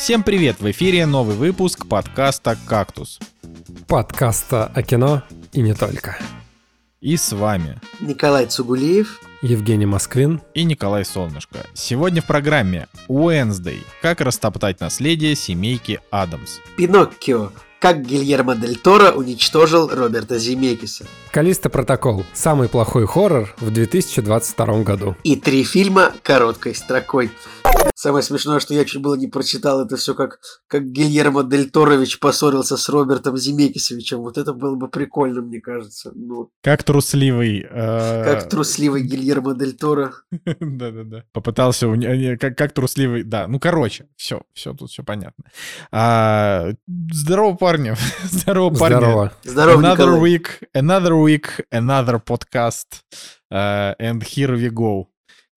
Всем привет! В эфире новый выпуск подкаста «Кактус». Подкаста о кино и не только. И с вами Николай Цугулиев Евгений Москвин и Николай Солнышко. Сегодня в программе Уэнсдей. Как растоптать наследие семейки Адамс. Пиноккио. Как Гильермо Дель Торо уничтожил Роберта Земекиса. Калиста Протокол. Самый плохой хоррор в 2022 году. И три фильма короткой строкой. Самое смешное, что я чуть было не прочитал это все, как, как Гильермо Дель Торович поссорился с Робертом Земекисовичем. Вот это было бы прикольно, мне кажется. Ну, Как трусливый... э, как трусливый Гильермо Дель Торо. Да-да-да. Попытался... Как, как трусливый... Да, ну короче, все, все, тут все понятно. А, здорово, парни. здорово, парни. Здорово. Здорово, another Николай. week, another week, another podcast, uh, and here we go.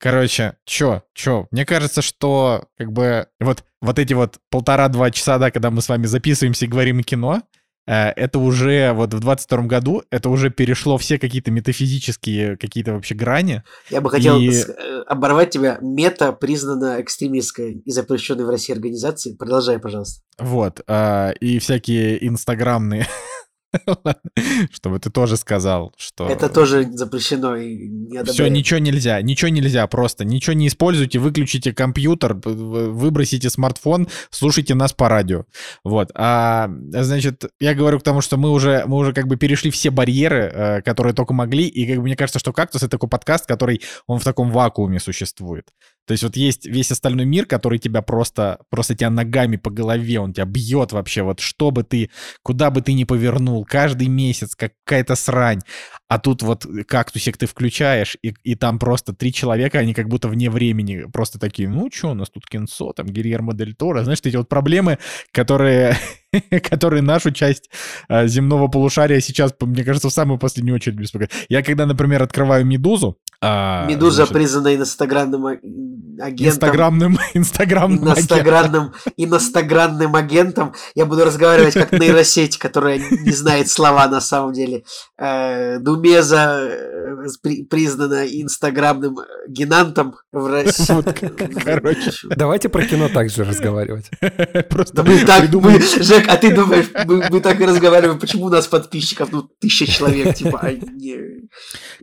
Короче, чё, чё, мне кажется, что как бы вот, вот эти вот полтора-два часа, да, когда мы с вами записываемся и говорим кино, э, это уже вот в 22 году, это уже перешло все какие-то метафизические какие-то вообще грани. Я бы хотел И- э, оборвать тебя. Мета признана экстремистской и запрещенной в России организацией. Продолжай, пожалуйста. Вот, а, и всякие инстаграмные, чтобы ты тоже сказал, что... Это тоже запрещено и не Все, ничего нельзя, ничего нельзя, просто ничего не используйте, выключите компьютер, выбросите смартфон, слушайте нас по радио. Вот, а, значит, я говорю к тому, что мы уже, мы уже как бы перешли все барьеры, э, которые только могли, и как бы мне кажется, что «Кактус» — это такой подкаст, который, он в таком вакууме существует. То есть вот есть весь остальной мир, который тебя просто, просто тебя ногами по голове, он тебя бьет вообще, вот что бы ты, куда бы ты ни повернул, каждый месяц какая-то срань. А тут вот кактусик ты включаешь, и, и там просто три человека, они как будто вне времени, просто такие, ну что, у нас тут кинцо, там Гильермо Дель Торо, знаешь, эти вот проблемы, которые, которые нашу часть э, земного полушария сейчас, мне кажется, в самую последнюю очередь беспокоят. Я когда, например, открываю «Медузу», а, Медуза значит, признана иностранным а- агентом. инстаграмным, инстаграмным агентом. Иностагранным, иностагранным агентом. Я буду разговаривать как нейросеть, которая не знает слова на самом деле. Э, Думеза э, при- признана инстаграмным генантом в России. Короче. Давайте про кино также разговаривать. Просто мы так, мы, Жек, а ты думаешь, мы, мы так и разговариваем, почему у нас подписчиков, ну, тысяча человек, типа, а не-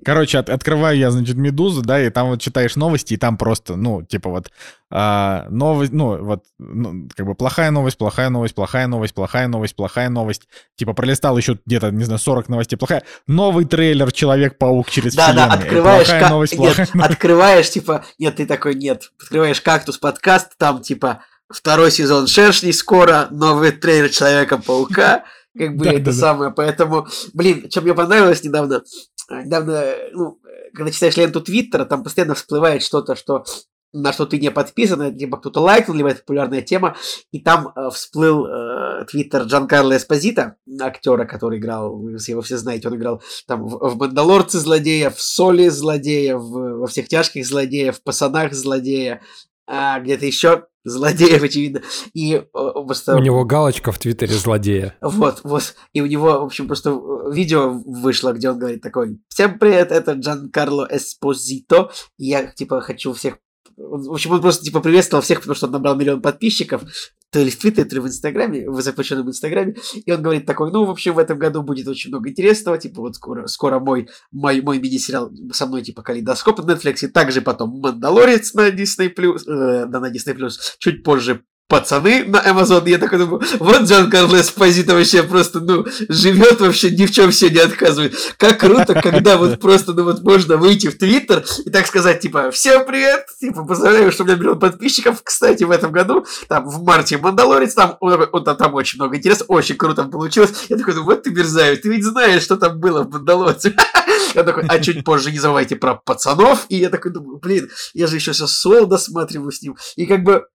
Короче, от- открываю я, значит, Медузу, да, и там вот читаешь новости, и там просто, ну, типа вот а, новость, ну, вот, ну, как бы плохая новость, плохая новость, плохая новость, плохая новость, плохая новость. Типа пролистал еще где-то, не знаю, 40 новостей, плохая. Новый трейлер Человек-паук через Да, да, вселенную. открываешь, Плохая ка- новость, нет, новость. открываешь, типа, нет, ты такой, нет, открываешь кактус подкаст, там, типа, второй сезон Шершней скоро, новый трейлер Человека-паука, как бы Да, это да, да. самое, поэтому, блин, что мне понравилось недавно, а, недавно, ну, э, когда читаешь ленту Твиттера, там постоянно всплывает что-то, что на что ты не подписан, это либо кто-то лайкнул, либо это популярная тема, и там э, всплыл э, твиттер Джан Карло Эспозита, актера, который играл, вы все его все знаете, он играл там в, в «Мандалорце» злодея, в «Соли» злодея, в, во «Всех тяжких» злодея, в «Пасанах» злодея, а где-то еще злодеев, очевидно. И э, просто... У него галочка в Твиттере злодея. Вот, вот. И у него, в общем, просто э, видео вышло, где он говорит такой, всем привет, это Джан Карло Эспозито, я, типа, хочу всех... В общем, он просто, типа, приветствовал всех, потому что он набрал миллион подписчиков, то ли в Твиттере, то ли в Инстаграме, в запрещенном Инстаграме, и он говорит такой, ну, в общем, в этом году будет очень много интересного, типа, вот скоро, скоро мой, мой, мой мини-сериал со мной, типа, Калейдоскоп на Netflix, и также потом Мандалорец на Disney+, э, да, на Disney+, чуть позже пацаны на Amazon. Я такой думаю, вот Джан Карло Эспозито вообще просто, ну, живет вообще, ни в чем все не отказывает. Как круто, когда вот просто, ну, вот можно выйти в Твиттер и так сказать, типа, всем привет, типа, поздравляю, что у меня миллион подписчиков, кстати, в этом году, там, в марте Мандалорец, там, он, он- там, очень много интереса, очень круто получилось. Я такой, думаю, вот ты мерзавец, ты ведь знаешь, что там было в Мандалорце. Я такой, а чуть позже не забывайте про пацанов. И я такой думаю, блин, я же еще сейчас Сол досматриваю с ним. И как бы,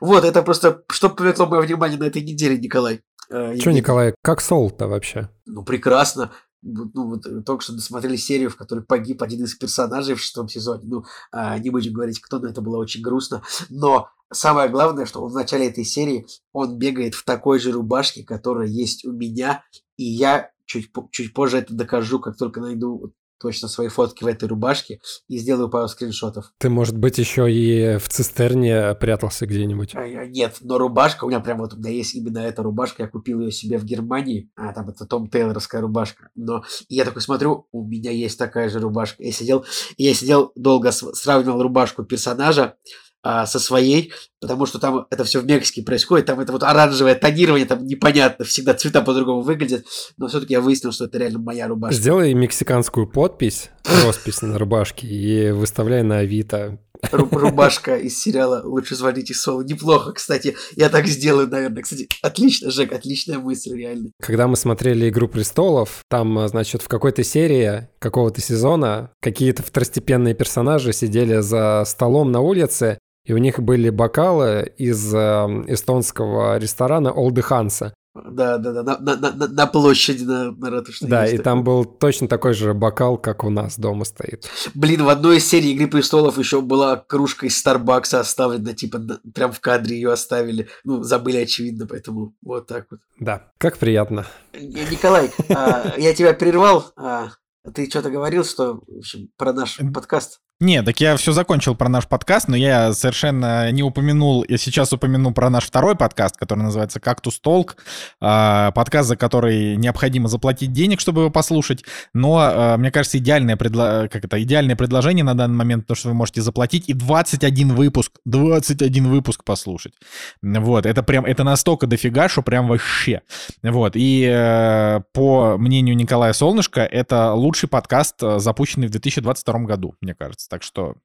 вот, это просто, что привлекло мое внимание на этой неделе, Николай. Э, Че, Евгений. Николай, как Сол-то вообще? Ну, прекрасно. Ну, вот э, только что досмотрели серию, в которой погиб один из персонажей в шестом сезоне. Ну, а, не будем говорить, кто, но это было очень грустно. Но самое главное, что в начале этой серии он бегает в такой же рубашке, которая есть у меня, и я чуть, чуть позже это докажу, как только найду точно свои фотки в этой рубашке и сделаю пару скриншотов. Ты, может быть, еще и в цистерне прятался где-нибудь? А, нет, но рубашка, у меня прям вот у меня есть именно эта рубашка, я купил ее себе в Германии, а там это Том Тейлоровская рубашка, но я такой смотрю, у меня есть такая же рубашка, я сидел, я сидел долго сравнивал рубашку персонажа а, со своей, потому что там это все в Мексике происходит, там это вот оранжевое тонирование, там непонятно, всегда цвета по-другому выглядят, но все-таки я выяснил, что это реально моя рубашка. Сделай мексиканскую подпись, роспись на рубашке и выставляй на Авито. Рубашка из сериала «Лучше звоните Солу». Неплохо, кстати. Я так сделаю, наверное. Кстати, отлично, Жек, отличная мысль, реально. Когда мы смотрели «Игру престолов», там, значит, в какой-то серии какого-то сезона какие-то второстепенные персонажи сидели за столом на улице и у них были бокалы из э, эстонского ресторана Олды Ханса. Да, да, да, на, на, на, на площади на, на ратушной. Да, и такой. там был точно такой же бокал, как у нас дома стоит. Блин, в одной из серий «Игры престолов» еще была кружка из Старбакса оставлена, типа прям в кадре ее оставили. Ну, забыли, очевидно, поэтому вот так вот. Да, как приятно. Николай, а, я тебя прервал. А, ты что-то говорил, что, в общем, про наш подкаст? Не, так я все закончил про наш подкаст, но я совершенно не упомянул, я сейчас упомяну про наш второй подкаст, который называется «Кактус Толк», а, подкаст, за который необходимо заплатить денег, чтобы его послушать, но, а, мне кажется, идеальное, предло... как это, идеальное предложение на данный момент, то, что вы можете заплатить и 21 выпуск, 21 выпуск послушать. Вот, это прям, это настолько дофига, что прям вообще. Вот, и э, по мнению Николая Солнышко, это лучший подкаст, запущенный в 2022 году, мне кажется так что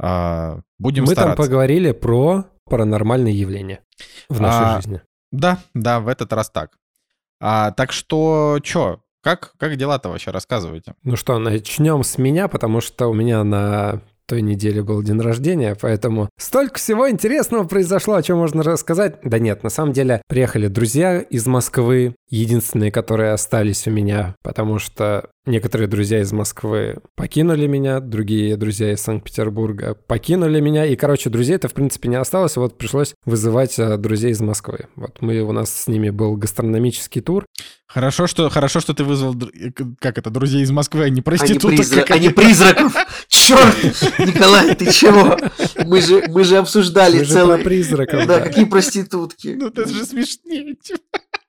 э, будем Мы стараться. там поговорили про паранормальные явления в нашей а, жизни. Да, да, в этот раз так. А, так что, чё, как, как дела-то вообще, рассказывайте. Ну что, начнем с меня, потому что у меня на той неделе был день рождения, поэтому столько всего интересного произошло, о чем можно рассказать. Да нет, на самом деле приехали друзья из Москвы, единственные, которые остались у меня, потому что некоторые друзья из Москвы покинули меня, другие друзья из Санкт-Петербурга покинули меня, и, короче, друзей-то, в принципе, не осталось, вот пришлось вызывать э, друзей из Москвы. Вот мы, у нас с ними был гастрономический тур. Хорошо, что, хорошо, что ты вызвал, э, как это, друзей из Москвы, а не проституток. А не, призра... а не призраков. Черт! Николай, ты чего? Мы же, мы же обсуждали мы целый... Же призраков. Да, какие проститутки. Ну, это же смешнее, типа.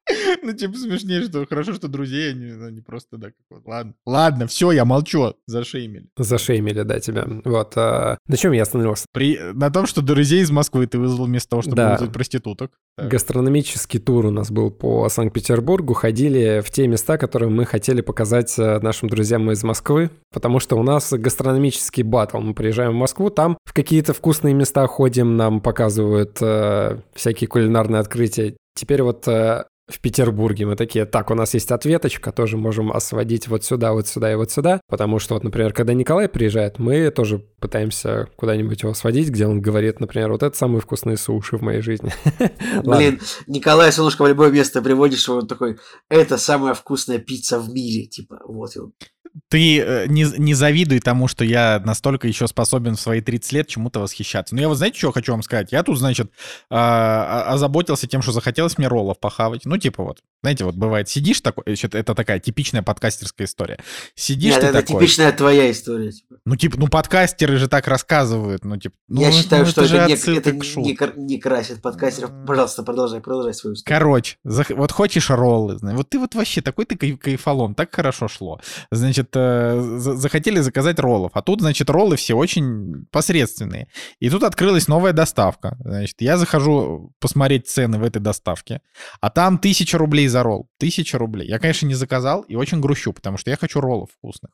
Ну, типа, смешнее, что хорошо, что друзей, они, ну, не просто, да, как вот. Ладно, ладно, все, я молчу, зашеймили. Зашеймили, да, тебя. Вот, а, на чем я остановился? При, на том, что друзей из Москвы ты вызвал вместо того, чтобы да. вызвать проституток. Так. Гастрономический тур у нас был по Санкт-Петербургу, ходили в те места, которые мы хотели показать э, нашим друзьям из Москвы, потому что у нас гастрономический батл. Мы приезжаем в Москву, там в какие-то вкусные места ходим, нам показывают э, всякие кулинарные открытия. Теперь вот э, в Петербурге. Мы такие, так, у нас есть ответочка, тоже можем осводить вот сюда, вот сюда и вот сюда. Потому что вот, например, когда Николай приезжает, мы тоже пытаемся куда-нибудь его сводить, где он говорит, например, вот это самые вкусные суши в моей жизни. Блин, Николай Солнышко в любое место приводишь, он такой, это самая вкусная пицца в мире, типа, вот он ты э, не, не завидуй тому, что я настолько еще способен в свои 30 лет чему-то восхищаться. Но я вот знаете, что хочу вам сказать? Я тут, значит, а, озаботился тем, что захотелось мне роллов похавать. Ну, типа вот, знаете, вот бывает, сидишь такой, это такая типичная подкастерская история. Сидишь Нет, ты это такой... типичная твоя история. Типа. Ну, типа, ну, подкастеры же так рассказывают, ну, типа... Ну, я считаю, ну, что это, это, не, это не, не красит подкастеров. Пожалуйста, продолжай, продолжай свою историю. Короче, зах... вот хочешь роллы, вот ты вот вообще такой ты кайфолом, так хорошо шло. Значит, э, захотели заказать роллов, а тут, значит, роллы все очень посредственные. И тут открылась новая доставка. Значит, я захожу посмотреть цены в этой доставке, а там тысяча рублей за ролл. Тысяча рублей. Я, конечно, не заказал и очень грущу, потому что я хочу роллов вкусных.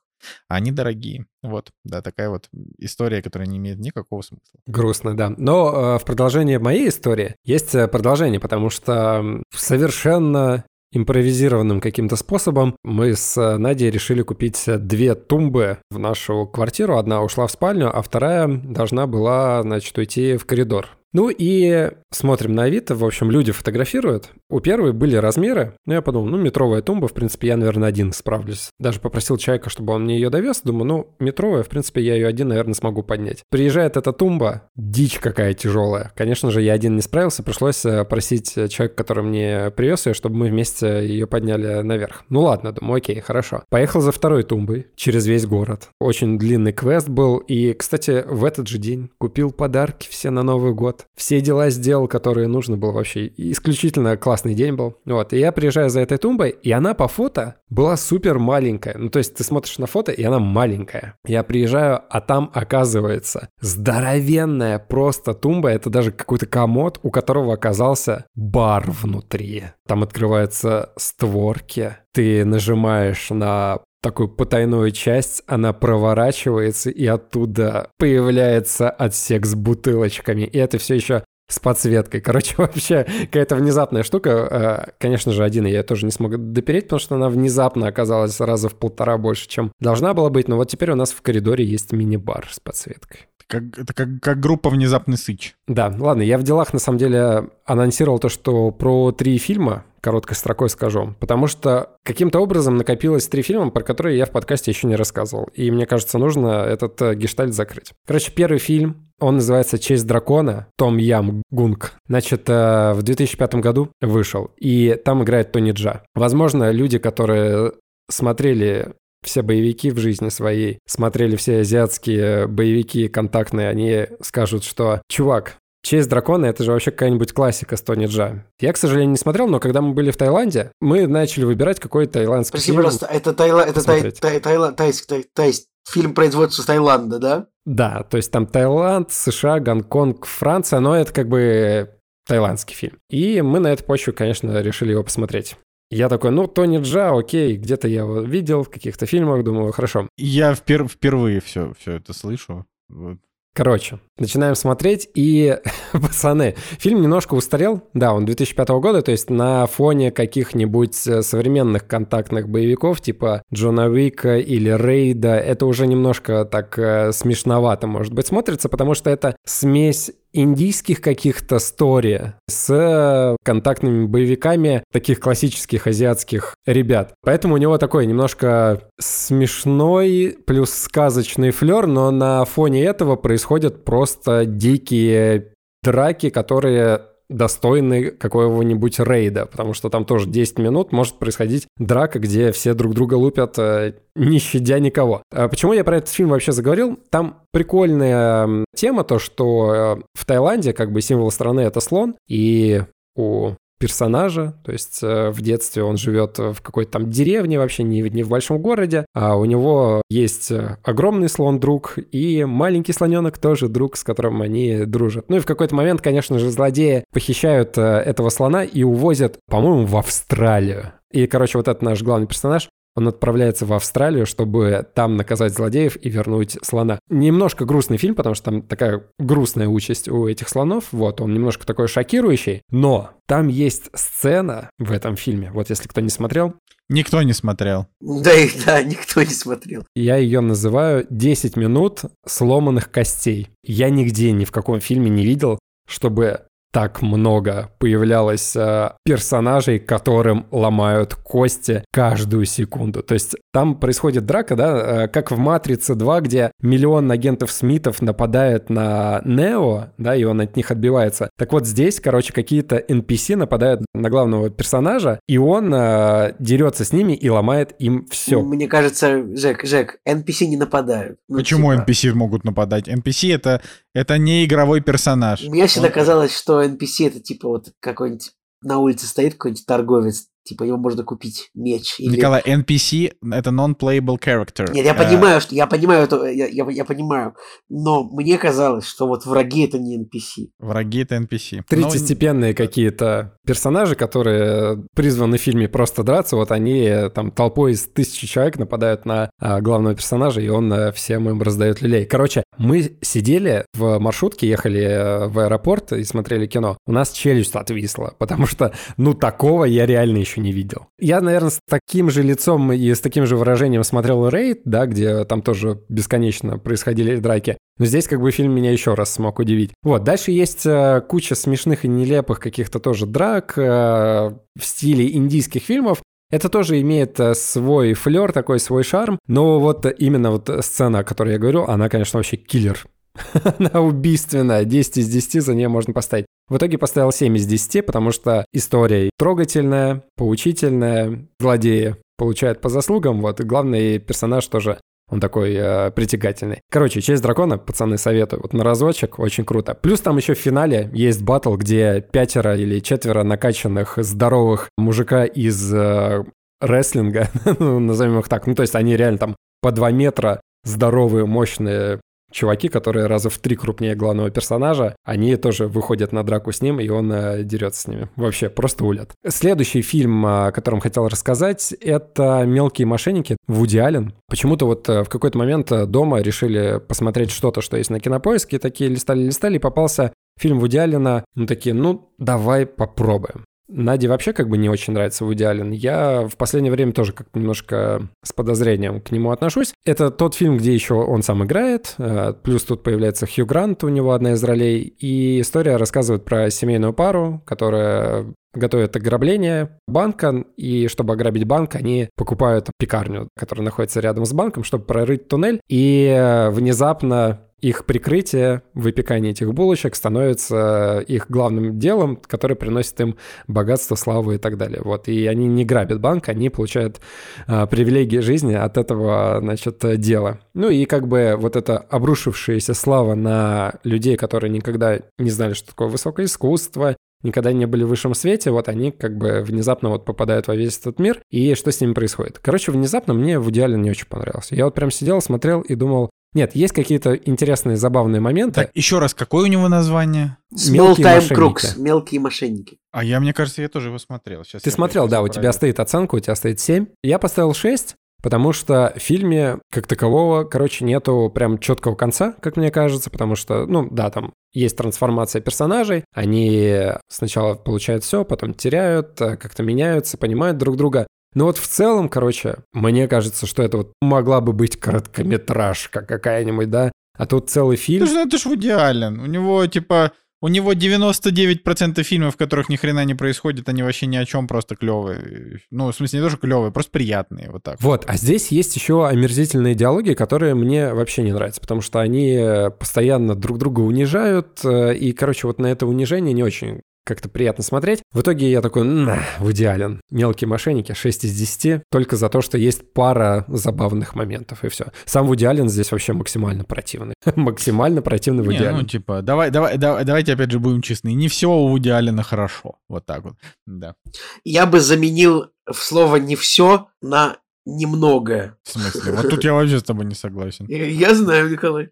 Они дорогие. Вот, да, такая вот история, которая не имеет никакого смысла. Грустно, да. Но э, в продолжение моей истории есть э, продолжение, потому что совершенно импровизированным каким-то способом мы с э, Надей решили купить две тумбы в нашу квартиру. Одна ушла в спальню, а вторая должна была, значит, уйти в коридор. Ну и смотрим на Авито, в общем, люди фотографируют. У первой были размеры, ну я подумал, ну метровая тумба, в принципе, я, наверное, один справлюсь. Даже попросил человека, чтобы он мне ее довез, думаю, ну метровая, в принципе, я ее один, наверное, смогу поднять. Приезжает эта тумба, дичь какая тяжелая. Конечно же, я один не справился, пришлось э, просить человека, который мне привез ее, чтобы мы вместе ее подняли наверх. Ну ладно, думаю, окей, хорошо. Поехал за второй тумбой через весь город. Очень длинный квест был, и, кстати, в этот же день купил подарки все на Новый год. Все дела сделал, которые нужно было вообще. Исключительно классный день был. Вот, и я приезжаю за этой тумбой, и она по фото была супер маленькая. Ну, то есть ты смотришь на фото, и она маленькая. Я приезжаю, а там оказывается здоровенная просто тумба. Это даже какой-то комод, у которого оказался бар внутри. Там открываются створки. Ты нажимаешь на такую потайную часть, она проворачивается, и оттуда появляется отсек с бутылочками. И это все еще с подсветкой. Короче, вообще какая-то внезапная штука. Э, конечно же, один я тоже не смог допереть, потому что она внезапно оказалась раза в полтора больше, чем должна была быть. Но вот теперь у нас в коридоре есть мини-бар с подсветкой. Как, это как, как группа «Внезапный сыч». Да, ладно, я в делах на самом деле анонсировал то, что про три фильма, короткой строкой скажу, потому что каким-то образом накопилось три фильма, про которые я в подкасте еще не рассказывал. И мне кажется, нужно этот э, гештальт закрыть. Короче, первый фильм, он называется «Честь дракона», Том Ям Гунг. Значит, э, в 2005 году вышел, и там играет Тони Джа. Возможно, люди, которые смотрели все боевики в жизни своей, смотрели все азиатские боевики контактные, они скажут, что «Чувак, Честь дракона — это же вообще какая-нибудь классика с Тони Джа. Я, к сожалению, не смотрел, но когда мы были в Таиланде, мы начали выбирать какой таиландский Прости, фильм. Пожалуйста, это, Тайла... это тай... Тай... Тайла... Тайск... Тай... Фильм производится с Таиланда, да? Да, то есть там Таиланд, США, Гонконг, Франция, но это как бы таиландский фильм. И мы на этой почве, конечно, решили его посмотреть. Я такой, ну, Тони Джа, окей, где-то я его видел в каких-то фильмах, думаю, хорошо. Я впер- впервые все, все это слышу. Вот. Короче, начинаем смотреть, и, пацаны, фильм немножко устарел. Да, он 2005 года, то есть на фоне каких-нибудь э, современных контактных боевиков, типа Джона Уика или Рейда, это уже немножко так э, смешновато, может быть, смотрится, потому что это смесь индийских каких-то стори с контактными боевиками таких классических азиатских ребят. Поэтому у него такой немножко смешной плюс сказочный флер, но на фоне этого происходят просто дикие драки, которые достойны какого-нибудь рейда, потому что там тоже 10 минут может происходить драка, где все друг друга лупят, э, не щадя никого. А почему я про этот фильм вообще заговорил? Там прикольная тема, то, что э, в Таиланде как бы символ страны — это слон, и у персонажа, то есть э, в детстве он живет в какой-то там деревне вообще, не, не в большом городе, а у него есть э, огромный слон-друг и маленький слоненок тоже друг, с которым они дружат. Ну и в какой-то момент, конечно же, злодеи похищают э, этого слона и увозят, по-моему, в Австралию. И, короче, вот этот наш главный персонаж, он отправляется в Австралию, чтобы там наказать злодеев и вернуть слона. Немножко грустный фильм, потому что там такая грустная участь у этих слонов. Вот, он немножко такой шокирующий. Но там есть сцена в этом фильме. Вот если кто не смотрел, Никто не смотрел. Да, и да, никто не смотрел. Я ее называю «10 минут сломанных костей». Я нигде ни в каком фильме не видел, чтобы так много появлялось э, персонажей, которым ломают кости каждую секунду. То есть там происходит драка, да, э, как в «Матрице 2», где миллион агентов Смитов нападает на Нео, да, и он от них отбивается. Так вот здесь, короче, какие-то NPC нападают на главного персонажа, и он э, дерется с ними и ломает им все. Мне кажется, Жек, Жек, NPC не нападают. Ну, Почему типа... NPC могут нападать? NPC это, это не игровой персонаж. Мне всегда он... казалось, что NPC это типа вот какой-нибудь на улице стоит какой-нибудь торговец, Типа его можно купить меч. Или... Николай, NPC это non-playable character. Нет, я uh... понимаю, что я понимаю это, я, я, я понимаю, но мне казалось, что вот враги это не NPC. Враги это NPC. Третьестепенные но... какие-то персонажи, которые призваны в фильме просто драться, вот они там толпой из тысячи человек нападают на а, главного персонажа, и он а, всем им раздает люлей. Короче, мы сидели в маршрутке, ехали э, в аэропорт и смотрели кино. У нас челюсть отвисла, потому что, ну, такого я реально еще еще не видел. Я, наверное, с таким же лицом и с таким же выражением смотрел «Рейд», да, где там тоже бесконечно происходили драки. Но здесь как бы фильм меня еще раз смог удивить. Вот, дальше есть э, куча смешных и нелепых каких-то тоже драк э, в стиле индийских фильмов. Это тоже имеет э, свой флер, такой свой шарм, но вот именно вот сцена, о которой я говорю, она, конечно, вообще киллер. Она убийственная, 10 из 10 за нее можно поставить. В итоге поставил 7 из 10, потому что история трогательная, поучительная, злодеи получают по заслугам, вот, главный персонаж тоже он такой э, притягательный. Короче, «Честь дракона», пацаны, советую. Вот на разочек, очень круто. Плюс там еще в финале есть батл, где пятеро или четверо накачанных здоровых мужика из э, рестлинга, ну, назовем их так. Ну, то есть они реально там по два метра здоровые, мощные чуваки, которые раза в три крупнее главного персонажа, они тоже выходят на драку с ним, и он э, дерется с ними. Вообще, просто улет. Следующий фильм, о котором хотел рассказать, это «Мелкие мошенники» Вуди Аллен. Почему-то вот э, в какой-то момент э, дома решили посмотреть что-то, что есть на Кинопоиске, такие листали-листали, и попался фильм Вуди Аллена. Ну, такие, ну, давай попробуем. Наде вообще как бы не очень нравится Вуди Аллен. Я в последнее время тоже как-то немножко с подозрением к нему отношусь. Это тот фильм, где еще он сам играет, э, плюс тут появляется Хью Грант, у него одна из ролей, и история рассказывает про семейную пару, которая готовят ограбление банка, и чтобы ограбить банк, они покупают пекарню, которая находится рядом с банком, чтобы прорыть туннель, и э, внезапно их прикрытие, выпекание этих булочек становится их главным делом, которое приносит им богатство, славу и так далее. Вот. И они не грабят банк, они получают а, привилегии жизни от этого, значит, дела. Ну и как бы вот эта обрушившаяся слава на людей, которые никогда не знали, что такое высокое искусство, никогда не были в высшем свете, вот они как бы внезапно вот попадают во весь этот мир, и что с ними происходит. Короче, внезапно мне в идеале не очень понравился. Я вот прям сидел, смотрел и думал, нет, есть какие-то интересные, забавные моменты. Так, еще раз, какое у него название? Small Time Crooks, мелкие мошенники. А я, мне кажется, я тоже его смотрел. Сейчас Ты смотрел, да, у тебя стоит оценка, у тебя стоит 7. Я поставил 6, потому что в фильме как такового, короче, нету прям четкого конца, как мне кажется, потому что, ну, да, там есть трансформация персонажей, они сначала получают все, потом теряют, э, как-то меняются, понимают друг друга. Но вот в целом, короче, мне кажется, что это вот могла бы быть короткометражка какая-нибудь, да? А тут целый фильм. Это же, это же Вуди Аллен. У него, типа, у него 99% фильмов, в которых ни хрена не происходит, они вообще ни о чем, просто клевые. Ну, в смысле, не тоже клевые, просто приятные, вот так. Вот, а здесь есть еще омерзительные диалоги, которые мне вообще не нравятся, потому что они постоянно друг друга унижают, э, и, короче, вот на это унижение не очень как-то приятно смотреть. В итоге я такой, на, в идеален. Мелкие мошенники, 6 из 10, только за то, что есть пара забавных моментов, и все. Сам Вуди Аллен здесь вообще максимально противный. максимально противный Вуди Не, ну, типа, давай, давай, давай, давайте опять же будем честны. Не все у Вуди Аллена хорошо. Вот так вот, да. Я бы заменил в слово «не все» на немногое. В смысле? Вот тут я вообще с тобой не согласен. Я знаю, Николай.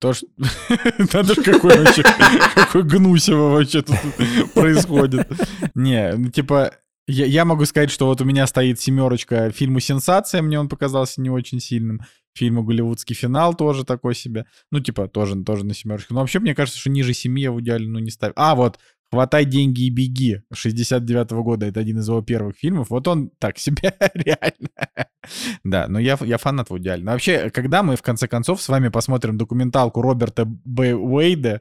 То, что... Надо же какой вообще... Какой гнусево вообще тут происходит. Не, ну типа... Я, я могу сказать, что вот у меня стоит семерочка фильму «Сенсация», мне он показался не очень сильным. Фильму «Голливудский финал» тоже такой себе. Ну, типа, тоже, тоже на семерочку. Но вообще, мне кажется, что ниже семи я в идеале ну, не ставлю. А, вот, «Хватай деньги и беги» 69 -го года. Это один из его первых фильмов. Вот он так себе, реально. Да, но я, я фанат Вуди Аллена. Вообще, когда мы, в конце концов, с вами посмотрим документалку Роберта Б. Уэйда,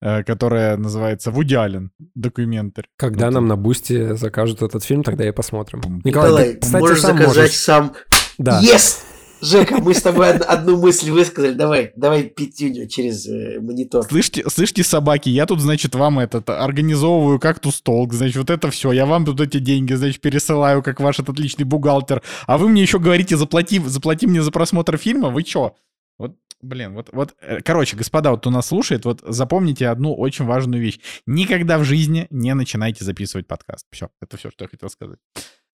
э, которая называется «Вуди Аллен. Документарь». Когда вот. нам на Boosty закажут этот фильм, тогда и посмотрим. Николай, Николай ты, кстати, можешь сам заказать можешь. сам. Да. Yes! Жека, мы с тобой одну мысль высказали. Давай, давай пятюню через э, монитор. Слышите, слышите, собаки, я тут, значит, вам этот организовываю кактус толк, значит, вот это все. Я вам тут эти деньги, значит, пересылаю, как ваш этот отличный бухгалтер. А вы мне еще говорите, заплати, заплати мне за просмотр фильма? Вы что? Вот, блин, вот, вот, э, короче, господа, вот кто нас слушает, вот запомните одну очень важную вещь. Никогда в жизни не начинайте записывать подкаст. Все, это все, что я хотел сказать.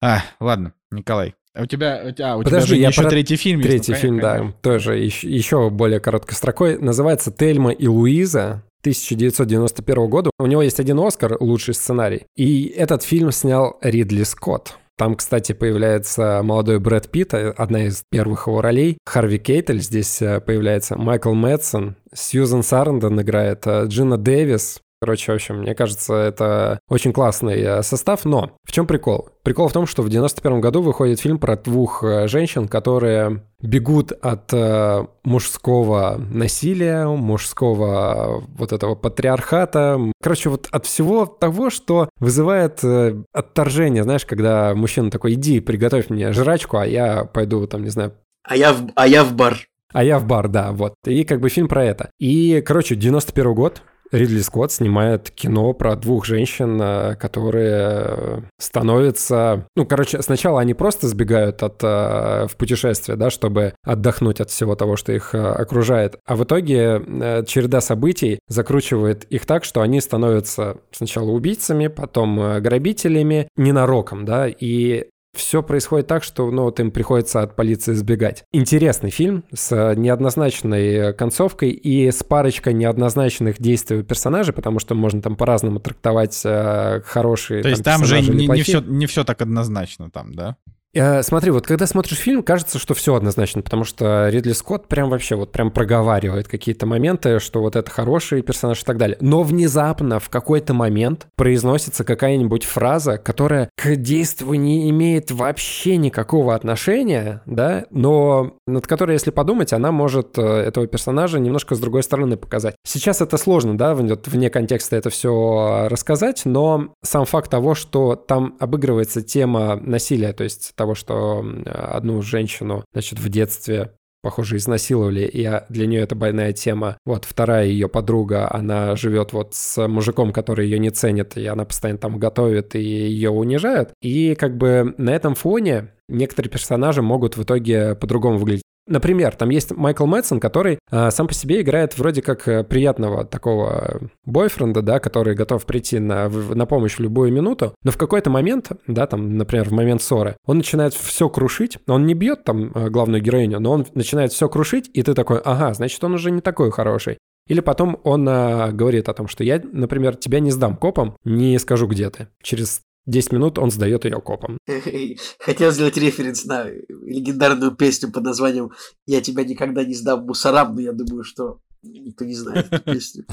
А, ладно, Николай, у тебя, а, у Подожди, тебя я еще про... третий фильм Третий есть, ну, фильм, конечно. да, тоже еще, еще более короткой строкой. Называется «Тельма и Луиза». 1991 года. У него есть один Оскар, лучший сценарий. И этот фильм снял Ридли Скотт. Там, кстати, появляется молодой Брэд Питт, одна из первых его ролей. Харви Кейтель здесь э, появляется. Майкл Мэтсон, Сьюзан Сарандон играет, э, Джина Дэвис, Короче, в общем, мне кажется, это очень классный э, состав, но в чем прикол? Прикол в том, что в 91 году выходит фильм про двух э, женщин, которые бегут от э, мужского насилия, мужского вот этого патриархата. Короче, вот от всего того, что вызывает э, отторжение, знаешь, когда мужчина такой, иди, приготовь мне жрачку, а я пойду там, не знаю... А я в, а я в бар. А я в бар, да, вот. И как бы фильм про это. И, короче, 91 год, Ридли Скотт снимает кино про двух женщин, э, которые становятся... Ну, короче, сначала они просто сбегают от, э, в путешествие, да, чтобы отдохнуть от всего того, что их э, окружает. А в итоге череда событий закручивает их так, что они становятся сначала убийцами, потом грабителями, ненароком, да, и все происходит так, что ну, вот им приходится от полиции сбегать. Интересный фильм с неоднозначной концовкой и с парочкой неоднозначных действий персонажей, потому что можно там по-разному трактовать э, хорошие То есть там, там же не, не, все, не все так однозначно там, да? Э, смотри, вот когда смотришь фильм, кажется, что все однозначно, потому что Ридли Скотт прям вообще вот прям проговаривает какие-то моменты, что вот это хороший персонаж и так далее. Но внезапно в какой-то момент произносится какая-нибудь фраза, которая к действию не имеет вообще никакого отношения, да, но над которой, если подумать, она может э, этого персонажа немножко с другой стороны показать. Сейчас это сложно, да, вне контекста это все рассказать, но сам факт того, что там обыгрывается тема насилия, то есть что одну женщину, значит, в детстве похоже, изнасиловали, и для нее это больная тема. Вот вторая ее подруга, она живет вот с мужиком, который ее не ценит, и она постоянно там готовит, и ее унижают. И как бы на этом фоне некоторые персонажи могут в итоге по-другому выглядеть. Например, там есть Майкл Мэтсон, который э, сам по себе играет вроде как э, приятного такого бойфренда, да, который готов прийти на, на помощь в любую минуту, но в какой-то момент, да, там, например, в момент ссоры, он начинает все крушить, он не бьет там э, главную героиню, но он начинает все крушить, и ты такой, ага, значит, он уже не такой хороший. Или потом он а, говорит о том, что я, например, тебя не сдам копам, не скажу, где ты. Через 10 минут он сдает ее копам. Хотел сделать референс на легендарную песню под названием «Я тебя никогда не сдам мусорам», но я думаю, что никто не знает эту песню.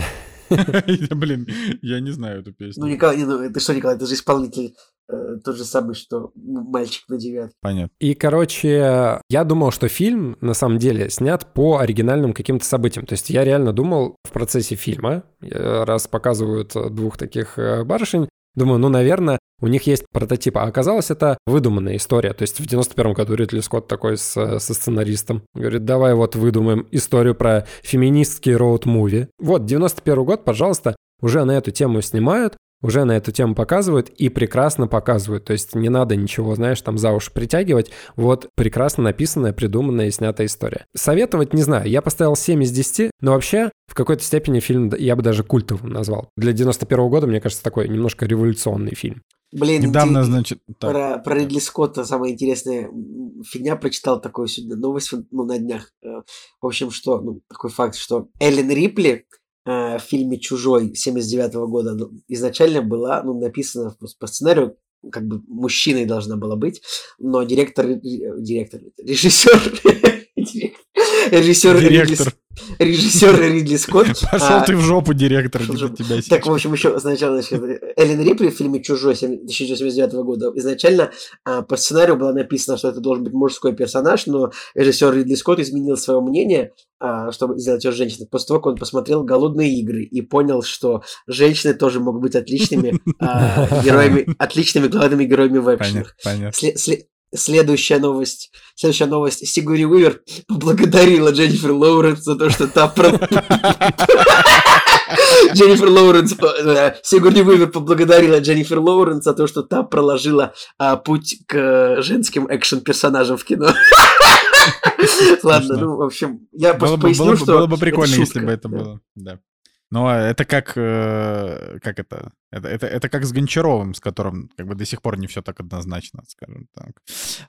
Блин, я не знаю эту песню. Ну, Николай, ну, ты что, Николай, ты же исполнитель э, тот же самый, что мальчик на девятке. Понятно. И, короче, я думал, что фильм, на самом деле, снят по оригинальным каким-то событиям. То есть я реально думал в процессе фильма, э, раз показывают двух таких э, барышень, Думаю, ну, наверное, у них есть прототип. А оказалось, это выдуманная история. То есть в 91 году Ридли Скотт такой с, со сценаристом говорит, давай вот выдумаем историю про феминистский роуд-муви. Вот, 91 год, пожалуйста, уже на эту тему снимают, уже на эту тему показывают и прекрасно показывают. То есть не надо ничего, знаешь, там за уши притягивать. Вот прекрасно написанная, придуманная и снятая история. Советовать не знаю. Я поставил 7 из 10, но вообще в какой-то степени фильм я бы даже культовым назвал. Для 91 -го года, мне кажется, такой немножко революционный фильм. Блин, недавно, значит, так. про, про Ридли Скотта самая интересная фигня прочитал такую сегодня новость ну, на днях. Э, в общем, что, ну, такой факт, что Эллен Рипли э, в фильме «Чужой» 79 -го года ну, изначально была ну, написана по сценарию как бы мужчиной должна была быть, но директор, э, директор, режиссер, режиссер Директор. режиссер Ридли Скотт. Пошел а, ты в жопу, директор, для тебя сейчас. Так, в общем, еще сначала, значит, Эллен Рипли в фильме «Чужой» 1979 года изначально а, по сценарию было написано, что это должен быть мужской персонаж, но режиссер Ридли Скотт изменил свое мнение, а, чтобы сделать ее женщиной, после того, как он посмотрел «Голодные игры» и понял, что женщины тоже могут быть отличными а, героями, отличными главными героями в экшенах. Понятно. Следующая новость. Следующая новость. Сигури Уивер поблагодарила Дженнифер Лоуренс за то, что та. Дженнифер Лоуренс... Э, Сигурни Уивер поблагодарила Дженнифер Лоуренс за то, что та проложила а, путь к женским экшен-персонажам в кино. Ладно, ну, в общем, я просто поясню, что... Было бы прикольно, если бы это было. Но это как, э, как это? это? Это, это как с Гончаровым, с которым как бы до сих пор не все так однозначно, скажем так.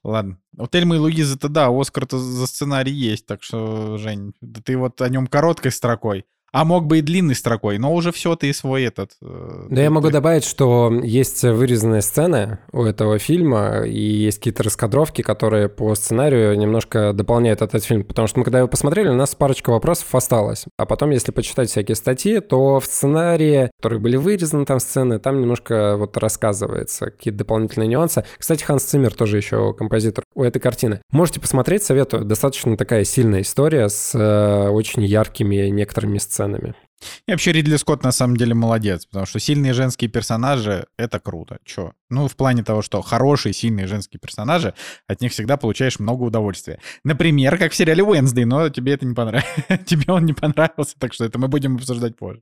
Ладно. У Тельмы и Луизы-то да, Оскар-то за сценарий есть, так что, Жень, ты вот о нем короткой строкой. А мог бы и длинной строкой, но уже все, ты свой этот... Э, да я могу добавить, что есть вырезанные сцены у этого фильма, и есть какие-то раскадровки, которые по сценарию немножко дополняют этот фильм, потому что мы когда его посмотрели, у нас парочка вопросов осталось. А потом, если почитать всякие статьи, то в сценарии, которые были вырезаны там сцены, там немножко вот рассказывается какие-то дополнительные нюансы. Кстати, Ханс Циммер тоже еще композитор у этой картины. Можете посмотреть, советую. Достаточно такая сильная история с э, очень яркими некоторыми сценами. И вообще Ридли Скотт на самом деле молодец, потому что сильные женские персонажи — это круто. Чё? Ну, в плане того, что хорошие, сильные женские персонажи, от них всегда получаешь много удовольствия. Например, как в сериале Уэнсдей, но тебе это не понравилось. тебе он не понравился, так что это мы будем обсуждать позже.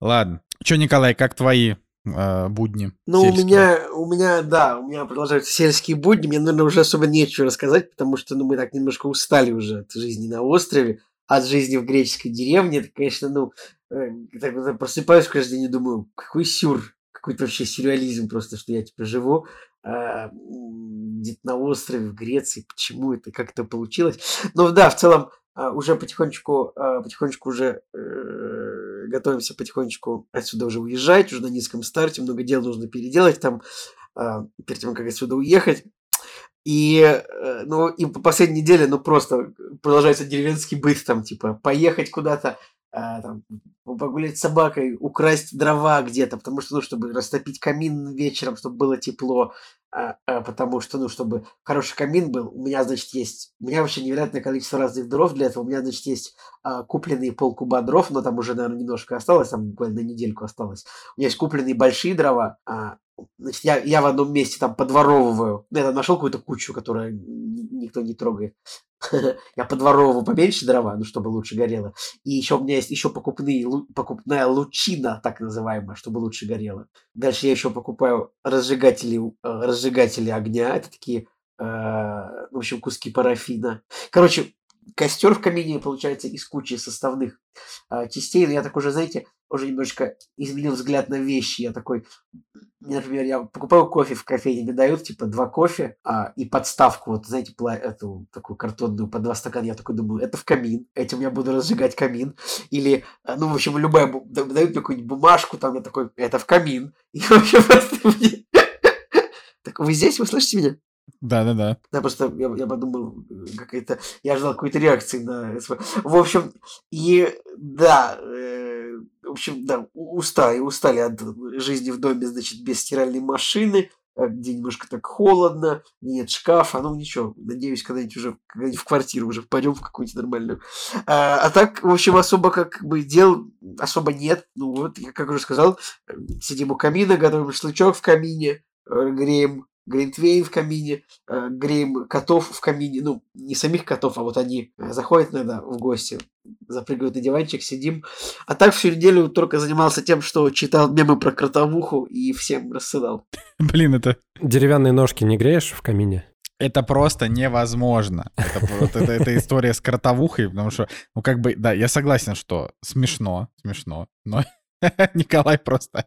Ладно. Чё, Николай, как твои э, будни? Ну, сельские? у меня, у меня, да, у меня продолжаются сельские будни. Мне, наверное, уже особо нечего рассказать, потому что ну, мы так немножко устали уже от жизни на острове от жизни в греческой деревне, это, конечно, ну, э, так, просыпаюсь каждый день и думаю, какой сюр, какой-то вообще сюрреализм просто, что я типа живу э, где-то на острове в Греции, почему это, как это получилось. Но да, в целом э, уже потихонечку, э, потихонечку уже э, готовимся потихонечку отсюда уже уезжать, уже на низком старте, много дел нужно переделать там, э, перед тем, как отсюда уехать. И, э, ну, и по последней неделе, ну, просто продолжается деревенский быт, там, типа, поехать куда-то, а, там, погулять с собакой, украсть дрова где-то, потому что, ну, чтобы растопить камин вечером, чтобы было тепло, а, а, потому что, ну, чтобы хороший камин был, у меня, значит, есть, у меня вообще невероятное количество разных дров для этого, у меня, значит, есть а, купленные полкуба дров, но там уже, наверное, немножко осталось, там буквально недельку осталось. У меня есть купленные большие дрова, а, Значит, я, я в одном месте там подворовываю. Я там нашел какую-то кучу, которую никто не трогает. я подворовываю поменьше дрова, ну, чтобы лучше горело. И еще у меня есть еще покупные, покупная лучина, так называемая, чтобы лучше горело. Дальше я еще покупаю разжигатели, э, разжигатели огня. Это такие, э, в общем, куски парафина. Короче, костер в камине получается из кучи составных э, частей. Но я так уже, знаете, уже немножечко изменил взгляд на вещи. Я такой, например, я покупаю кофе в кофейне, мне дают типа два кофе а, и подставку, вот знаете, пла- эту такую картонную по два стакана. Я такой думаю, это в камин, этим я буду разжигать камин. Или, э, ну, в общем, любая, дают мне какую-нибудь бумажку, там я такой, это в камин. И вообще просто Так, вы здесь, вы слышите меня? Да, да, просто я, я подумал, какая-то. Я ждал какой-то реакции на. В общем, и да, э, в общем, да, устали, устали от жизни в доме, значит, без стиральной машины, э, где немножко так холодно, нет шкафа, ну ничего, надеюсь, когда-нибудь уже когда в квартиру уже пойдем в какую-нибудь нормальную. А, а так, в общем, особо как бы дел особо нет. Ну вот, я как уже сказал, э, сидим у камина, готовим шашлычок в камине, э, греем Гринтвейн в камине, э, греем котов в камине, ну, не самих котов, а вот они э, заходят иногда в гости, запрыгивают на диванчик, сидим. А так всю неделю только занимался тем, что читал мемы про кротовуху и всем рассылал. Блин, это... Деревянные ножки не греешь в камине? Это просто невозможно. Это, вот, это, это история с кротовухой, потому что, ну, как бы, да, я согласен, что смешно, смешно, но Николай просто,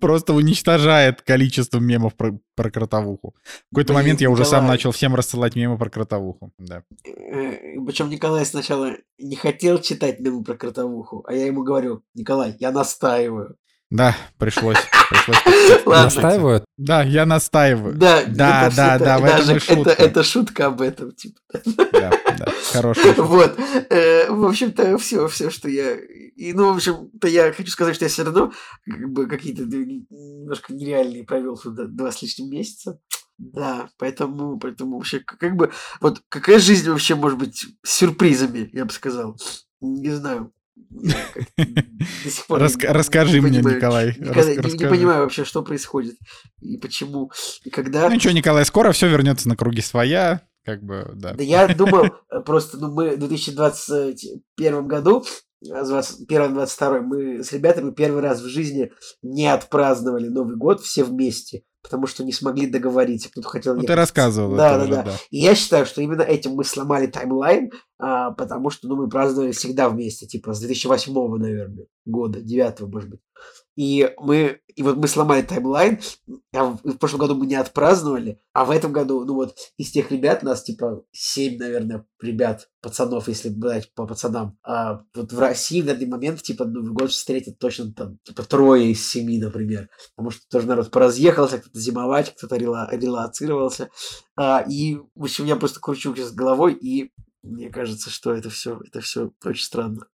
просто уничтожает количество мемов про, про кротовуху. В какой-то Блин, момент я Николай. уже сам начал всем рассылать мемы про кротовуху. Да. Э, причем Николай сначала не хотел читать мемы про кротовуху, а я ему говорю, Николай, я настаиваю. Да, пришлось. пришлось Настаивают? Да, я настаиваю. Да, да, да, да, в этом и шутка. Это, шутка об этом, типа. Да, да, хорошая шутка. Вот. Э, в общем-то, все, все, что я... И, ну, в общем-то, я хочу сказать, что я все равно как бы какие-то немножко нереальные провел туда два с лишним месяца. Да, поэтому, поэтому вообще, как бы, вот какая жизнь вообще может быть с сюрпризами, я бы сказал. Не знаю. До сих пор расскажи мне, Николай. не, понимаю вообще, что происходит и почему, и когда. Ну ничего, Николай, скоро все вернется на круги своя, как бы, да. Да я думал, э, просто, ну, мы в 2021 году 21-22 мы с ребятами первый раз в жизни не отпраздновали Новый год все вместе потому что не смогли договориться, кто-то хотел ну, ты рассказывал. Да, да, да, да. И я считаю, что именно этим мы сломали таймлайн, а, потому что, ну, мы праздновали всегда вместе, типа, с 2008, наверное, года, 9 может быть. И мы, и вот мы сломали таймлайн, а в, в прошлом году мы не отпраздновали, а в этом году, ну вот, из тех ребят, нас типа 7, наверное, ребят, пацанов, если брать по пацанам, а вот в России в данный момент, типа, Новый год встретит точно там, типа, трое из семи, например, потому что тоже народ поразъехался, кто-то зимовать, кто-то рела, релацировался, а, и, в общем, я просто кручу сейчас головой, и мне кажется, что это все, это все очень странно.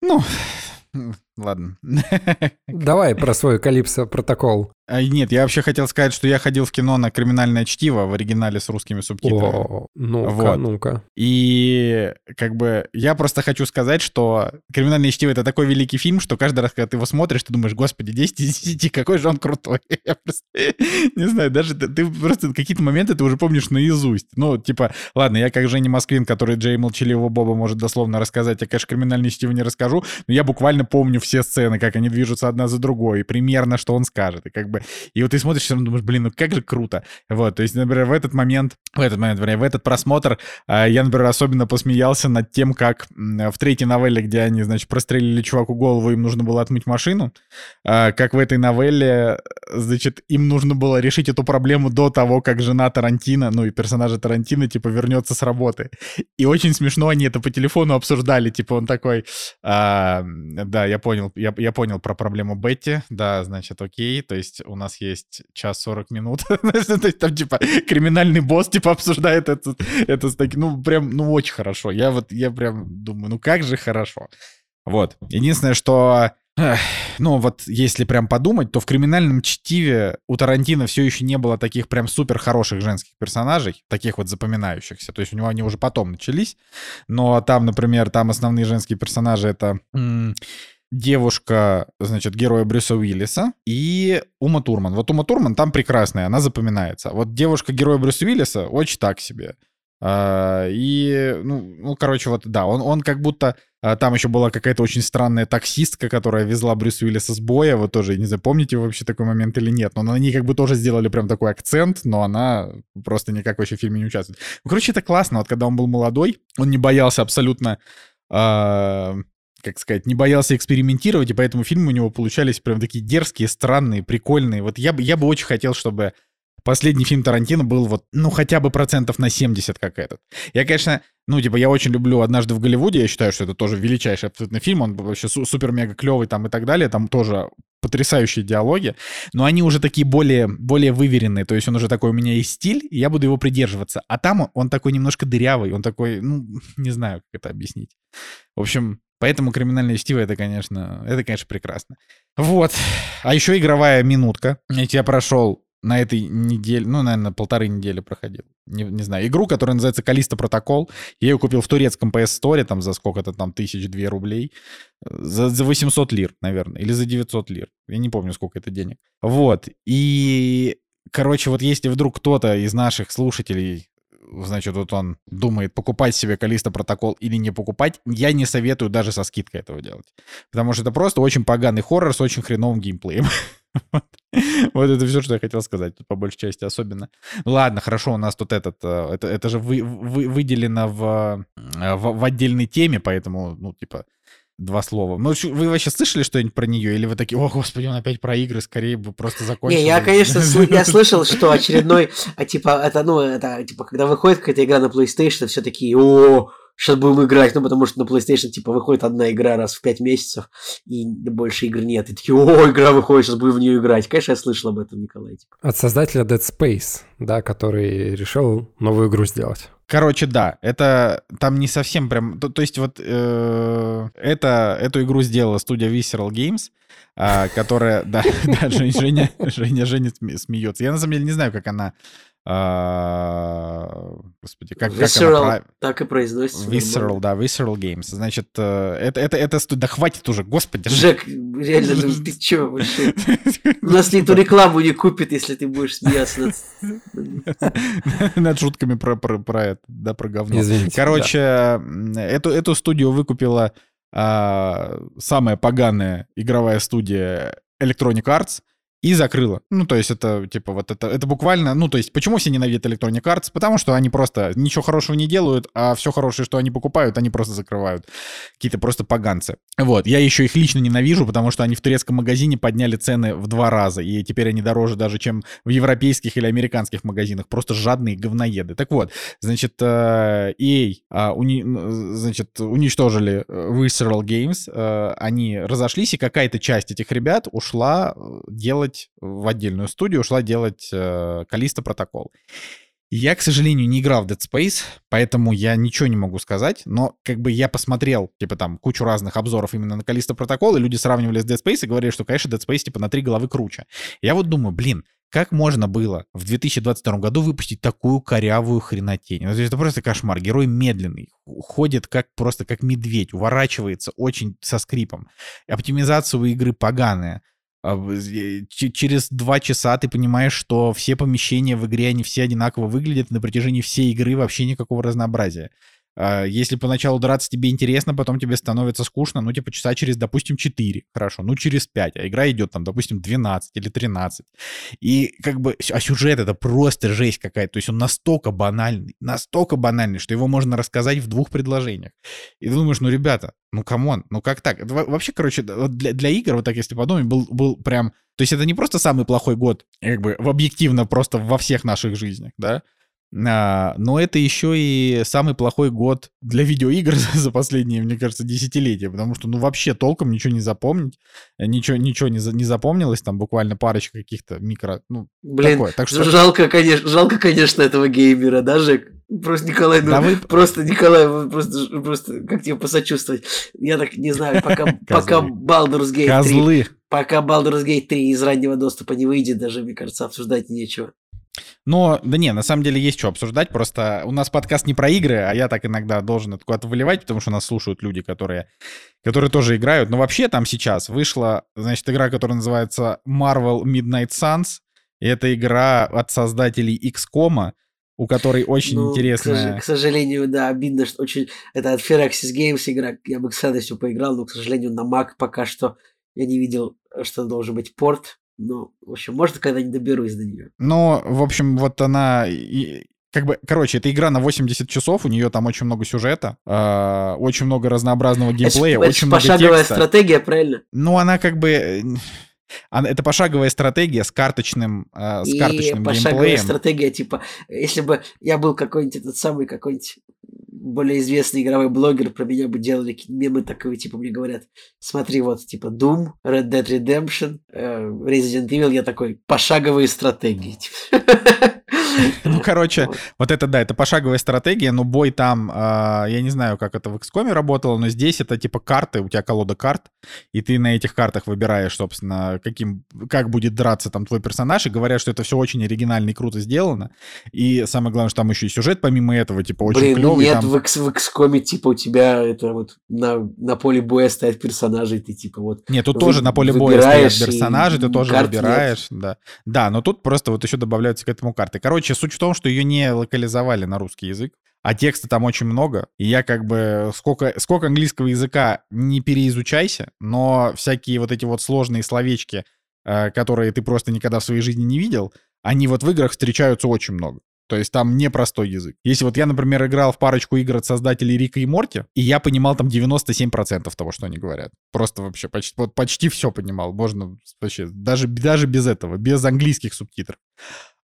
Ну, ладно. Давай про свой Калипсо протокол. А, нет, я вообще хотел сказать, что я ходил в кино на «Криминальное чтиво» в оригинале с русскими субтитрами. О, ну-ка, вот. ну-ка. И как бы я просто хочу сказать, что «Криминальное чтиво» — это такой великий фильм, что каждый раз, когда ты его смотришь, ты думаешь, господи, 10 из 10, какой же он крутой. Я просто не знаю, даже ты просто какие-то моменты ты уже помнишь наизусть. Ну, типа, ладно, я как Женя Москвин, который Джей Молчаливого Боба может дословно рассказать, я, конечно, «Криминальное чтиво» не расскажу, но я буквально помню все сцены, как они движутся одна за другой, и примерно, что он скажет. И как бы... И вот ты смотришь, равно думаешь, блин, ну как же круто. Вот, то есть, например, в этот момент, в этот момент, в этот просмотр э, я, например, особенно посмеялся над тем, как в третьей новелле, где они, значит, прострелили чуваку голову, им нужно было отмыть машину, э, как в этой новелле, значит, им нужно было решить эту проблему до того, как жена Тарантино, ну и персонажа Тарантино, типа, вернется с работы. И очень смешно они это по телефону обсуждали, типа, он такой, э, да, я понял, я, я понял про проблему Бетти, да, значит, окей, то есть у нас есть час 40 минут. То есть там, типа, криминальный босс, типа, обсуждает это, это с таким, ну, прям, ну, очень хорошо. Я вот, я прям думаю, ну, как же хорошо. Вот. Единственное, что ну, вот если прям подумать, то в «Криминальном чтиве» у Тарантино все еще не было таких прям супер хороших женских персонажей, таких вот запоминающихся. То есть у него они уже потом начались. Но там, например, там основные женские персонажи — это девушка, значит, героя Брюса Уиллиса и Ума Турман. Вот Ума Турман там прекрасная, она запоминается. Вот девушка героя Брюса Уиллиса очень так себе. А, и, ну, ну, короче, вот, да, он, он как будто... А, там еще была какая-то очень странная таксистка, которая везла Брюса Уиллиса с боя. Вы тоже, не знаю, помните вообще такой момент или нет. Но на ней как бы тоже сделали прям такой акцент, но она просто никак вообще в фильме не участвует. Ну, короче, это классно. Вот когда он был молодой, он не боялся абсолютно а, как сказать, не боялся экспериментировать, и поэтому фильмы у него получались прям такие дерзкие, странные, прикольные. Вот я бы, я бы очень хотел, чтобы последний фильм Тарантино был вот, ну, хотя бы процентов на 70, как этот. Я, конечно, ну, типа, я очень люблю «Однажды в Голливуде», я считаю, что это тоже величайший абсолютно фильм, он вообще супер-мега клевый там и так далее, там тоже потрясающие диалоги, но они уже такие более, более выверенные, то есть он уже такой, у меня есть стиль, и я буду его придерживаться. А там он такой немножко дырявый, он такой, ну, не знаю, как это объяснить. В общем, Поэтому криминальное чтиво это, конечно, это, конечно, прекрасно. Вот. А еще игровая минутка. Я прошел на этой неделе, ну, наверное, полторы недели проходил. Не, не знаю, игру, которая называется Калиста Протокол. Я ее купил в турецком PS Store, там за сколько-то там, тысяч две рублей. За, за 800 лир, наверное, или за 900 лир. Я не помню, сколько это денег. Вот. И, короче, вот если вдруг кто-то из наших слушателей значит, вот он думает, покупать себе Калиста протокол или не покупать, я не советую даже со скидкой этого делать. Потому что это просто очень поганый хоррор с очень хреновым геймплеем. Вот это все, что я хотел сказать, тут по большей части особенно. Ладно, хорошо, у нас тут этот, э, это, это же вы, вы, выделено э, в, в отдельной теме, поэтому, ну, типа, два слова. Ну, вы вообще слышали что-нибудь про нее? Или вы такие, о, господи, он опять про игры, скорее бы просто закончил. Не, я, конечно, я слышал, что очередной, а, типа, это, ну, это, типа, когда выходит какая-то игра на PlayStation, все такие, о, сейчас будем играть, ну, потому что на PlayStation, типа, выходит одна игра раз в пять месяцев, и больше игр нет. И такие, о, игра выходит, сейчас будем в нее играть. Конечно, я слышал об этом, Николай. Типа. От создателя Dead Space, да, который решил новую игру сделать. Короче, да, это там не совсем прям... То, то есть вот э, это, эту игру сделала студия Visceral Games, э, которая... Да, да Женя, Женя, Женя смеется. Я на самом деле не знаю, как она господи, как, Visceral, как она... так и произносится. Visceral, да, Visceral Games. Значит, э, это, это, это, да хватит уже, господи. Жек, реально, ну, ты чё вообще? У нас никто рекламу не купит, если ты будешь смеяться над, над шутками про, про, про это, да, про говно. Извините. Короче, да. эту, эту студию выкупила а, самая поганая игровая студия Electronic Arts — и закрыла. Ну, то есть это, типа, вот это, это буквально, ну, то есть почему все ненавидят Electronic Arts? Потому что они просто ничего хорошего не делают, а все хорошее, что они покупают, они просто закрывают. Какие-то просто поганцы. Вот, я еще их лично ненавижу, потому что они в турецком магазине подняли цены в два раза, и теперь они дороже даже, чем в европейских или американских магазинах. Просто жадные говноеды. Так вот, значит, э, EA, а, уни, значит, уничтожили э, Visceral Games, э, они разошлись, и какая-то часть этих ребят ушла делать в отдельную студию, ушла делать Калиста протокол. Я, к сожалению, не играл в Dead Space, поэтому я ничего не могу сказать, но как бы я посмотрел, типа, там, кучу разных обзоров именно на Калиста протокол, и люди сравнивали с Dead Space и говорили, что, конечно, Dead Space, типа, на три головы круче. Я вот думаю, блин, как можно было в 2022 году выпустить такую корявую хренотень? Ну, это просто кошмар. Герой медленный, ходит как просто как медведь, уворачивается очень со скрипом. Оптимизация у игры поганая. А, через два часа ты понимаешь, что все помещения в игре, они все одинаково выглядят, на протяжении всей игры вообще никакого разнообразия. А, если поначалу драться тебе интересно, потом тебе становится скучно, ну, типа, часа через, допустим, 4, хорошо, ну, через 5, а игра идет там, допустим, 12 или 13. И как бы, а сюжет это просто жесть какая-то, то есть он настолько банальный, настолько банальный, что его можно рассказать в двух предложениях. И ты думаешь, ну, ребята, ну, come on, ну как так? Это вообще, короче, для, для игр, вот так если подумать, был, был прям... То есть это не просто самый плохой год, как бы, объективно просто во всех наших жизнях, да? А, но это еще и самый плохой год для видеоигр за последние, мне кажется, десятилетия, потому что, ну, вообще толком ничего не запомнить, ничего, ничего не, не запомнилось, там буквально парочка каких-то микро, ну, Блин, такое. Так что... жалко, конечно, жалко, конечно, этого геймера, да, Жек? Просто, Николай, ну, да вы... просто, Николай, просто, просто, как тебе посочувствовать? Я так не знаю, пока, пока Baldur's Gate 3... Козлы. Пока Baldur's Gate 3 из раннего доступа не выйдет, даже, мне кажется, обсуждать нечего. Но, да не, на самом деле есть что обсуждать, просто у нас подкаст не про игры, а я так иногда должен это куда-то выливать, потому что нас слушают люди, которые, которые тоже играют. Но вообще там сейчас вышла, значит, игра, которая называется Marvel Midnight Suns, и это игра от создателей XCOM, у которой очень ну, интересная... К, к сожалению, да, обидно, что очень... Это от Firaxis Games игра, я бы с радостью поиграл, но, к сожалению, на Mac пока что я не видел, что должен быть порт ну, в общем, может, когда-нибудь доберусь до нее. Ну, в общем, вот она... И, как бы, короче, это игра на 80 часов, у нее там очень много сюжета, э, очень много разнообразного геймплея, это, очень это много пошаговая текста. стратегия, правильно? Ну, она как бы... Э, это пошаговая стратегия с карточным, э, с и карточным пошаговая геймплеем. стратегия, типа, если бы я был какой-нибудь этот самый какой-нибудь более известный игровой блогер про меня бы делали какие-то мемы такие, типа, мне говорят, смотри, вот, типа, Doom, Red Dead Redemption, э, Resident Evil, я такой, пошаговые стратегии. Типа. Ну, короче, вот это, да, это пошаговая стратегия, но бой там, а, я не знаю, как это в XCOM работало, но здесь это типа карты, у тебя колода карт, и ты на этих картах выбираешь, собственно, каким, как будет драться там твой персонаж, и говорят, что это все очень оригинально и круто сделано, и самое главное, что там еще и сюжет помимо этого, типа, очень Блин, клевый. нет, там... в, в XCOM, типа, у тебя это вот на, на поле боя стоят персонажи, ты типа вот... Нет, тут вы, тоже на поле боя стоят персонажи, ты тоже выбираешь, нет. да. Да, но тут просто вот еще добавляются к этому карты. Короче, суть в том, что ее не локализовали на русский язык, а текста там очень много. И я как бы сколько, сколько английского языка не переизучайся, но всякие вот эти вот сложные словечки, э, которые ты просто никогда в своей жизни не видел, они вот в играх встречаются очень много. То есть там непростой язык. Если вот я, например, играл в парочку игр от создателей Рика и Морти, и я понимал там 97% того, что они говорят. Просто вообще почти, вот почти все понимал. Можно вообще, даже, даже без этого, без английских субтитров.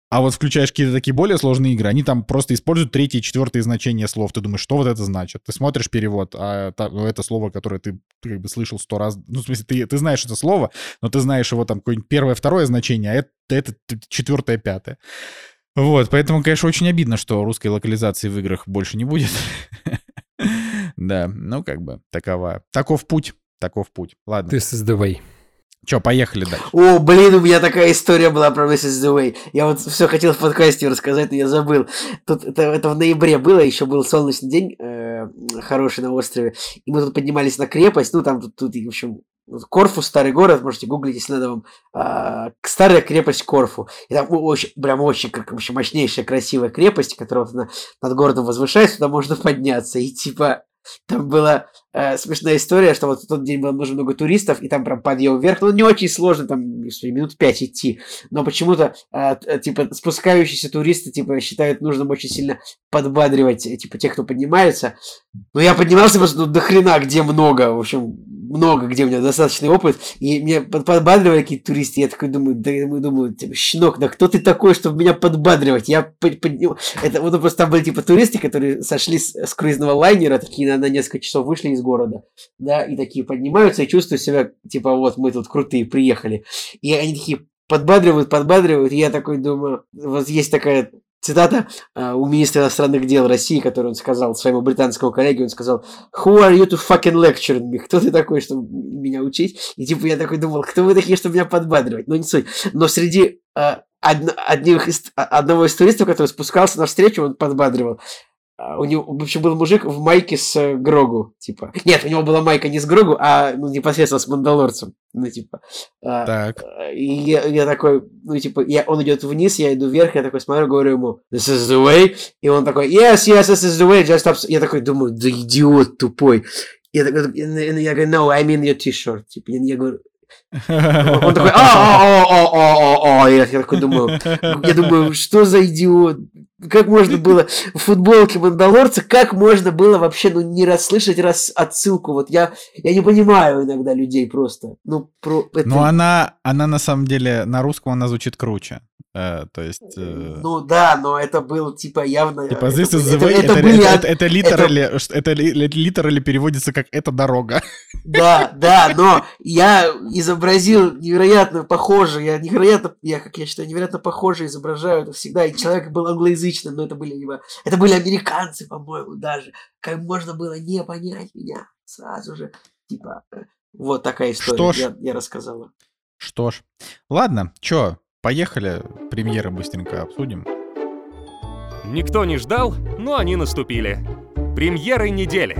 А вот включаешь какие-то такие более сложные игры, они там просто используют третье и четвертое значение слов. Ты думаешь, что вот это значит? Ты смотришь перевод, а это, ну, это слово, которое ты, ты как бы слышал сто раз. Ну, в смысле, ты, ты знаешь это слово, но ты знаешь его там какое-нибудь первое, второе значение, а это, это четвертое, пятое. Вот, поэтому, конечно, очень обидно, что русской локализации в играх больше не будет. Да, ну как бы такова. Таков путь, таков путь. Ладно. The way. Че, поехали дальше. О, блин, у меня такая история была про Mrs. The Way. Я вот все хотел в подкасте рассказать, но я забыл. Тут это, это в ноябре было, еще был солнечный день э, хороший на острове. И мы тут поднимались на крепость. Ну, там тут, тут в общем, Корфу, старый город, можете гуглить, если надо вам. А, старая крепость Корфу. И там очень, прям очень, очень мощнейшая, красивая крепость, которая вот на, над городом возвышается, туда можно подняться. И типа Там была э, смешная история, что вот в тот день было нужно много туристов, и там прям подъем вверх. Ну, не очень сложно, там минут пять идти. Но почему-то, э, типа, спускающиеся туристы, типа, считают нужным очень сильно подбадривать, э, типа, тех, кто поднимается. Но я поднимался просто, ну, до хрена, где много. В общем, много, где у меня достаточный опыт, и меня подбадривали какие-то туристы, я такой думаю, да, думаю, типа, щенок, да кто ты такой, чтобы меня подбадривать? Я под, под... Это вот просто там были типа туристы, которые сошли с, с круизного лайнера, такие на, на несколько часов вышли из города, да, и такие поднимаются и чувствуют себя, типа, вот мы тут крутые, приехали. И они такие подбадривают, подбадривают, и я такой думаю, вот есть такая Цитата uh, у министра иностранных дел России, который он сказал своему британскому коллеге, он сказал «Who are you to fucking lecture me?» Кто ты такой, чтобы меня учить? И типа я такой думал, кто вы такие, чтобы меня подбадривать? Ну не суть. Но среди uh, од- одних из, одного из туристов, который спускался на встречу, он подбадривал. А, у него, в общем, был мужик в майке с э, Грогу, типа. Нет, у него была майка не с Грогу, а ну, непосредственно с Мандалорцем. Ну, типа. А, так. И я, я такой, ну, типа, я, он идет вниз, я иду вверх, я такой смотрю, говорю ему, this is the way. И он такой, yes, yes, this is the way, just stop. Я такой думаю, да идиот тупой. Я, такой, я говорю, no, I mean your t-shirt. Типа, я, я говорю, он такой, а, а, а, а, а, а, я такой думаю, я думаю, что за идиот? Как можно было в футболке Мандалорца, как можно было вообще ну, не расслышать раз отсылку? Вот я, я не понимаю иногда людей просто. Ну, про, это... Но она, она на самом деле на русском она звучит круче. Э, то есть... Э... Ну да, но это был типа явно... Типа this is the way, это, это, были, это, это, литерали, это... это литерали переводится как «это дорога». Да, да, но я изобразил невероятно похоже, я невероятно, я, как я считаю, невероятно похоже изображаю это всегда, и человек был англоязычным, но это были либо... Это были американцы, по-моему, даже. Как можно было не понять меня сразу же. Типа, э, вот такая история, Что ж, я, я рассказала. Что ж, ладно, чё, Поехали, премьеры быстренько обсудим. Никто не ждал, но они наступили. Премьеры недели.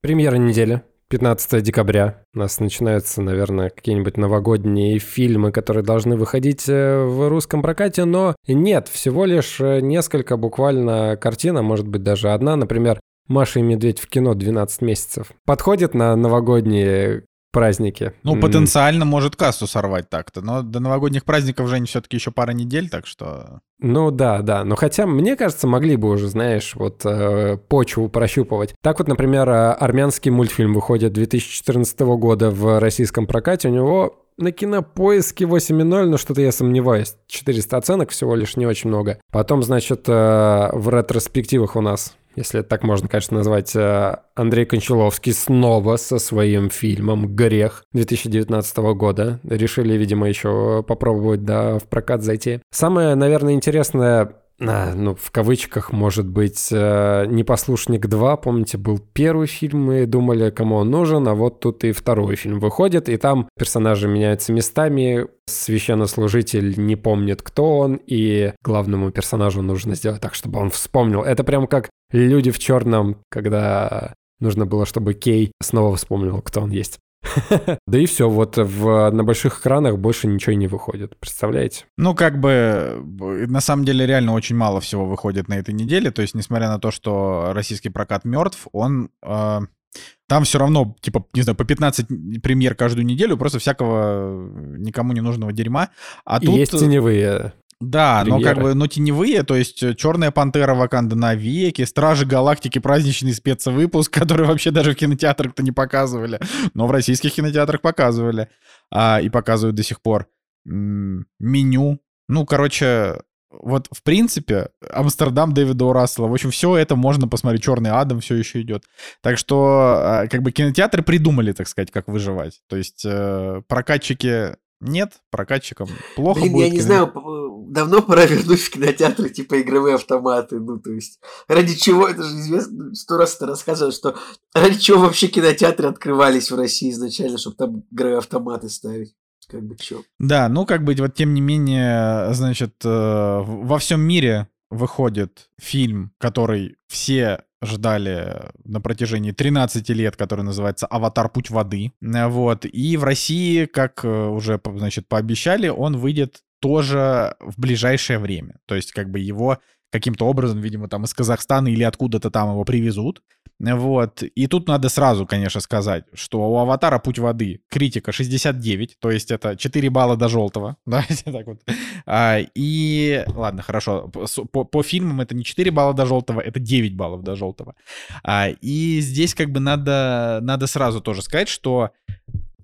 Премьера недели. 15 декабря. У нас начинаются, наверное, какие-нибудь новогодние фильмы, которые должны выходить э, в русском прокате, но нет, всего лишь э, несколько буквально картин, а может быть даже одна, например, Маша и Медведь в кино 12 месяцев. Подходит на новогодние праздники. Ну, mm. потенциально может кассу сорвать так-то, но до новогодних праздников, Жень, все-таки еще пара недель, так что... Ну да, да, но хотя, мне кажется, могли бы уже, знаешь, вот э, почву прощупывать. Так вот, например, э, армянский мультфильм выходит 2014 года в российском прокате, у него на кинопоиске 8.0, но что-то я сомневаюсь. 400 оценок всего лишь не очень много. Потом, значит, э, в ретроспективах у нас если так можно, конечно, назвать, э, Андрей Кончаловский снова со своим фильмом «Грех» 2019 года. Решили, видимо, еще попробовать, да, в прокат зайти. Самое, наверное, интересное а, ну, в кавычках, может быть, э, «Непослушник 2», помните, был первый фильм, мы думали, кому он нужен, а вот тут и второй фильм выходит, и там персонажи меняются местами, священнослужитель не помнит, кто он, и главному персонажу нужно сделать так, чтобы он вспомнил. Это прям как «Люди в черном», когда нужно было, чтобы Кей снова вспомнил, кто он есть. Да и все, вот в, на больших экранах больше ничего не выходит, представляете? Ну, как бы, на самом деле, реально очень мало всего выходит на этой неделе, то есть, несмотря на то, что российский прокат мертв, он... Э, там все равно, типа, не знаю, по 15 премьер каждую неделю, просто всякого никому не нужного дерьма. А и тут... есть теневые да, премьеры. но как бы, но теневые, то есть э, Черная пантера Ваканда навеки, Стражи Галактики праздничный спецвыпуск, который вообще даже в кинотеатрах-то не показывали, но в российских кинотеатрах показывали а, и показывают до сих пор. Меню. Ну, короче, вот в принципе Амстердам Дэвида У. Рассела, в общем, все это можно посмотреть. Черный Адам все еще идет. Так что а, как бы кинотеатры придумали, так сказать, как выживать. То есть э, прокатчики нет, прокатчикам плохо Блин, будет. я не знаю, давно пора вернуть в кинотеатры типа игровые автоматы. Ну, то есть, ради чего, это же известно, сто раз ты рассказывал, что ради чего вообще кинотеатры открывались в России изначально, чтобы там игровые автоматы ставить. Как бы чё. Да, ну как бы вот тем не менее, значит, э, во всем мире выходит фильм, который все ждали на протяжении 13 лет, который называется «Аватар. Путь воды». Вот. И в России, как э, уже, значит, пообещали, он выйдет тоже в ближайшее время. То есть, как бы его каким-то образом, видимо, там из Казахстана или откуда-то там его привезут. Вот. И тут надо сразу, конечно, сказать, что у «Аватара. Путь воды» критика 69, то есть это 4 балла до желтого. Да, так вот. А, и, ладно, хорошо, по, по фильмам это не 4 балла до желтого, это 9 баллов до желтого. А, и здесь как бы надо, надо сразу тоже сказать, что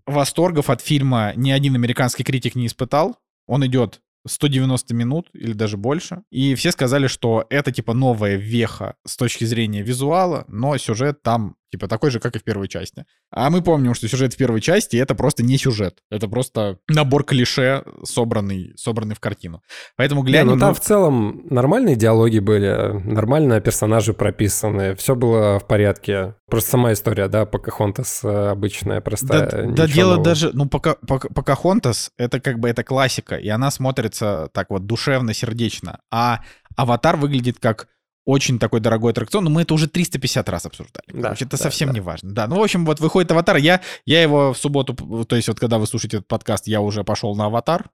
восторгов от фильма ни один американский критик не испытал. Он идет 190 минут или даже больше. И все сказали, что это типа новая веха с точки зрения визуала, но сюжет там типа такой же, как и в первой части. А мы помним, что сюжет в первой части это просто не сюжет. Это просто набор клише, собранный, собранный в картину. Поэтому глянь... Не, ну там в целом нормальные диалоги были, нормально персонажи прописаны, все было в порядке. Просто сама история, да, Покахонтас э, обычная, простая. Да, да дело нового. даже, ну, пока, пока, Покахонтас, это как бы, это классика, и она смотрится так вот душевно, сердечно. А Аватар выглядит как очень такой дорогой аттракцион, но мы это уже 350 раз обсуждали. Да, Короче, это да, совсем да. не важно. Да, ну, в общем, вот выходит «Аватар», я, я его в субботу, то есть вот когда вы слушаете этот подкаст, я уже пошел на «Аватар»,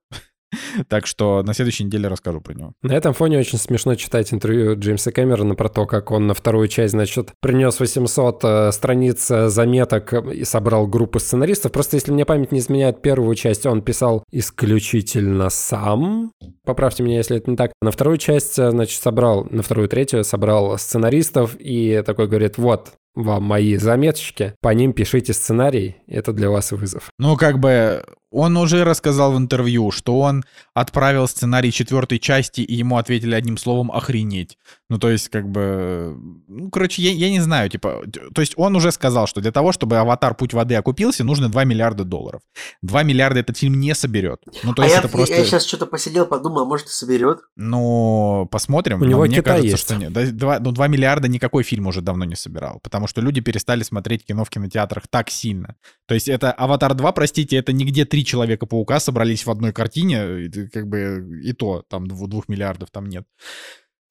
Так что на следующей неделе расскажу про него. На этом фоне очень смешно читать интервью Джеймса Кэмерона про то, как он на вторую часть, значит, принес 800 э, страниц э, заметок и собрал группу сценаристов. Просто если мне память не изменяет, первую часть он писал исключительно сам. Поправьте меня, если это не так. На вторую часть, э, значит, собрал, на вторую третью собрал сценаристов и такой говорит, вот, вам мои заметочки, по ним пишите сценарий, это для вас вызов. Ну, как бы он уже рассказал в интервью, что он отправил сценарий четвертой части, и ему ответили одним словом «охренеть». Ну, то есть, как бы... Ну, короче, я, я не знаю, типа... То есть он уже сказал, что для того, чтобы «Аватар. Путь воды» окупился, нужно 2 миллиарда долларов. 2 миллиарда этот фильм не соберет. Ну, то а есть я, это просто... я сейчас что-то посидел, подумал, а может, и соберет. Ну, посмотрим. У него мне Китай кажется, есть. что нет. 2, ну, 2 миллиарда никакой фильм уже давно не собирал, потому что люди перестали смотреть кино в кинотеатрах так сильно. То есть это «Аватар 2», простите, это нигде три Человека-паука собрались в одной картине, как бы и то, там двух миллиардов там нет.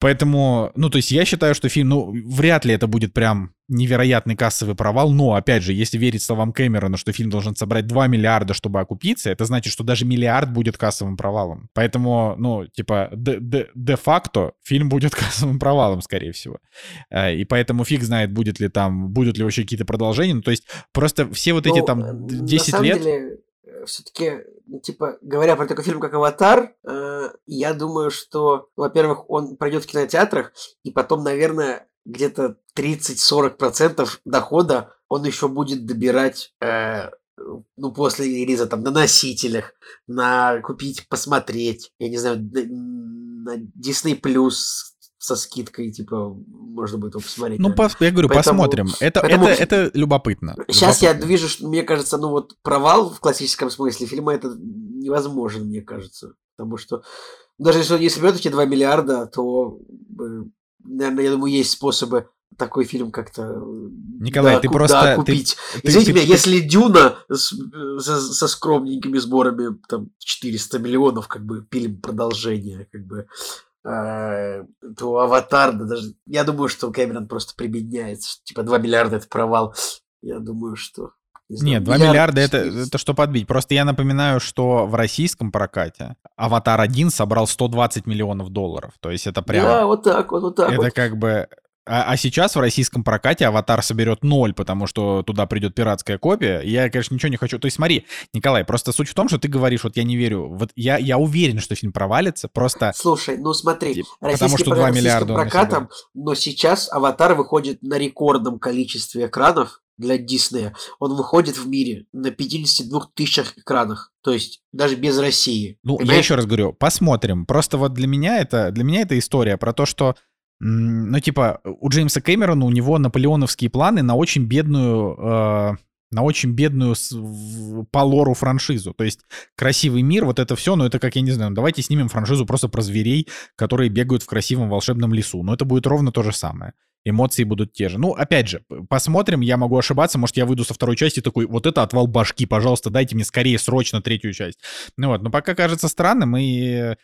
Поэтому, ну, то есть я считаю, что фильм, ну, вряд ли это будет прям невероятный кассовый провал, но, опять же, если верить словам Кэмерона, что фильм должен собрать 2 миллиарда, чтобы окупиться, это значит, что даже миллиард будет кассовым провалом. Поэтому, ну, типа, де-факто фильм будет кассовым провалом, скорее всего. Э, и поэтому фиг знает, будет ли там, будут ли вообще какие-то продолжения. Ну, то есть просто все вот эти ну, там 10 лет... Деле все-таки, ну, типа, говоря про такой фильм, как «Аватар», э, я думаю, что, во-первых, он пройдет в кинотеатрах, и потом, наверное, где-то 30-40% дохода он еще будет добирать, э, ну, после релиза, там, на носителях, на купить, посмотреть, я не знаю, на Disney Plus со скидкой, типа, можно будет его посмотреть. Ну, по, я говорю, поэтому, посмотрим. Это, поэтому, это, это любопытно. Сейчас любопытно. я вижу, что, мне кажется, ну вот провал в классическом смысле фильма это невозможен, мне кажется. Потому что даже если он не соберет эти 2 миллиарда, то, наверное, я думаю, есть способы такой фильм как-то Николай, да, ты просто купить. Ты, Извините ты, меня, ты, если Дюна с, со, со скромненькими сборами там 400 миллионов, как бы фильм продолжение, как бы Э, то Аватар, да даже... Я думаю, что Кэмерон просто прибедняется. Типа 2 миллиарда это провал. Я думаю, что... Не Нет, 2 миллиарда это, это что подбить. Просто я напоминаю, что в российском прокате Аватар 1 собрал 120 миллионов долларов. То есть это прямо... Да, вот так вот, вот так Это вот. как бы а, а сейчас в российском прокате аватар соберет ноль, потому что туда придет пиратская копия. Я, конечно, ничего не хочу. То есть смотри, Николай, просто суть в том, что ты говоришь, вот я не верю. Вот я, я уверен, что фильм провалится, просто... Слушай, ну смотри, потому что 2 миллиарда прокатом, но сейчас аватар выходит на рекордном количестве экранов для Диснея. Он выходит в мире на 52 тысячах экранах. То есть даже без России. Ну, Понимаешь? я еще раз говорю, посмотрим. Просто вот для меня это, для меня это история про то, что ну, типа, у Джеймса Кэмерона, у него наполеоновские планы на очень бедную, э, на очень бедную с, в, по лору франшизу. То есть красивый мир, вот это все, но это как, я не знаю, ну, давайте снимем франшизу просто про зверей, которые бегают в красивом волшебном лесу. Но это будет ровно то же самое. Эмоции будут те же. Ну, опять же, посмотрим, я могу ошибаться, может, я выйду со второй части такой, вот это отвал башки, пожалуйста, дайте мне скорее, срочно третью часть. Ну вот, но пока кажется странным, и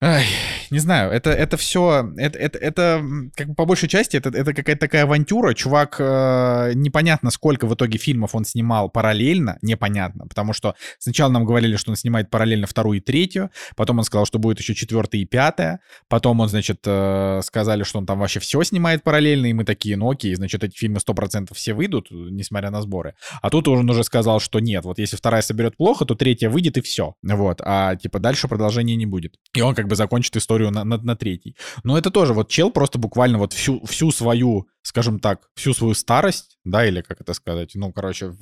Ай, не знаю, это, это все, это, это, это как бы по большей части, это, это какая-то такая авантюра. Чувак, э, непонятно, сколько в итоге фильмов он снимал параллельно, непонятно, потому что сначала нам говорили, что он снимает параллельно вторую и третью, потом он сказал, что будет еще четвертая и пятая, потом он, значит, э, сказали, что он там вообще все снимает параллельно, и мы такие, ну окей, значит, эти фильмы 100% все выйдут, несмотря на сборы. А тут он уже сказал, что нет, вот если вторая соберет плохо, то третья выйдет и все. Вот, а типа дальше продолжения не будет. И он как бы закончит историю на, на, на третий. Но это тоже вот чел просто буквально вот всю, всю свою, скажем так, всю свою старость, да, или как это сказать, ну, короче,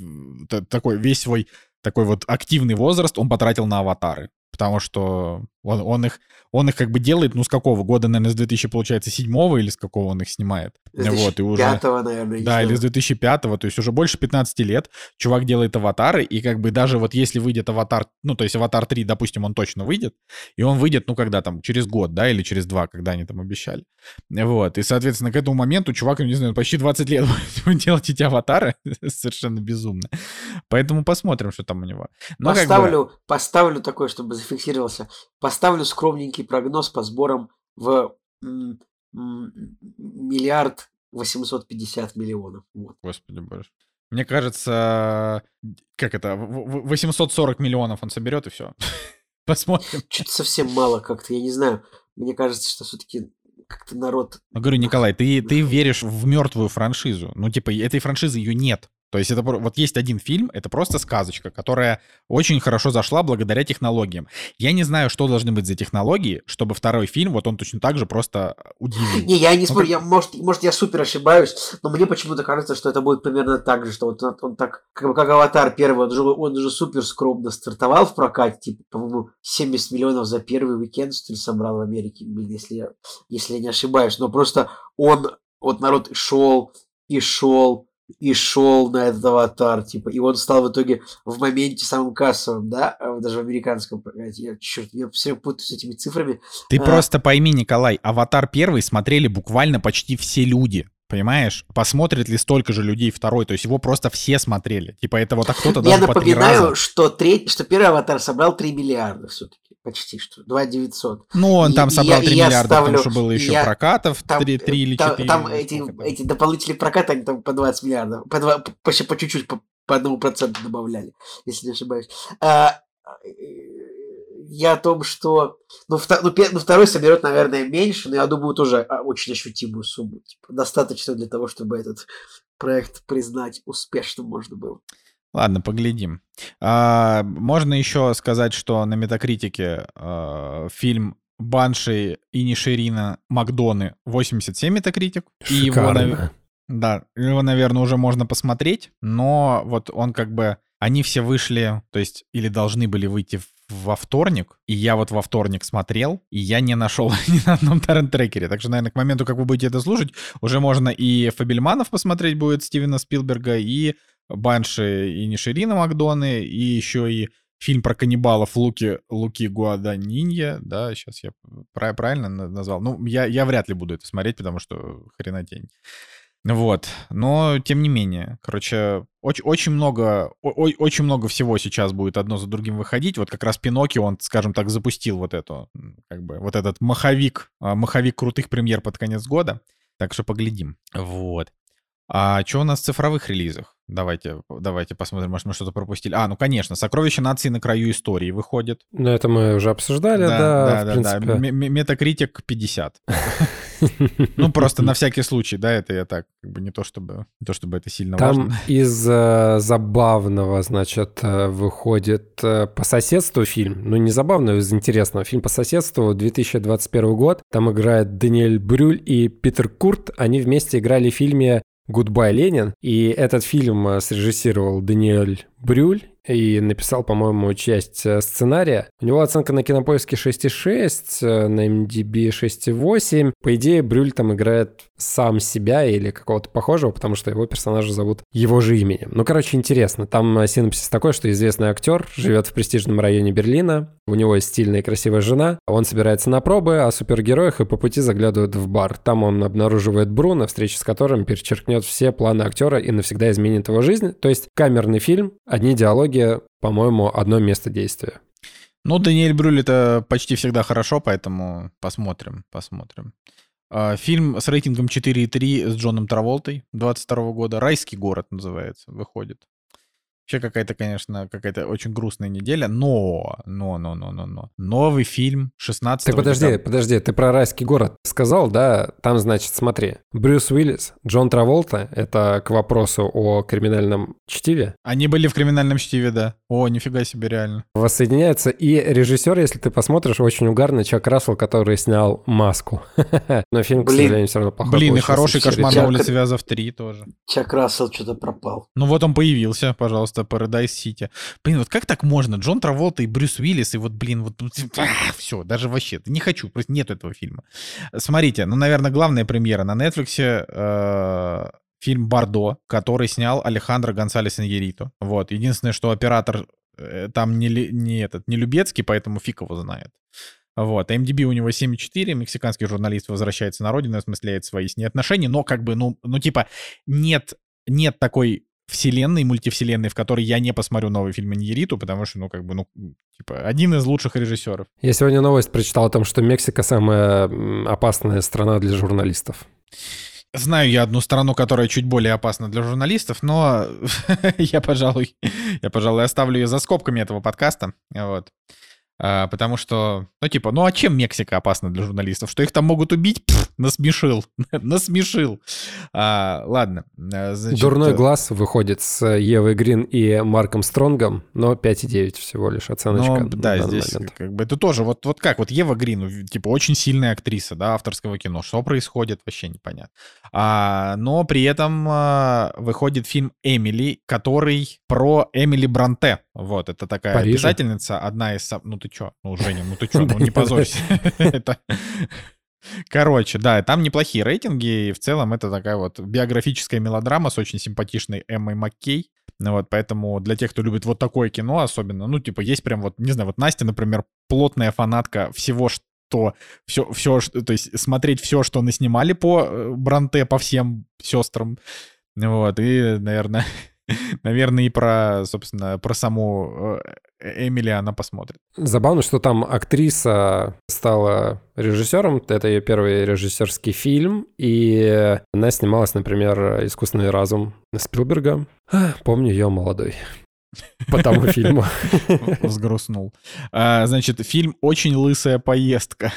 такой весь свой такой вот активный возраст он потратил на аватары потому что он, он, их, он их как бы делает, ну, с какого года, наверное, с 2000, получается, седьмого или с какого он их снимает? 2005, вот, и уже, наверное. Да, или с 2005, то есть уже больше 15 лет чувак делает аватары, и как бы даже вот если выйдет аватар, ну, то есть аватар 3, допустим, он точно выйдет, и он выйдет, ну, когда там, через год, да, или через два, когда они там обещали. Вот, и, соответственно, к этому моменту чувак, не знаю, почти 20 лет будет делать эти аватары, совершенно безумно. Поэтому посмотрим, что там у него. Но поставлю, как бы... поставлю такое, чтобы зафиксировался. Поставлю скромненький прогноз по сборам в миллиард восемьсот пятьдесят миллионов. Вот. Господи боже. Мне кажется, как это, 840 миллионов он соберет и все. Посмотрим. Что-то совсем мало как-то, я не знаю. Мне кажется, что все-таки как-то народ... Ну, говорю, Николай, ты, ты веришь в мертвую франшизу. Ну, типа, этой франшизы ее нет. То есть это вот есть один фильм, это просто сказочка, которая очень хорошо зашла благодаря технологиям. Я не знаю, что должны быть за технологии, чтобы второй фильм, вот он точно так же просто удивил. Не, я не ну, спорю, как... я, может, может, я супер ошибаюсь, но мне почему-то кажется, что это будет примерно так же, что вот он, он так, как, как «Аватар» первый, он же, он же супер скромно стартовал в прокате, типа, по-моему, 70 миллионов за первый уикенд, что ли, собрал в Америке, если я, если я не ошибаюсь, но просто он, вот народ шел и шел, и шел на этот аватар, типа, и он стал в итоге в моменте самым кассовым, да, а даже в американском. Я, черт, я все путаю с этими цифрами. Ты а... просто пойми, Николай, аватар первый смотрели буквально почти все люди. Понимаешь? Посмотрит ли столько же людей второй? То есть его просто все смотрели. Типа это вот так кто-то даже Я напоминаю, что, треть, что первый аватар собрал 3 миллиарда все-таки. Почти что. 2 900. Ну, он там собрал 3 я, миллиарда, ставлю, потому что было еще я, прокатов там, 3, 3 или 4. Там, там эти, эти дополнительные прокаты, они там по 20 миллиардов. По, 2, по, по, чуть-чуть, по, по одному проценту добавляли, если не ошибаюсь. А, я о том, что ну, втор, ну, ну, второй соберет, наверное, меньше, но я думаю, тоже а, очень ощутимую сумму. Типа, достаточно для того, чтобы этот проект признать успешным можно было. Ладно, поглядим. А, можно еще сказать, что на Метакритике а, фильм Банши и Ниширина Макдоны 87 Метакритик. Шикарно. И его, да, его, наверное, уже можно посмотреть, но вот он как бы... Они все вышли, то есть или должны были выйти во вторник, и я вот во вторник смотрел, и я не нашел ни на одном торрент-трекере. Так что, наверное, к моменту, как вы будете это слушать, уже можно и Фабельманов посмотреть будет Стивена Спилберга, и Банши и Ниширина Макдоны, и еще и фильм про каннибалов Луки, Луки Гуаданинья, да, сейчас я правильно назвал. Ну, я, я вряд ли буду это смотреть, потому что хренотень. Вот, но тем не менее, короче, очень, очень много, о, очень много всего сейчас будет одно за другим выходить. Вот как раз Пиноккио, он, скажем так, запустил вот эту, как бы, вот этот маховик, а, маховик крутых премьер под конец года. Так что поглядим. Вот. А что у нас в цифровых релизах? Давайте, давайте посмотрим, может, мы что-то пропустили. А, ну, конечно, «Сокровища нации на краю истории» выходит. Ну, это мы уже обсуждали, да, да, да, да, да. Metacritic 50. Ну, просто на всякий случай, да, это я так, как бы не то чтобы, не то чтобы это сильно Там важно. из э, забавного, значит, э, выходит э, по соседству фильм, ну, не забавного, из интересного, фильм по соседству, 2021 год, там играет Даниэль Брюль и Питер Курт, они вместе играли в фильме «Гудбай, Ленин». И этот фильм э, срежиссировал Даниэль Брюль и написал, по-моему, часть э, сценария. У него оценка на кинопоиске 6,6, э, на IMDb 6,8. По идее, Брюль там играет сам себя или какого-то похожего, потому что его персонажа зовут его же именем. Ну, короче, интересно. Там э, синопсис такой, что известный актер живет в престижном районе Берлина, у него есть стильная и красивая жена, он собирается на пробы о супергероях и по пути заглядывает в бар. Там он обнаруживает Бруно, встреча с которым перечеркнет все планы актера и навсегда изменит его жизнь. То есть камерный фильм, одни диалоги, по-моему, одно место действия. Ну, Даниэль Брюль это почти всегда хорошо, поэтому посмотрим, посмотрим. А, Фильм с рейтингом 4,3 с Джоном Траволтой 22 года. «Райский город» называется, выходит. Вообще какая-то, конечно, какая-то очень грустная неделя, но, но, но, но, но, но. Новый фильм 16 Так подожди, декабря. подожди, ты про райский город сказал, да? Там, значит, смотри, Брюс Уиллис, Джон Траволта, это к вопросу о криминальном чтиве, Они были в криминальном чтиве, да. О, нифига себе, реально. воссоединяется. И режиссер, если ты посмотришь, очень угарный Чак Рассел, который снял «Маску». Но фильм, к Блин. сожалению, все равно плохой Блин, и хороший кошмар на улице Вязов 3 тоже. Чак Рассел что-то пропал. Ну вот он появился, пожалуйста, Paradise City. Блин, вот как так можно? Джон Траволта и Брюс Уиллис, и вот, блин, вот все, даже вообще, не хочу, просто нет этого фильма. Смотрите, ну, наверное, главная премьера на Netflix э, фильм «Бардо», который снял Алехандро Гонсалес Иньерито. Вот, единственное, что оператор э, там не, не этот, не Любецкий, поэтому фиг его знает. Вот, MDB у него 7,4, мексиканский журналист возвращается на родину, осмысляет свои с ней отношения, но как бы, ну, ну типа, нет, нет такой вселенной, мультивселенной, в которой я не посмотрю новый фильм Иньериту, потому что, ну, как бы, ну, типа, один из лучших режиссеров. Я сегодня новость прочитал о том, что Мексика самая опасная страна для журналистов. Знаю я одну страну, которая чуть более опасна для журналистов, но я, пожалуй, я, пожалуй, оставлю ее за скобками этого подкаста, вот. А, потому что, ну, типа, ну, а чем Мексика опасна для журналистов? Что их там могут убить? Пф, насмешил, насмешил. А, ладно. а, значит, Дурной э, глаз выходит с Евой Грин и Марком Стронгом, но 5,9 всего лишь оценочка. Ну, да, здесь момент. как бы это тоже вот, вот как, вот Ева Грин, типа очень сильная актриса, да, авторского кино. Что происходит, вообще непонятно. А, но при этом а, выходит фильм «Эмили», который про Эмили Бранте. Вот, это такая Парижа? писательница, одна из... Ну ты чё? Ну, Женя, ну ты чё? Ну не позорься. Короче, да, там неплохие рейтинги, и в целом это такая вот биографическая мелодрама с очень симпатичной Эммой Маккей. Ну вот, поэтому для тех, кто любит вот такое кино особенно, ну, типа, есть прям вот, не знаю, вот Настя, например, плотная фанатка всего, что все, все, то есть смотреть все, что наснимали по э, Бранте, по всем сестрам. Вот, и, наверное, наверное, и про, собственно, про саму э, Эмили она посмотрит. Забавно, что там актриса стала режиссером. Это ее первый режиссерский фильм. И она снималась, например, «Искусственный разум» Спилберга. А, Помню ее молодой. По тому фильму. Взгрустнул. А, значит, фильм «Очень лысая поездка».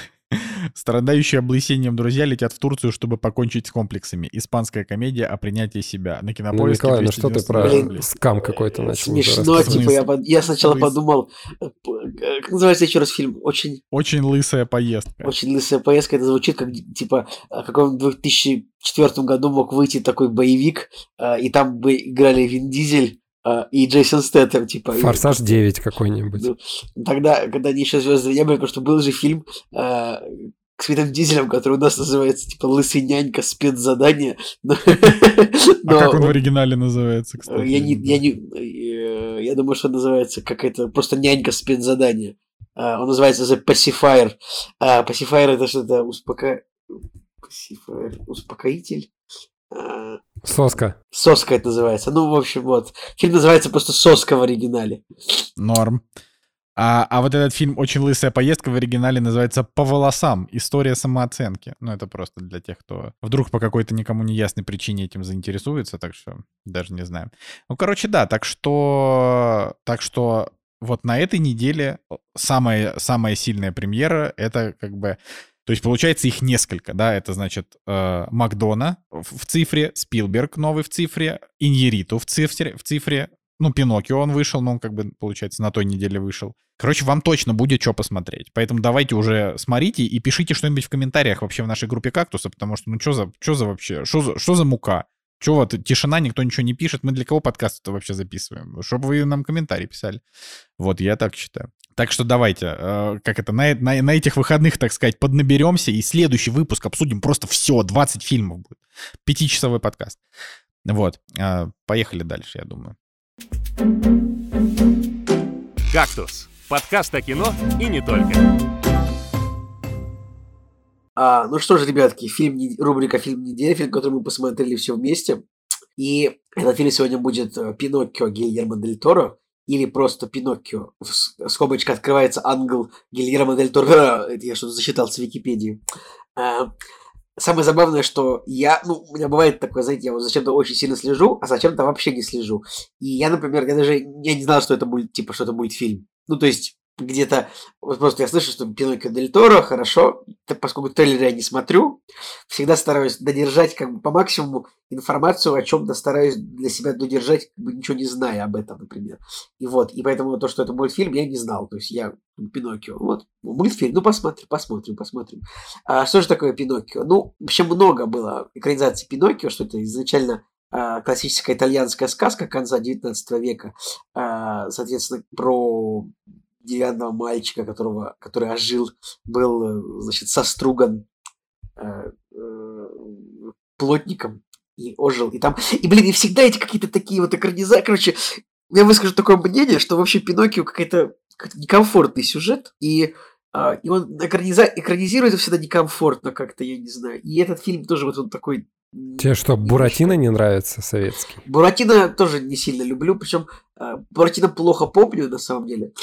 Страдающие облысением друзья летят в Турцию, чтобы покончить с комплексами. Испанская комедия о принятии себя. На Ну, кинопоиске Николай, ну что ты 290 про рублей. скам какой-то начал Смешно, типа, я, я сначала Лыс. подумал, э, э, как называется еще раз фильм? Очень, Очень лысая поездка. очень лысая поездка. Это звучит как, типа, в каком 2004 году мог выйти такой боевик, э, и там бы играли Вин Дизель э, и Джейсон Стэттем, типа. и «Форсаж просто- 9» какой-нибудь. Ну, Тогда, когда они еще звезды не были, потому что был же фильм э, с Вином Дизелем, который у нас называется, типа, «Лысый нянька. Спецзадание». Но, А но как он в оригинале называется, кстати? я, не, я, не, э, я думаю, что он называется какая-то просто нянька спецзадание. Э, он называется The Pacifier. А Pacifier это что-то успока... Pacifier, успокоитель. А, Соска. Соска это называется. Ну, в общем, вот. Фильм называется просто Соска в оригинале. Норм. А, а вот этот фильм «Очень лысая поездка» в оригинале называется «По волосам. История самооценки». Ну, это просто для тех, кто вдруг по какой-то никому не ясной причине этим заинтересуется, так что даже не знаю. Ну, короче, да, так что... Так что вот на этой неделе самая, самая сильная премьера — это как бы... То есть, получается, их несколько, да, это, значит, э, Макдона в цифре, Спилберг новый в цифре, Иньериту в цифре, в цифре, ну, Пиноккио он вышел, но он как бы, получается, на той неделе вышел. Короче, вам точно будет что посмотреть. Поэтому давайте уже смотрите и пишите что-нибудь в комментариях вообще в нашей группе «Кактуса», потому что, ну, что за, что за вообще, что за, что за мука? Че вот тишина, никто ничего не пишет, мы для кого подкаст-то вообще записываем? Чтобы вы нам комментарии писали. Вот, я так считаю. Так что давайте, э, как это, на, на, на этих выходных, так сказать, поднаберемся, и следующий выпуск обсудим просто все, 20 фильмов будет. Пятичасовой подкаст. Вот, э, поехали дальше, я думаю. «Кактус» — подкаст о кино и не только. А, ну что ж, ребятки, фильм, рубрика «Фильм недели», фильм, который мы посмотрели все вместе. И этот фильм сегодня будет э, «Пиноккио» Гильермо Дель Торо. Или просто Пиноккио. Скобочка открывается ангел Гильермо Дель Торо. Это я что-то засчитал с Википедии. А, самое забавное, что я, ну, у меня бывает такое, знаете, я вот зачем-то очень сильно слежу, а зачем-то вообще не слежу. И я, например, я даже я не знал, что это будет, типа, что это будет фильм. Ну, то есть, где-то, вот просто я слышу, что Пиноккио Дель Торо, хорошо, поскольку трейлеры я не смотрю, всегда стараюсь додержать как бы по максимуму информацию о чем-то, стараюсь для себя додержать, как бы ничего не зная об этом, например. И вот, и поэтому то, что это мультфильм, я не знал, то есть я Пиноккио, вот, мультфильм, ну посмотрим, посмотрим, посмотрим. А что же такое Пиноккио? Ну, вообще много было экранизаций Пиноккио, что это изначально а, классическая итальянская сказка конца 19 века, а, соответственно, про деревянного мальчика, которого, который ожил, был, э, значит, соструган э, э, плотником и ожил. И там, и, блин, и всегда эти какие-то такие вот экранизации, короче, я выскажу такое мнение, что вообще Пиноккио какой-то как некомфортный сюжет, и а, и он экраниза... экранизируется всегда некомфортно как-то, я не знаю. И этот фильм тоже вот он такой... Тебе что, Буратино не нравится советский? Буратино тоже не сильно люблю, причем а, Буратино плохо помню на самом деле.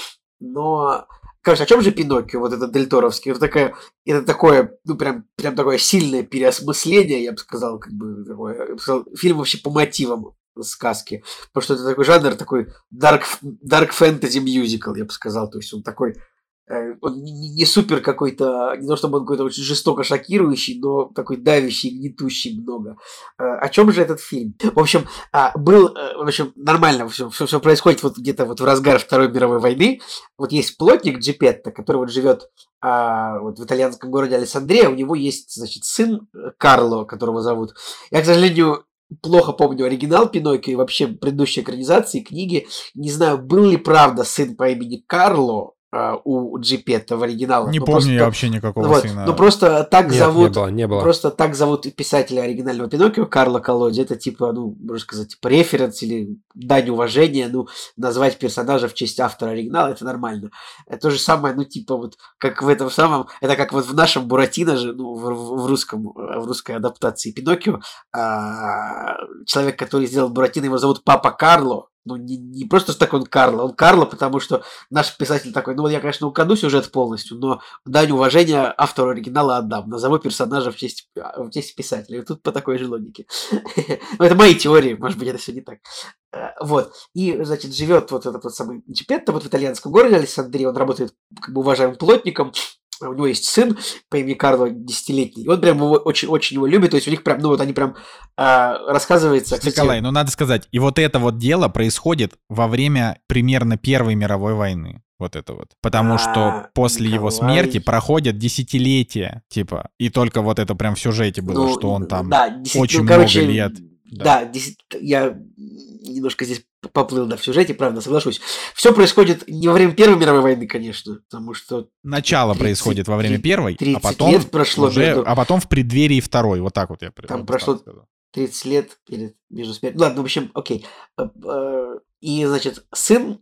Но, короче, о чем же Пиноккио, вот этот Дельторовский? Это, такая, это такое, ну, прям, прям такое сильное переосмысление, я бы сказал, как бы, такое, я бы сказал, фильм вообще по мотивам сказки. Потому что это такой жанр, такой dark, dark fantasy musical, я бы сказал. То есть он такой он не, супер какой-то, не то чтобы он какой-то очень жестоко шокирующий, но такой давящий, гнетущий много. Э, о чем же этот фильм? В общем, а, был, э, в общем, нормально все, все, все происходит вот где-то вот в разгар Второй мировой войны. Вот есть плотник Джипетто, который вот живет а, вот в итальянском городе Александрия, у него есть, значит, сын Карло, которого зовут. Я, к сожалению, плохо помню оригинал Пиноккио и вообще предыдущие экранизации книги. Не знаю, был ли правда сын по имени Карло, у Джипетта в оригинале. Не ну, помню просто, я вообще никакого вот, сына. Ну просто так Нет, зовут... Не было, не было. Просто так зовут писателя оригинального Пиноккио Карла Колоди. Это типа, ну, можно сказать, типа референс или дань уважения. Ну, назвать персонажа в честь автора оригинала, это нормально. Это то же самое, ну, типа вот, как в этом самом... Это как вот в нашем Буратино же, ну, в, в русском, в русской адаптации Пиноккио. А, человек, который сделал Буратино, его зовут Папа Карло ну, не, не просто так он Карло, он Карло, потому что наш писатель такой, ну, я, конечно, украду сюжет полностью, но дань уважения автору оригинала отдам, назову персонажа в честь, в честь писателя. И тут по такой же логике. Ну, это мои теории, может быть, это все не так. Э, вот. И, значит, живет вот этот вот самый Чипетто вот в итальянском городе Александрии, он работает как бы уважаемым плотником, у него есть сын по имени Карло, десятилетний, и он прям его очень, очень его любит, то есть у них прям, ну вот они прям э, рассказывается. Кстати, Николай, ну надо сказать, и вот это вот дело происходит во время примерно Первой мировой войны. Вот это вот. Потому а, что после Николай... его смерти проходят десятилетия, типа, и только вот это прям в сюжете было, ну, что он там да, 10, очень ну, короче, много лет. Да, да 10, я немножко здесь поплыл да, в сюжете, правда, соглашусь. Все происходит не во время Первой мировой войны, конечно, потому что... Начало 30, происходит во время Первой, а потом лет прошло уже, между... а потом в преддверии Второй, вот так вот я Там прошло 30 лет перед между смертью. Ладно, в общем, окей. Э, э, и, значит, сын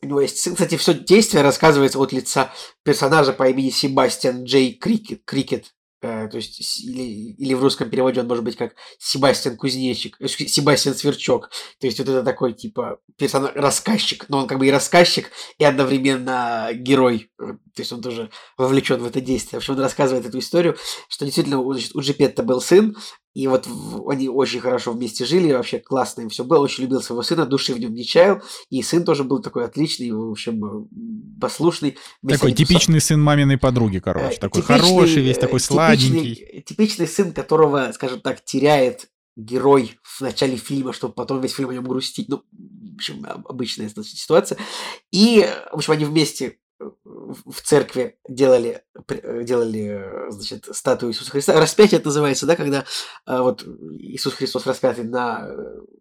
у него есть сын. Кстати, все действие рассказывается от лица персонажа по имени Себастьян Джей Крикет. Крикет. Э, то есть, или, или в русском переводе он может быть как Себастьян Кузнечик, э, Себастьян Сверчок. То есть, вот это такой, типа, персонаж, рассказчик, но он как бы и рассказчик, и одновременно герой. Э, то есть, он тоже вовлечен в это действие. В общем, он рассказывает эту историю, что действительно значит, у Джипетта был сын, и вот они очень хорошо вместе жили, вообще классно им все было, очень любил своего сына, души в нем не чаял, и сын тоже был такой отличный, в общем, э, послушный. Такой типичный сын маминой подруги, короче, э, такой типичный, хороший, весь такой сладенький. Типичный, типичный сын, которого, скажем так, теряет герой в начале фильма, чтобы потом весь фильм о нем грустить. Ну, в общем, обычная ситуация. И, в общем, они вместе в церкви делали, делали значит, статую Иисуса Христа. Распятие это называется, да, когда а, вот Иисус Христос распятый на,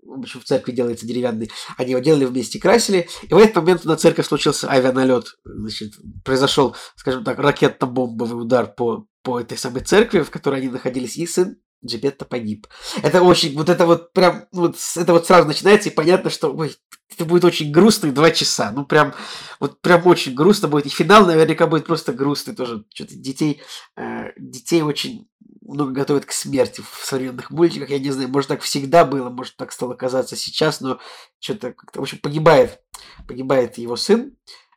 в общем, в церкви делается деревянный. Они его делали вместе, красили. И в этот момент на церковь случился авианалет. Значит, произошел, скажем так, ракетно-бомбовый удар по, по этой самой церкви, в которой они находились. И сын Джипетто погиб. Это очень, вот это вот прям, вот это вот сразу начинается, и понятно, что ой, это будет очень грустный два часа. Ну, прям, вот прям очень грустно будет. И финал наверняка будет просто грустный тоже. Что-то детей, э, детей очень много готовят к смерти в современных мультиках. Я не знаю, может, так всегда было, может, так стало казаться сейчас, но что-то как-то, в общем, погибает погибает его сын,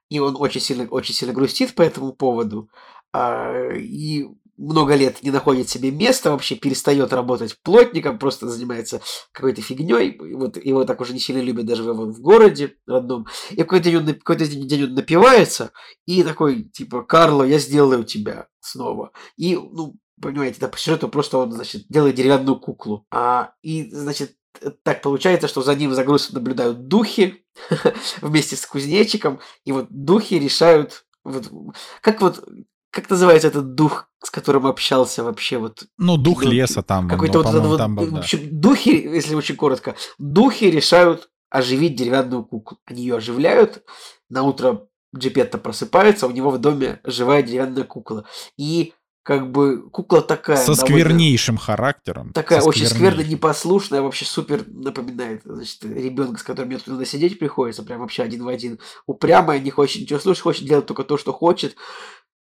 и он очень сильно, очень сильно грустит по этому поводу, а, и много лет не находит себе места, вообще перестает работать плотником, просто занимается какой-то фигней. Вот его так уже не сильно любят даже в, в городе родном. И какой-то день, он, какой-то день он напивается и такой, типа, Карло, я сделаю тебя снова. И, ну, понимаете, да, по сюжету просто он, значит, делает деревянную куклу. А, и, значит, так получается, что за ним загрузку наблюдают духи вместе с кузнечиком, и вот духи решают вот, как вот как называется этот дух, с которым общался вообще вот? Ну, дух ну, леса там. Какой-то вот этот вот, там был, да. в общем, духи, если очень коротко, духи решают оживить деревянную куклу. Они ее оживляют, на утро Джипетто просыпается, у него в доме живая деревянная кукла. И как бы кукла такая... Со сквернейшим характером. Такая очень скверно непослушная, вообще супер напоминает, значит, ребенка, с которым мне надо сидеть приходится, прям вообще один в один. Упрямая, не хочет ничего слушать, хочет делать только то, что хочет.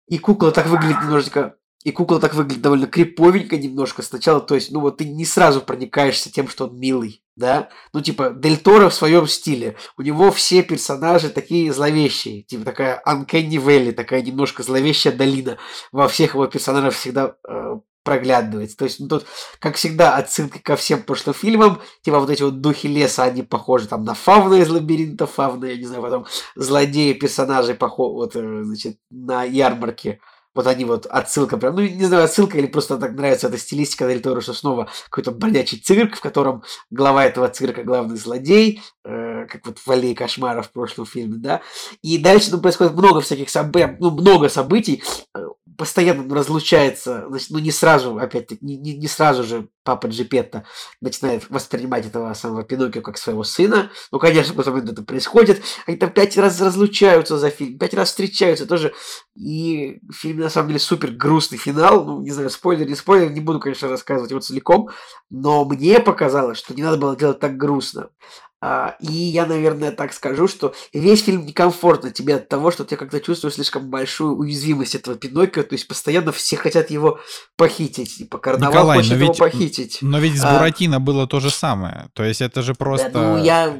И кукла так выглядит немножечко... И кукла так выглядит довольно криповенько немножко сначала. То есть, ну вот ты не сразу проникаешься тем, что он милый, да? Ну типа Дель Торо в своем стиле. У него все персонажи такие зловещие. Типа такая Uncanny Valley, такая немножко зловещая долина. Во всех его персонажах всегда э, проглядывается. То есть, ну, тут, как всегда, отсылки ко всем прошлым фильмам, типа вот эти вот духи леса, они похожи там на фавна из лабиринта, фавна, я не знаю, потом злодеи, персонажи, похожи, вот, э, значит, на ярмарке, вот они вот отсылка прям, ну не знаю, отсылка или просто так нравится эта стилистика Дель Торо, что снова какой-то бродячий цирк, в котором глава этого цирка главный злодей, э, как вот в «Аллее кошмаров» в прошлом фильме, да, и дальше ну, происходит много всяких событий, ну много событий, э, постоянно разлучается, значит, ну не сразу, опять-таки, не, не, не сразу же папа Джипетта начинает воспринимать этого самого Пиноккио как своего сына. Ну, конечно, потом это происходит. Они там пять раз разлучаются за фильм, пять раз встречаются тоже. И фильм, на самом деле, супер грустный финал. Ну, не знаю, спойлер, не спойлер, не буду, конечно, рассказывать его целиком. Но мне показалось, что не надо было делать так грустно. А, и я, наверное, так скажу, что весь фильм некомфортно тебе от того, что ты как-то чувствуешь слишком большую уязвимость этого Пиноккио, то есть постоянно все хотят его похитить, типа карнавал Николай, хочет его ведь, похитить. Но ведь с а, Буратино а, было то же самое, то есть это же просто... Да, ну, я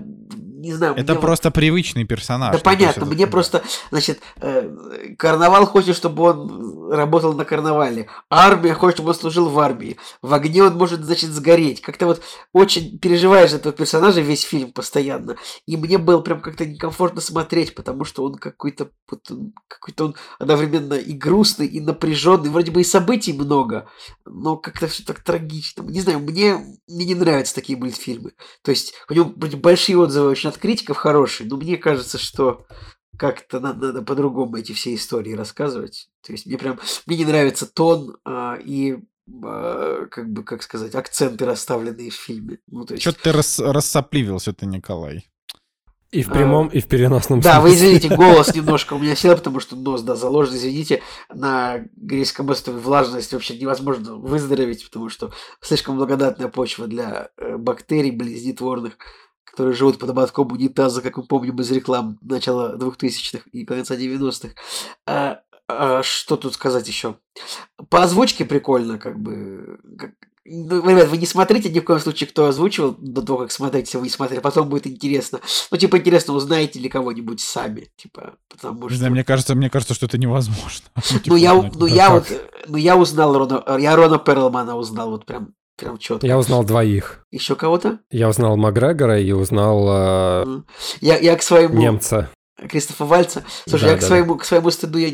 не знаю. Это просто привычный персонаж. Да понятно, мне это... просто, значит, э, карнавал хочет, чтобы он работал на карнавале, армия хочет, чтобы он служил в армии, в огне он может, значит, сгореть. Как-то вот очень переживаешь за этого персонажа весь фильм постоянно, и мне было прям как-то некомфортно смотреть, потому что он какой-то, вот какой-то он одновременно и грустный, и напряженный, вроде бы и событий много, но как-то все так трагично. Не знаю, мне, мне не нравятся такие мультфильмы. То есть у него большие отзывы очень от критиков хорошие, но мне кажется, что как-то надо, надо по-другому эти все истории рассказывать. То есть мне прям мне не нравится тон а, и а, как бы как сказать акценты расставленные в фильме. Ну, то есть... Что ты рас, рассопливился ты, Николай? И в прямом, а, и в переносном да, смысле. Да, вы извините, голос немножко у меня сел, потому что нос, да, заложен, извините. На Грейском острове влажность вообще невозможно выздороветь, потому что слишком благодатная почва для э, бактерий близнетворных которые живут под ободком унитаза, как мы помним из реклам начала 2000-х и конца 90-х. А, а, что тут сказать еще? По озвучке прикольно, как бы. Как, ну, ребят, вы не смотрите ни в коем случае, кто озвучивал до того, как смотреть, если вы не смотрели, потом будет интересно. Ну, типа, интересно, узнаете ли кого-нибудь сами, типа, потому что... Да, мне кажется, мне кажется, что это невозможно. Ну, я, ну, я вот, ну, я узнал Рона, я Рона Перлмана узнал вот прям Прям четко. Я узнал двоих. Еще кого-то? Я узнал Макгрегора и узнал э, я, я к своему... немца. Кристофа Вальца. Слушай, да, я да, к, своему, да. к своему стыду я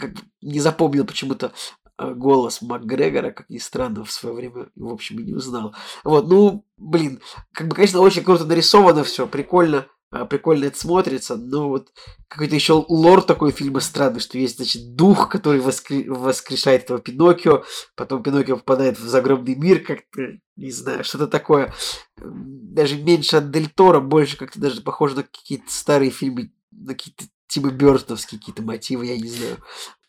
как не запомнил почему-то э, голос Макгрегора, как ни странно, в свое время, в общем, и не узнал. Вот, ну, блин, как бы, конечно, очень круто нарисовано все, прикольно. А, прикольно это смотрится, но вот какой-то еще лор такой фильма странный, что есть, значит, дух, который воскр... воскрешает этого Пиноккио, потом Пиноккио попадает в загробный мир, как-то, не знаю, что-то такое, даже меньше от Дель Торо, больше как-то даже похоже на какие-то старые фильмы, на какие-то Тима Бёртоновские какие-то мотивы, я не знаю.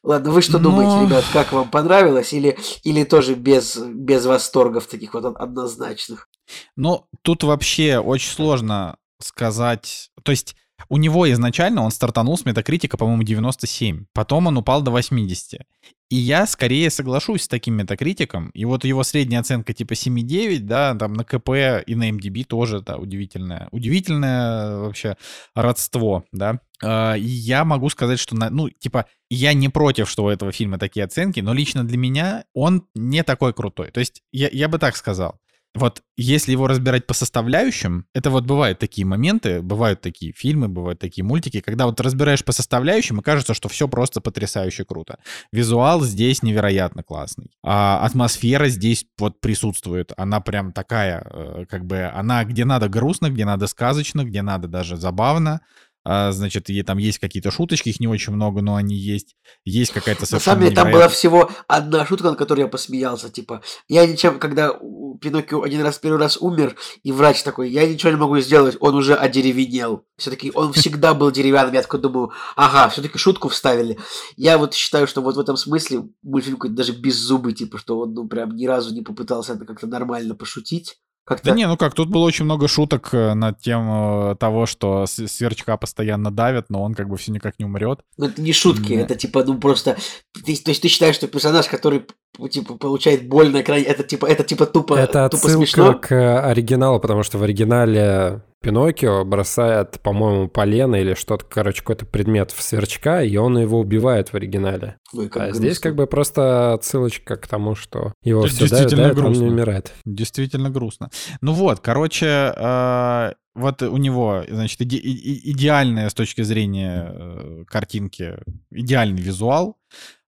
Ладно, вы что но... думаете, ребят, как вам понравилось? Или, или тоже без, без восторгов таких вот однозначных? Ну, тут вообще очень сложно сказать... То есть у него изначально он стартанул с метакритика, по-моему, 97. Потом он упал до 80. И я скорее соглашусь с таким метакритиком. И вот его средняя оценка типа 7,9, да, там на КП и на MDB тоже, да, удивительное. Удивительное вообще родство, да. А, и я могу сказать, что, на, ну, типа, я не против, что у этого фильма такие оценки, но лично для меня он не такой крутой. То есть я, я бы так сказал вот если его разбирать по составляющим, это вот бывают такие моменты, бывают такие фильмы, бывают такие мультики, когда вот разбираешь по составляющим, и кажется, что все просто потрясающе круто. Визуал здесь невероятно классный. А атмосфера здесь вот присутствует. Она прям такая, э, как бы, она где надо грустно, где надо сказочно, где надо даже забавно. А, значит, и там есть какие-то шуточки, их не очень много, но они есть. Есть какая-то совершенно На самом деле, там была всего одна шутка, на которой я посмеялся, типа, я ничем, когда Пиноккио один раз, первый раз умер, и врач такой, я ничего не могу сделать, он уже одеревенел. Все-таки он всегда был деревянным, я такой думаю, ага, все-таки шутку вставили. Я вот считаю, что вот в этом смысле мультфильм какой-то даже беззубый, типа, что он, ну, прям ни разу не попытался это как-то нормально пошутить. Как-то... Да не, ну как, тут было очень много шуток э, над тем того, что сверчка постоянно давят, но он как бы все никак не умрет. Ну это не шутки, да. это типа, ну просто... Ты, то есть ты считаешь, что персонаж, который типа получает боль на экране, это типа, это типа тупо, это тупо смешно? к оригиналу, потому что в оригинале Пиноккио бросает, по-моему, полено или что-то, короче, какой-то предмет в сверчка, и он его убивает в оригинале. Ой, как а грустно. здесь как бы просто отсылочка к тому, что его Это все давят, давят, он не умирает. Действительно грустно. Ну вот, короче, э, вот у него, значит, иде- идеальная с точки зрения э, картинки, идеальный визуал.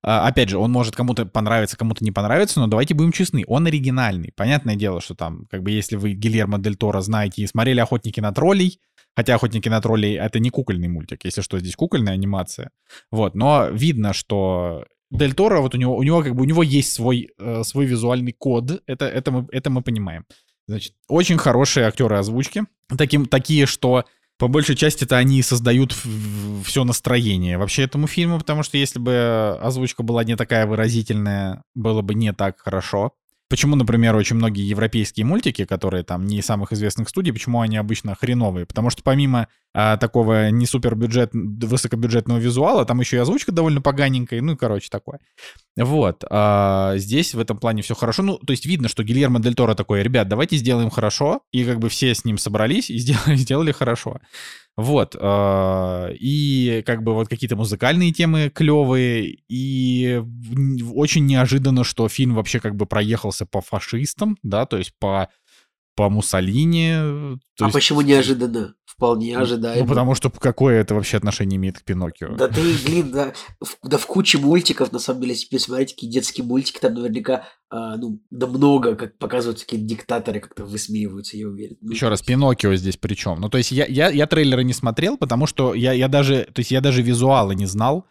А, опять же, он может кому-то понравиться, кому-то не понравиться, но давайте будем честны, он оригинальный. Понятное дело, что там, как бы, если вы Гильермо Дель Торо знаете и смотрели «Охотники на троллей», хотя «Охотники на троллей» — это не кукольный мультик, если что, здесь кукольная анимация. Вот, но видно, что Дель Торо, вот у него, у него как бы, у него есть свой, э, свой визуальный код, это, это, мы, это мы понимаем. Значит, очень хорошие актеры озвучки, таким, такие, что по большей части это они создают все настроение вообще этому фильму, потому что если бы озвучка была не такая выразительная, было бы не так хорошо. Почему, например, очень многие европейские мультики, которые там не из самых известных студий, почему они обычно хреновые? Потому что помимо а, такого не супер бюджет, высокобюджетного визуала, там еще и озвучка довольно поганенькая, ну и короче такое. Вот. А, здесь в этом плане все хорошо. Ну, то есть видно, что Гильермо Дель Торо такой, ребят, давайте сделаем хорошо, и как бы все с ним собрались и сделали, сделали хорошо. Вот. А, и как бы вот какие-то музыкальные темы клевые. И очень неожиданно, что фильм вообще как бы проехался по фашистам, да, то есть по по Муссолини. а есть... почему неожиданно? Вполне ну, ожидаемо. Ну, потому что какое это вообще отношение имеет к Пиноккио? Да ты, блин, да, в, да в куче мультиков, на самом деле, если посмотреть, какие детские мультики, там наверняка, а, ну, да много, как показывают такие диктаторы, как-то высмеиваются, я уверен. Ну, Еще раз, Пиноккио здесь при чем? Ну, то есть я, я, я трейлеры не смотрел, потому что я, я даже, то есть я даже визуалы не знал,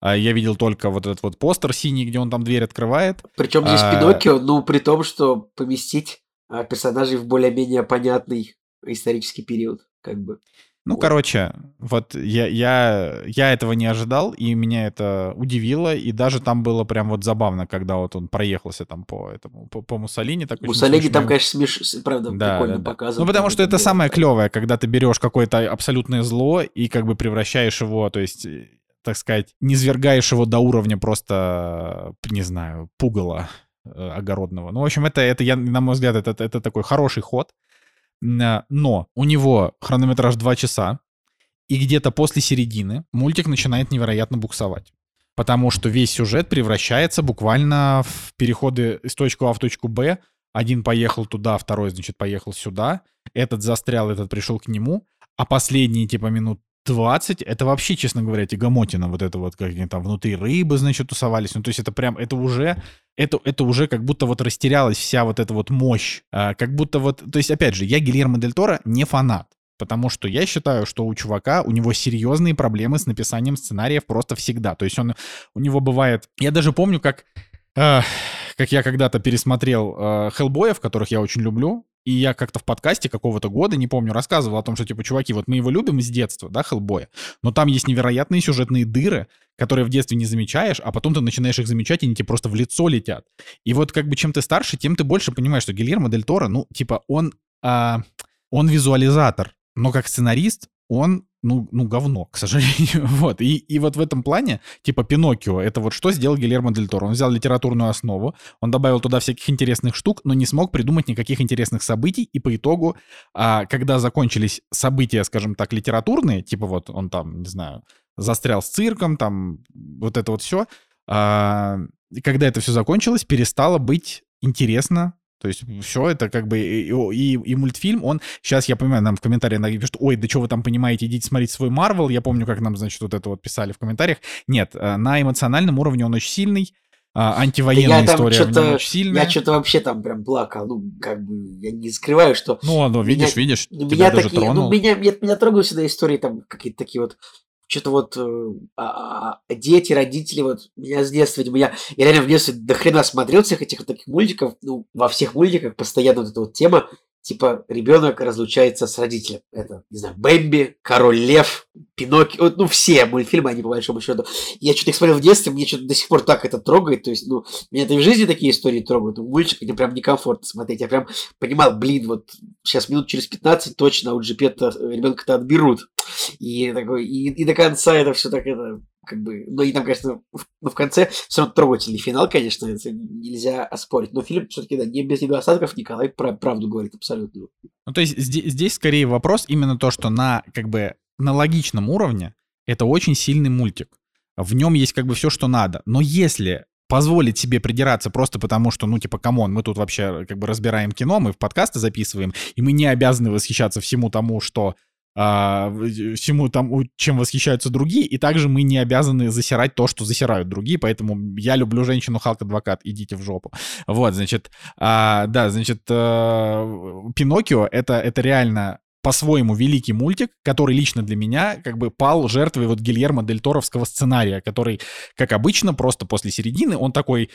а, я видел только вот этот вот постер синий, где он там дверь открывает. Причем здесь а... Пиноккио, ну, при том, что поместить персонажей в более-менее понятный исторический период, как бы. Ну, вот. короче, вот я, я, я этого не ожидал, и меня это удивило, и даже там было прям вот забавно, когда вот он проехался там по этому, по, по Муссолини. Так Муссолини там, конечно, смеш... правда, да, прикольно да, да. показывает. Ну, потому что это самое клевое, когда ты берешь какое-то абсолютное зло и как бы превращаешь его, то есть э, так сказать, не свергаешь его до уровня просто, не знаю, пугала огородного. Ну, в общем, это, это я, на мой взгляд, это, это такой хороший ход. Э, но у него хронометраж 2 часа, и где-то после середины мультик начинает невероятно буксовать. Потому что весь сюжет превращается буквально в переходы из точки А в точку Б. Один поехал туда, второй, значит, поехал сюда. Этот застрял, этот пришел к нему. А последние, типа, минут 20, это вообще, честно говоря, тягомотина, вот это вот, как они там внутри рыбы, значит, тусовались. Ну, то есть это прям, это уже, это, это уже как будто вот растерялась вся вот эта вот мощь. А, как будто вот, то есть, опять же, я Гильермо Дель Торо не фанат. Потому что я считаю, что у чувака, у него серьезные проблемы с написанием сценариев просто всегда. То есть он, у него бывает... Я даже помню, как, э, как я когда-то пересмотрел э, Хеллбоя, в которых я очень люблю. И я как-то в подкасте какого-то года, не помню, рассказывал о том, что, типа, чуваки, вот мы его любим с детства, да, Хеллбоя, но там есть невероятные сюжетные дыры, которые в детстве не замечаешь, а потом ты начинаешь их замечать, и они тебе просто в лицо летят. И вот как бы чем ты старше, тем ты больше понимаешь, что Гильермо Дель Торо, ну, типа, он, а, он визуализатор, но как сценарист он ну, ну, говно, к сожалению. вот. И, и вот в этом плане, типа, Пиноккио, это вот что сделал Гильермо Дель Торо? Он взял литературную основу, он добавил туда всяких интересных штук, но не смог придумать никаких интересных событий, и по итогу, а, когда закончились события, скажем так, литературные, типа вот он там, не знаю, застрял с цирком, там, вот это вот все, а, когда это все закончилось, перестало быть интересно то есть все это как бы и, и, и мультфильм, он... Сейчас я понимаю, нам в комментариях напишут, ой, да что вы там понимаете, идите смотреть свой Марвел. Я помню, как нам, значит, вот это вот писали в комментариях. Нет, э, на эмоциональном уровне он очень сильный. А, антивоенная да история нем очень сильная. Я что-то вообще там прям плакал. Ну, как бы, я не скрываю, что... Ну, ну видишь, меня, видишь, меня тебя такие, даже тронул. Ну, меня, меня, меня трогают всегда истории, там, какие-то такие вот что-то вот э, а, а, дети, родители, вот меня с детства, я, я реально в детстве до хрена смотрел всех этих вот таких мультиков, ну, во всех мультиках постоянно вот эта вот тема, типа, ребенок разлучается с родителем. Это, не знаю, Бэмби, Король Лев, Пиноккио, ну, все мультфильмы, они по большому счету. Я что-то их смотрел в детстве, мне что-то до сих пор так это трогает, то есть, ну, меня это и в жизни такие истории трогают, ну, мультик, мне прям некомфортно смотреть, я прям понимал, блин, вот сейчас минут через 15 точно у Джипета ребенка-то отберут. И такой, и, и до конца это все так это как бы, ну и там, конечно, в, ну, в конце все равно трогательный финал, конечно, это нельзя оспорить. Но фильм все-таки, да, не без недостатков, Николай прав, правду говорит абсолютно. Ну, то есть здесь, здесь скорее вопрос именно то, что на, как бы, на логичном уровне это очень сильный мультик. В нем есть как бы все, что надо. Но если позволить себе придираться просто потому, что, ну, типа, come on, мы тут вообще как бы разбираем кино, мы в подкасты записываем, и мы не обязаны восхищаться всему тому, что а, всему тому, чем восхищаются другие, и также мы не обязаны засирать то, что засирают другие, поэтому я люблю женщину Халк-адвокат, идите в жопу. Вот, значит, а, да, значит, а, Пиноккио это, это реально по-своему великий мультик, который лично для меня как бы пал жертвой вот Гильермо Дель Торовского сценария, который, как обычно, просто после середины он такой,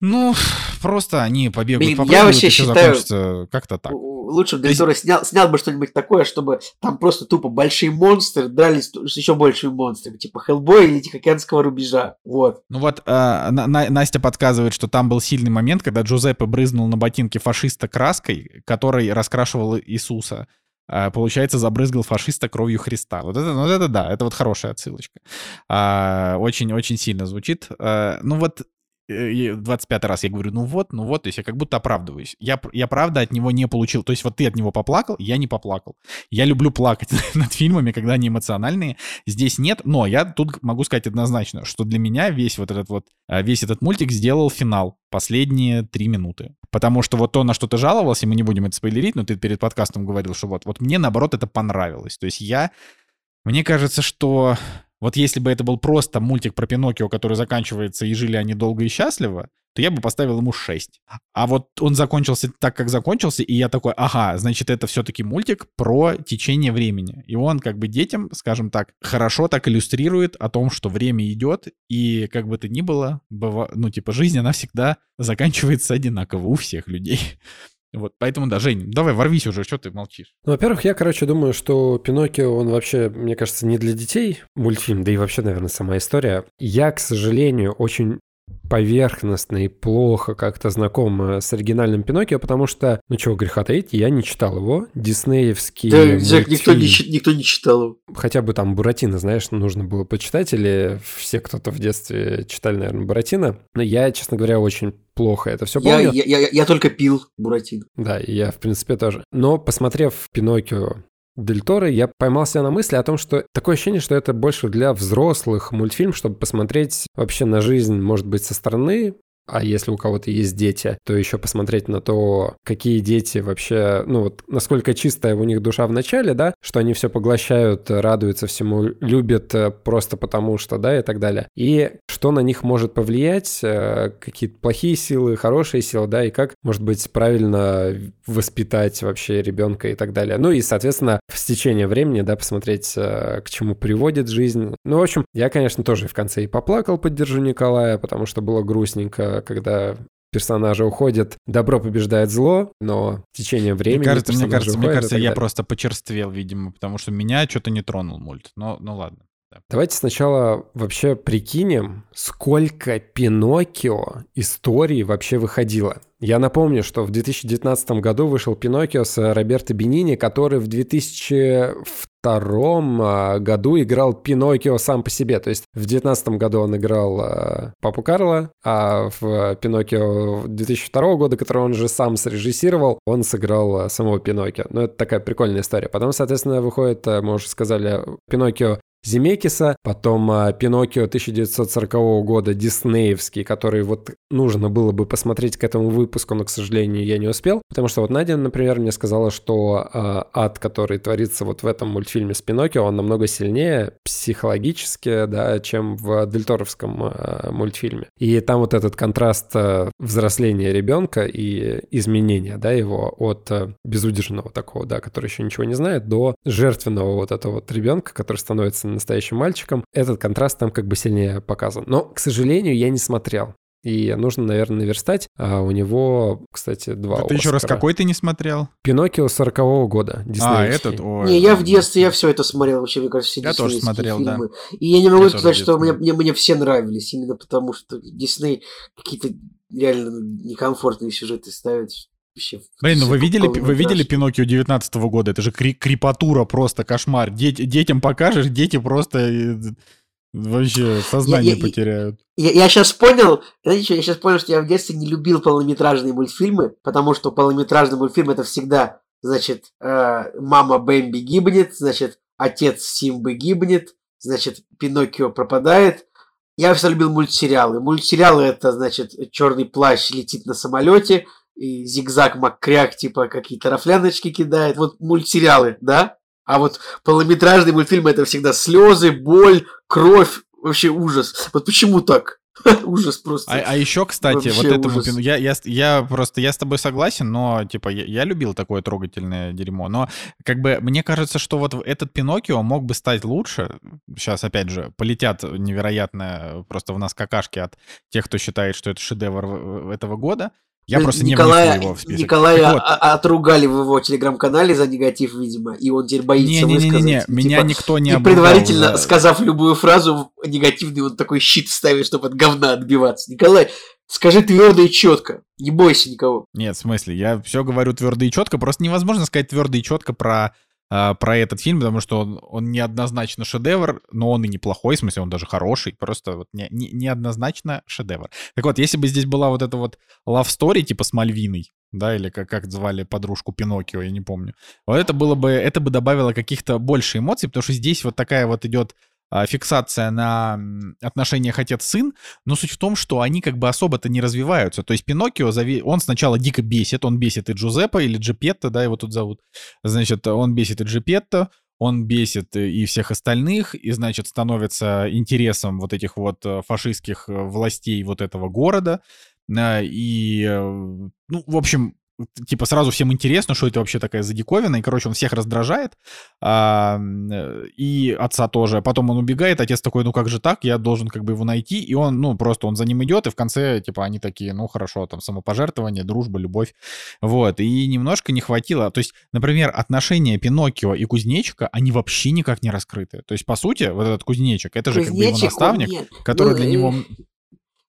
ну, просто они побегают, Блин, я вообще считаю, как-то так. Лучше бы Дель снял, снял бы что-нибудь такое, чтобы там просто тупо большие монстры дрались с еще большими монстрами, типа Хеллбой или Тихоокеанского рубежа, вот. Ну вот, э, на, Настя подсказывает, что там был сильный момент, когда Джузеппе брызнул на ботинки фашиста краской, который раскрашивал Иисуса а, получается, забрызгал фашиста кровью Христа. Вот это, вот это да, это вот хорошая отсылочка. Очень-очень сильно звучит. А, ну вот 25 раз я говорю, ну вот, ну вот, то есть я как будто оправдываюсь. Я, я правда от него не получил. То есть вот ты от него поплакал, я не поплакал. Я люблю плакать над фильмами, когда они эмоциональные. Здесь нет, но я тут могу сказать однозначно, что для меня весь вот этот вот, а, весь этот мультик сделал финал последние три минуты. Потому что вот то, на что ты жаловался, мы не будем это спойлерить, но ты перед подкастом говорил, что вот, вот мне наоборот это понравилось. То есть я, мне кажется, что вот если бы это был просто мультик про Пиноккио, который заканчивается и жили они долго и счастливо, то я бы поставил ему 6. А вот он закончился так, как закончился, и я такой, ага, значит, это все-таки мультик про течение времени. И он как бы детям, скажем так, хорошо так иллюстрирует о том, что время идет, и как бы то ни было, быва... ну, типа, жизнь, она всегда заканчивается одинаково у всех людей. Вот, поэтому, да, Жень, давай ворвись уже, что ты молчишь? Ну, во-первых, я, короче, думаю, что Пиноккио, он вообще, мне кажется, не для детей мультфильм, да и вообще, наверное, сама история. Я, к сожалению, очень поверхностно и плохо как-то знаком э, с оригинальным Пиноккио, потому что, ну чего греха таить, я не читал его. Диснеевский Да, никто не, никто не читал его. Хотя бы там Буратино, знаешь, нужно было почитать, или все кто-то в детстве читали, наверное, Буратино. Но я, честно говоря, очень плохо это все помню. Я, я, я, я только пил Буратино. Да, я, в принципе, тоже. Но, посмотрев Пиноккио Дель Торо, я поймался на мысли о том, что такое ощущение, что это больше для взрослых мультфильм, чтобы посмотреть вообще на жизнь, может быть, со стороны, а если у кого-то есть дети, то еще посмотреть на то, какие дети вообще, ну вот, насколько чистая у них душа в начале, да, что они все поглощают, радуются всему, любят э, просто потому что, да, и так далее. И что на них может повлиять, э, какие-то плохие силы, хорошие силы, да, и как, может быть, правильно воспитать вообще ребенка и так далее. Ну и, соответственно, в течение времени, да, посмотреть, э, к чему приводит жизнь. Ну, в общем, я, конечно, тоже в конце и поплакал, поддержу Николая, потому что было грустненько, когда персонажи уходят, добро побеждает зло, но в течение времени... Мне кажется, мне кажется, мне кажется я просто почерствел, видимо, потому что меня что-то не тронул мульт. Но, ну ладно. Давайте сначала вообще прикинем, сколько Пиноккио историй вообще выходило. Я напомню, что в 2019 году вышел Пиноккио с Роберто Бенини, который в 2002 а, году играл Пиноккио сам по себе. То есть в 2019 году он играл а, Папу Карла, а в Пиноккио 2002 года, который он же сам срежиссировал, он сыграл а, самого Пиноккио. Ну, это такая прикольная история. Потом, соответственно, выходит, мы уже сказали, Пиноккио Земекиса, потом а, Пиноккио 1940 года, диснеевский, который вот нужно было бы посмотреть к этому выпуску, но, к сожалению, я не успел, потому что вот Надя, например, мне сказала, что э, ад, который творится вот в этом мультфильме с Пиноккио, он намного сильнее психологически, да, чем в дельторовском э, мультфильме. И там вот этот контраст э, взросления ребенка и изменения, да, его от э, безудержного такого, да, который еще ничего не знает, до жертвенного вот этого вот ребенка, который становится настоящим мальчиком, этот контраст там как бы сильнее показан. Но, к сожалению, я не смотрел. И нужно, наверное, наверстать. А у него, кстати, два Ты Оскара. еще раз какой ты не смотрел? Пиноккио 40-го года. А, этот? Ой, не, я в детстве, я все это смотрел вообще, мне кажется, все Я тоже смотрел, фильмы. да. И я не могу я сказать, что мне, мне, мне все нравились, именно потому что Дисней какие-то реально некомфортные сюжеты ставят. Вообще, Блин, ну вы видели, вы видели Пиноккио 19 -го года? Это же кри крипатура просто, кошмар. Дет детям покажешь, дети просто э, вообще сознание я, потеряют. Я, я, я сейчас понял, знаете что, я сейчас понял, что я в детстве не любил полнометражные мультфильмы, потому что полнометражный мультфильм это всегда, значит, э, мама Бэмби гибнет, значит, отец Симбы гибнет, значит, Пиноккио пропадает. Я всегда любил мультсериалы. Мультсериалы это, значит, черный плащ летит на самолете, и зигзаг маккряк, типа какие-то рафляночки кидает. Вот мультсериалы, да? А вот полнометражные мультфильмы это всегда слезы, боль, кровь, вообще ужас. Вот почему так? ужас просто. А, а еще, кстати, Вообще вот этому ужас. я, я, я просто я с тобой согласен, но типа я, я любил такое трогательное дерьмо. Но как бы мне кажется, что вот этот Пиноккио мог бы стать лучше. Сейчас опять же полетят невероятно просто в нас какашки от тех, кто считает, что это шедевр этого года. Я просто Николая, не его в список. Николая вот. отругали в его телеграм-канале за негатив, видимо, и он теперь боится не, не, высказать. Не, не, не, меня типа, никто не И предварительно, за... сказав любую фразу негативный, он такой щит ставит, чтобы от говна отбиваться. Николай, скажи твердо и четко, не бойся никого. Нет, в смысле, я все говорю твердо и четко, просто невозможно сказать твердо и четко про а, про этот фильм, потому что он, он неоднозначно шедевр, но он и неплохой, в смысле, он даже хороший, просто вот не, не, неоднозначно шедевр. Так вот, если бы здесь была вот эта вот love story типа с Мальвиной, да, или как, как звали подружку Пиноккио, я не помню, вот это было бы, это бы добавило каких-то больше эмоций, потому что здесь вот такая вот идет фиксация на отношениях отец-сын, но суть в том, что они как бы особо-то не развиваются. То есть Пиноккио, он сначала дико бесит, он бесит и Джузеппе, или Джипетто, да, его тут зовут. Значит, он бесит и Джипетто, он бесит и всех остальных, и, значит, становится интересом вот этих вот э, фашистских э, властей вот этого города. И, э, ну, в общем, типа сразу всем интересно, что это вообще такая за диковина, и, короче, он всех раздражает, а, и отца тоже. Потом он убегает, отец такой, ну как же так, я должен как бы его найти, и он, ну, просто он за ним идет, и в конце, типа, они такие, ну хорошо, там, самопожертвование, дружба, любовь, вот, и немножко не хватило, то есть, например, отношения Пиноккио и Кузнечика, они вообще никак не раскрыты, то есть, по сути, вот этот Кузнечик, это же Кузнечик, как бы его наставник, который ну, для него э,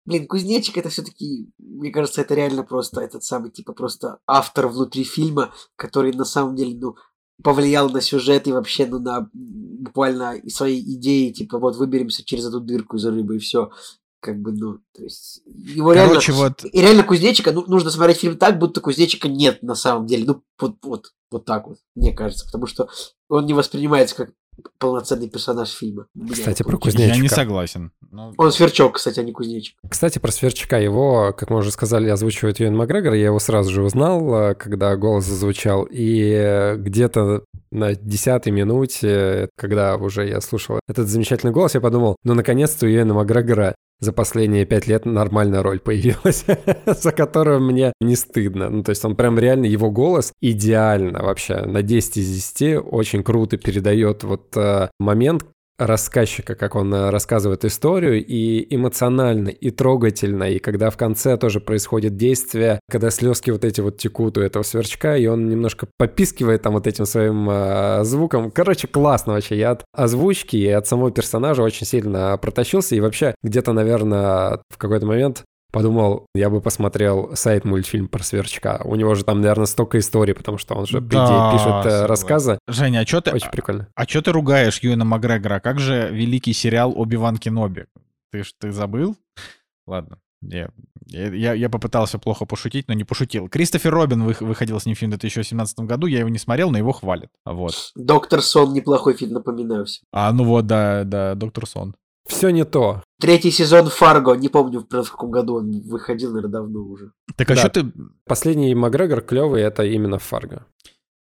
Блин, кузнечик это все-таки, мне кажется, это реально просто этот самый, типа, просто автор внутри фильма, который на самом деле, ну, повлиял на сюжет и вообще, ну, на буквально свои идеи, типа, вот выберемся через эту дырку из рыбы и все. Как бы, ну, то есть, его Короче, реально... Вот... И реально кузнечика, ну, нужно смотреть фильм так, будто кузнечика нет на самом деле. Ну, вот, вот, вот так вот, мне кажется. Потому что он не воспринимается как полноценный персонаж фильма. Кстати, про Кузнечика. Я не согласен. Но... Он Сверчок, кстати, а не Кузнечик. Кстати, про Сверчка. Его, как мы уже сказали, озвучивает Юэн Макгрегор. Я его сразу же узнал, э, когда голос зазвучал. И где-то на десятой минуте, когда уже я слушал этот замечательный голос, я подумал, ну, наконец-то у Юэна Макгрегора за последние пять лет нормальная роль появилась, за которую мне не стыдно. Ну, то есть он прям реально, его голос идеально вообще на 10 из 10 очень круто передает вот э, момент, рассказчика, как он э, рассказывает историю, и эмоционально, и трогательно, и когда в конце тоже происходит действие, когда слезки вот эти вот текут у этого сверчка, и он немножко попискивает там вот этим своим э, звуком. Короче, классно вообще. Я от озвучки и от самого персонажа очень сильно протащился, и вообще где-то, наверное, в какой-то момент подумал, я бы посмотрел сайт мультфильм про Сверчка. У него же там, наверное, столько историй, потому что он же, по Да, идее, пишет э, согласен. рассказы. Женя, а что ты, Очень прикольно. а чё ты ругаешь Юэна Макгрегора? Как же великий сериал «Оби-Ван Кеноби»? Ты ж ты забыл? Ладно. Я, я, я попытался плохо пошутить, но не пошутил. Кристофер Робин вы- выходил с ним фильм в 2017 году. Я его не смотрел, но его хвалят. Вот. Доктор Сон неплохой фильм, напоминаю всем. А, ну вот, да, да, Доктор Сон. Все не то. Третий сезон Фарго, не помню, в каком году он выходил, наверное, давно уже. Так а Да. что ты... Последний Макгрегор клевый, это именно Фарго.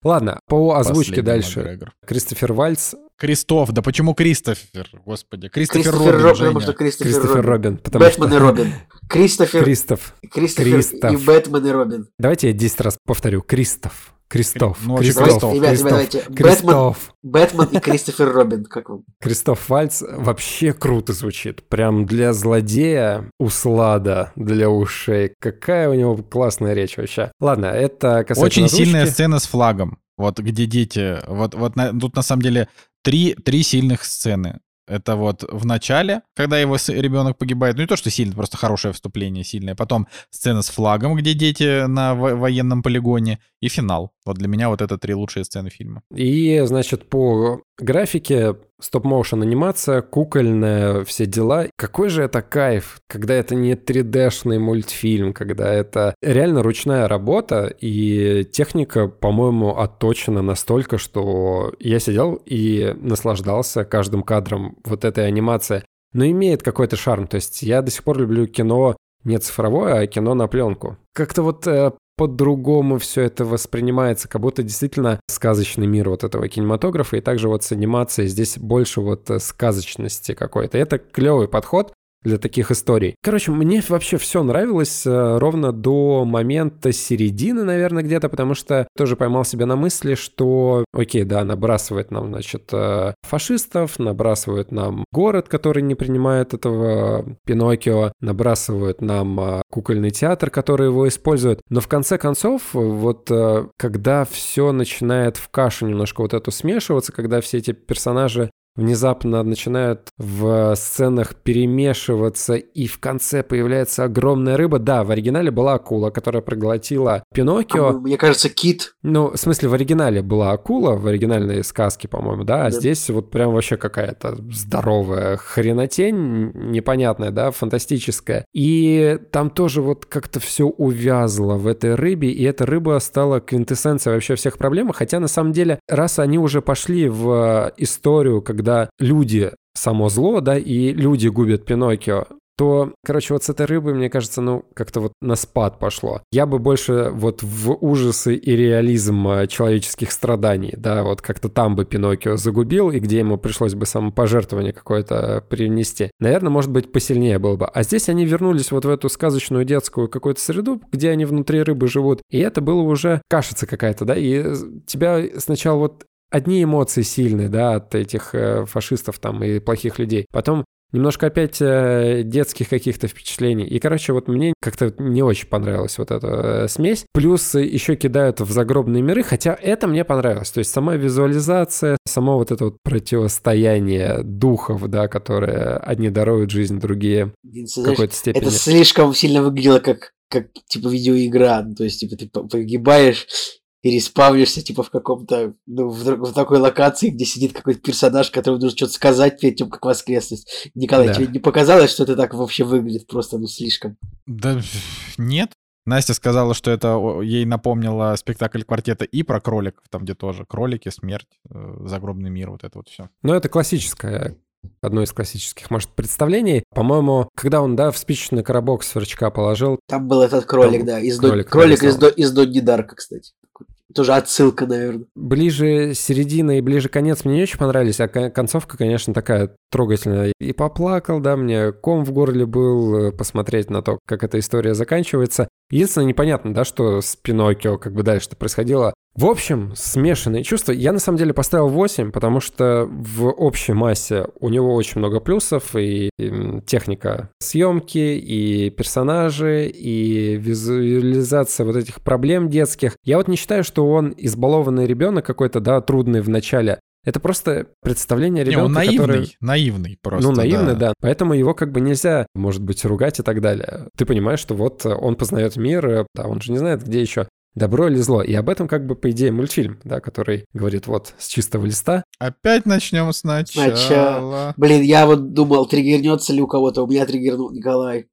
Ладно, по озвучке Последний дальше. Макгрегор? Кристофер Вальц, Кристоф, да почему Кристофер? Господи, Кристофер, Кристофер Робин, Робин, Женя. потому что Кристофер, Кристофер Робин. Робин, потому Бэтмен что... и Робин. Кристофер, Кристоф. Кристофер Кристоф. и Бэтмен и Робин. Давайте я 10 раз повторю. Кристоф. Кристоф. Ну, вообще Кристоф. Кристоф. Ребят, Кристоф. ребят, давайте. Бэтмен, Кристоф. Бэтмен и Кристофер Робин, как вам? Кристоф Вальц вообще круто звучит. Прям для злодея услада для ушей. Какая у него классная речь вообще. Ладно, это касается Очень озвучки. сильная сцена с флагом. Вот где дети. Вот, вот на- тут на самом деле три, три сильных сцены. Это вот в начале, когда его ребенок погибает. Ну не то, что сильно, просто хорошее вступление, сильное. Потом сцена с флагом, где дети на во- военном полигоне. И финал. Вот для меня вот это три лучшие сцены фильма. И, значит, по графике стоп-моушен анимация, кукольная, все дела. Какой же это кайф, когда это не 3D-шный мультфильм, когда это реально ручная работа, и техника, по-моему, отточена настолько, что я сидел и наслаждался каждым кадром вот этой анимации. Но имеет какой-то шарм. То есть я до сих пор люблю кино не цифровое, а кино на пленку. Как-то вот э, по-другому все это воспринимается, как будто действительно сказочный мир вот этого кинематографа, и также вот с анимацией здесь больше вот э, сказочности какой-то. Это клевый подход для таких историй. Короче, мне вообще все нравилось э, ровно до момента середины, наверное, где-то, потому что тоже поймал себя на мысли, что, окей, да, набрасывает нам, значит, э, фашистов, набрасывают нам город, который не принимает этого Пиноккио, набрасывают нам э, кукольный театр, который его использует. Но в конце концов, вот когда все начинает в кашу немножко вот эту смешиваться, когда все эти персонажи внезапно начинают в сценах перемешиваться, и в конце появляется огромная рыба. Да, в оригинале была акула, которая проглотила Пиноккио. А, Мне кажется, Кит. Ну, в смысле, в оригинале была акула, в оригинальной сказке, по-моему, да, а Да. здесь вот прям вообще какая-то здоровая хренотень, непонятная, да, фантастическая. И там тоже вот как-то все увязло в этой рыбе, и эта рыба стала квинтэссенцией вообще всех проблем, хотя на самом деле, раз они уже пошли в историю, когда люди само зло, да, и люди губят Пиноккио, то, короче, вот с этой рыбой, мне кажется, ну, как-то вот на спад пошло. Я бы больше вот в ужасы и реализм э, человеческих страданий, да, вот как-то там бы Пиноккио загубил, и где ему пришлось бы самопожертвование какое-то принести. Наверное, может быть, посильнее было бы. А здесь они вернулись вот в эту сказочную детскую какую-то среду, где они внутри рыбы живут, и это было уже кашица какая-то, да, и э, тебя сначала вот одни эмоции сильные, да, от этих э, фашистов там и плохих людей. Потом немножко опять э, детских каких-то впечатлений. И, короче, вот мне как-то не очень понравилась вот эта э, смесь. Плюс еще кидают в загробные миры, хотя это мне понравилось. То есть сама визуализация, само вот это вот противостояние духов, да, которые одни даруют жизнь, другие Блин, в какой-то степени. это слишком сильно выглядело как, как типа видеоигра. Ну, То есть, типа, ты по- погибаешь и респавнишься, типа, в каком-то, ну, в, в такой локации, где сидит какой-то персонаж, который должен что-то сказать перед тем, как воскреснуть. Николай, Да. тебе не показалось, что это так вообще выглядит? Просто, ну, слишком. Да нет. Настя сказала, что это ей напомнило спектакль квартета и про кроликов, там где тоже кролики, смерть, э, загробный мир, вот это вот все. Ну, это классическое, одно из классических, может, представлений. По-моему, когда он, да, в спичечный коробок сверчка положил, Там был этот кролик, Там да, из Дон- кролик кролик, из, нарисован. До- из Донни Дарка, кстати. Тоже отсылка, наверное. ближе середина и ближе конец мне не очень понравились, а кон- концовка, конечно, такая трогательная. И поплакал, да, мне ком в горле был э, посмотреть на то, как эта история заканчивается. Единственное, непонятно, да, что с Пиноккио как бы дальше-то происходило. В общем, смешанные чувства. Я на самом деле поставил 8, потому что в общей массе у него очень много плюсов, и техника съемки, и персонажи, и визуализация вот этих проблем детских. Я вот не считаю, что он избалованный ребенок какой-то, да, трудный в начале. Это просто представление ребенка, Не, он наивный, который... наивный просто. Ну, наивный, да. да. Поэтому его как бы нельзя, может быть, ругать и так далее. Ты понимаешь, что вот он познает мир, да, он же не знает, где еще добро или зло. И об этом как бы, по идее, мультфильм, да, который говорит вот с чистого листа. Опять начнем сначала. Начало. Блин, я вот думал, триггернется ли у кого-то. У меня триггернул Николай.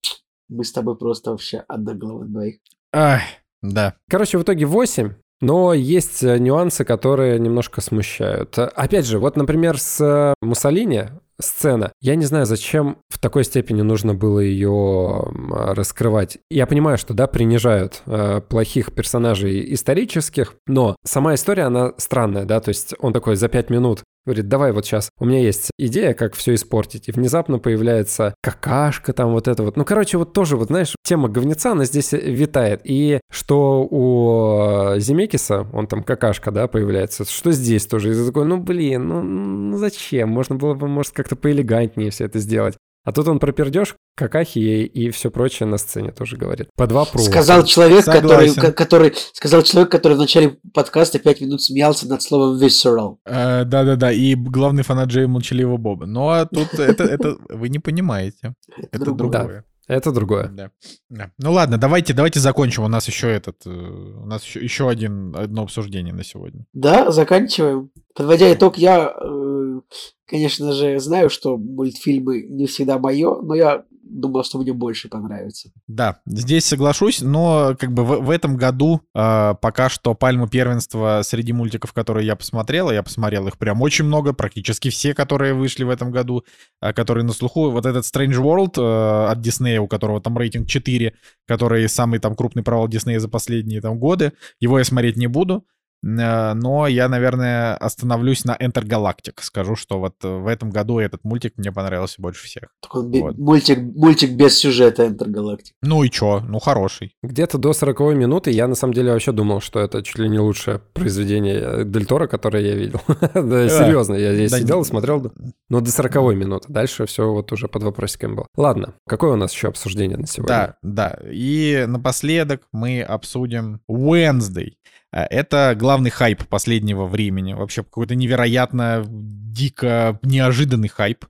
Мы с тобой просто вообще одноглавы двоих. Ай, да. Короче, в итоге 8, но есть э, нюансы, которые немножко смущают. Опять же, вот, например, с э, Муссолини сцена. Я не знаю, зачем в такой степени нужно было ее раскрывать. Я понимаю, что, да, принижают э, плохих персонажей исторических, но сама история, она странная, да, то есть он такой за пять минут Говорит, давай вот сейчас, у меня есть идея, как все испортить. И внезапно появляется какашка там вот это вот. Ну, короче, вот тоже, вот знаешь, тема говнеца, она здесь витает. И что у Земекиса, он там какашка, да, появляется, что здесь тоже. И ты такой, ну, блин, ну, ну зачем? Можно было бы, может, как-то поэлегантнее все это сделать. А тут он пропердеж, какахи и все прочее на сцене тоже говорит. Под вопрос. Сказал человек, который, который, сказал человек, который в начале подкаста пять минут смеялся над словом visceral. Э, да-да-да, и главный фанат Джея Молчаливого Боба. Ну, а тут это, это вы не понимаете. Это другое. Это другое. Да. да. Ну ладно, давайте, давайте закончим. У нас еще этот, э, у нас еще, еще один, одно обсуждение на сегодня. Да, заканчиваем. Подводя итог, я, э, конечно же, знаю, что мультфильмы не всегда мое, но я думал, что мне больше понравится. Да, здесь соглашусь, но как бы в, в этом году э, пока что пальму первенства среди мультиков, которые я посмотрел, я посмотрел их прям очень много, практически все, которые вышли в этом году, э, которые на слуху. Вот этот Strange World э, от Disney, у которого там рейтинг 4, который самый там крупный провал Disney за последние там годы, его я смотреть не буду. Э, но я, наверное, остановлюсь на Enter Galactic. Скажу, что вот э, в этом году этот мультик мне понравился больше всех. Такой вот. мультик, мультик без сюжета Enter Galactic. Ну и чё? Ну хороший. Где-то до 40 минуты я на самом деле вообще думал, что это чуть ли не лучшее произведение э, Дель Торо, которое я видел. да, серьезно, я сидел и смотрел. Но до 40 минуты. Дальше все вот уже под вопросиком было. Ладно, какое у нас еще обсуждение на сегодня? Да, да. И напоследок мы обсудим Wednesday. Э, это главный хайп последнего времени. Вообще какой-то невероятно дико неожиданный хайп.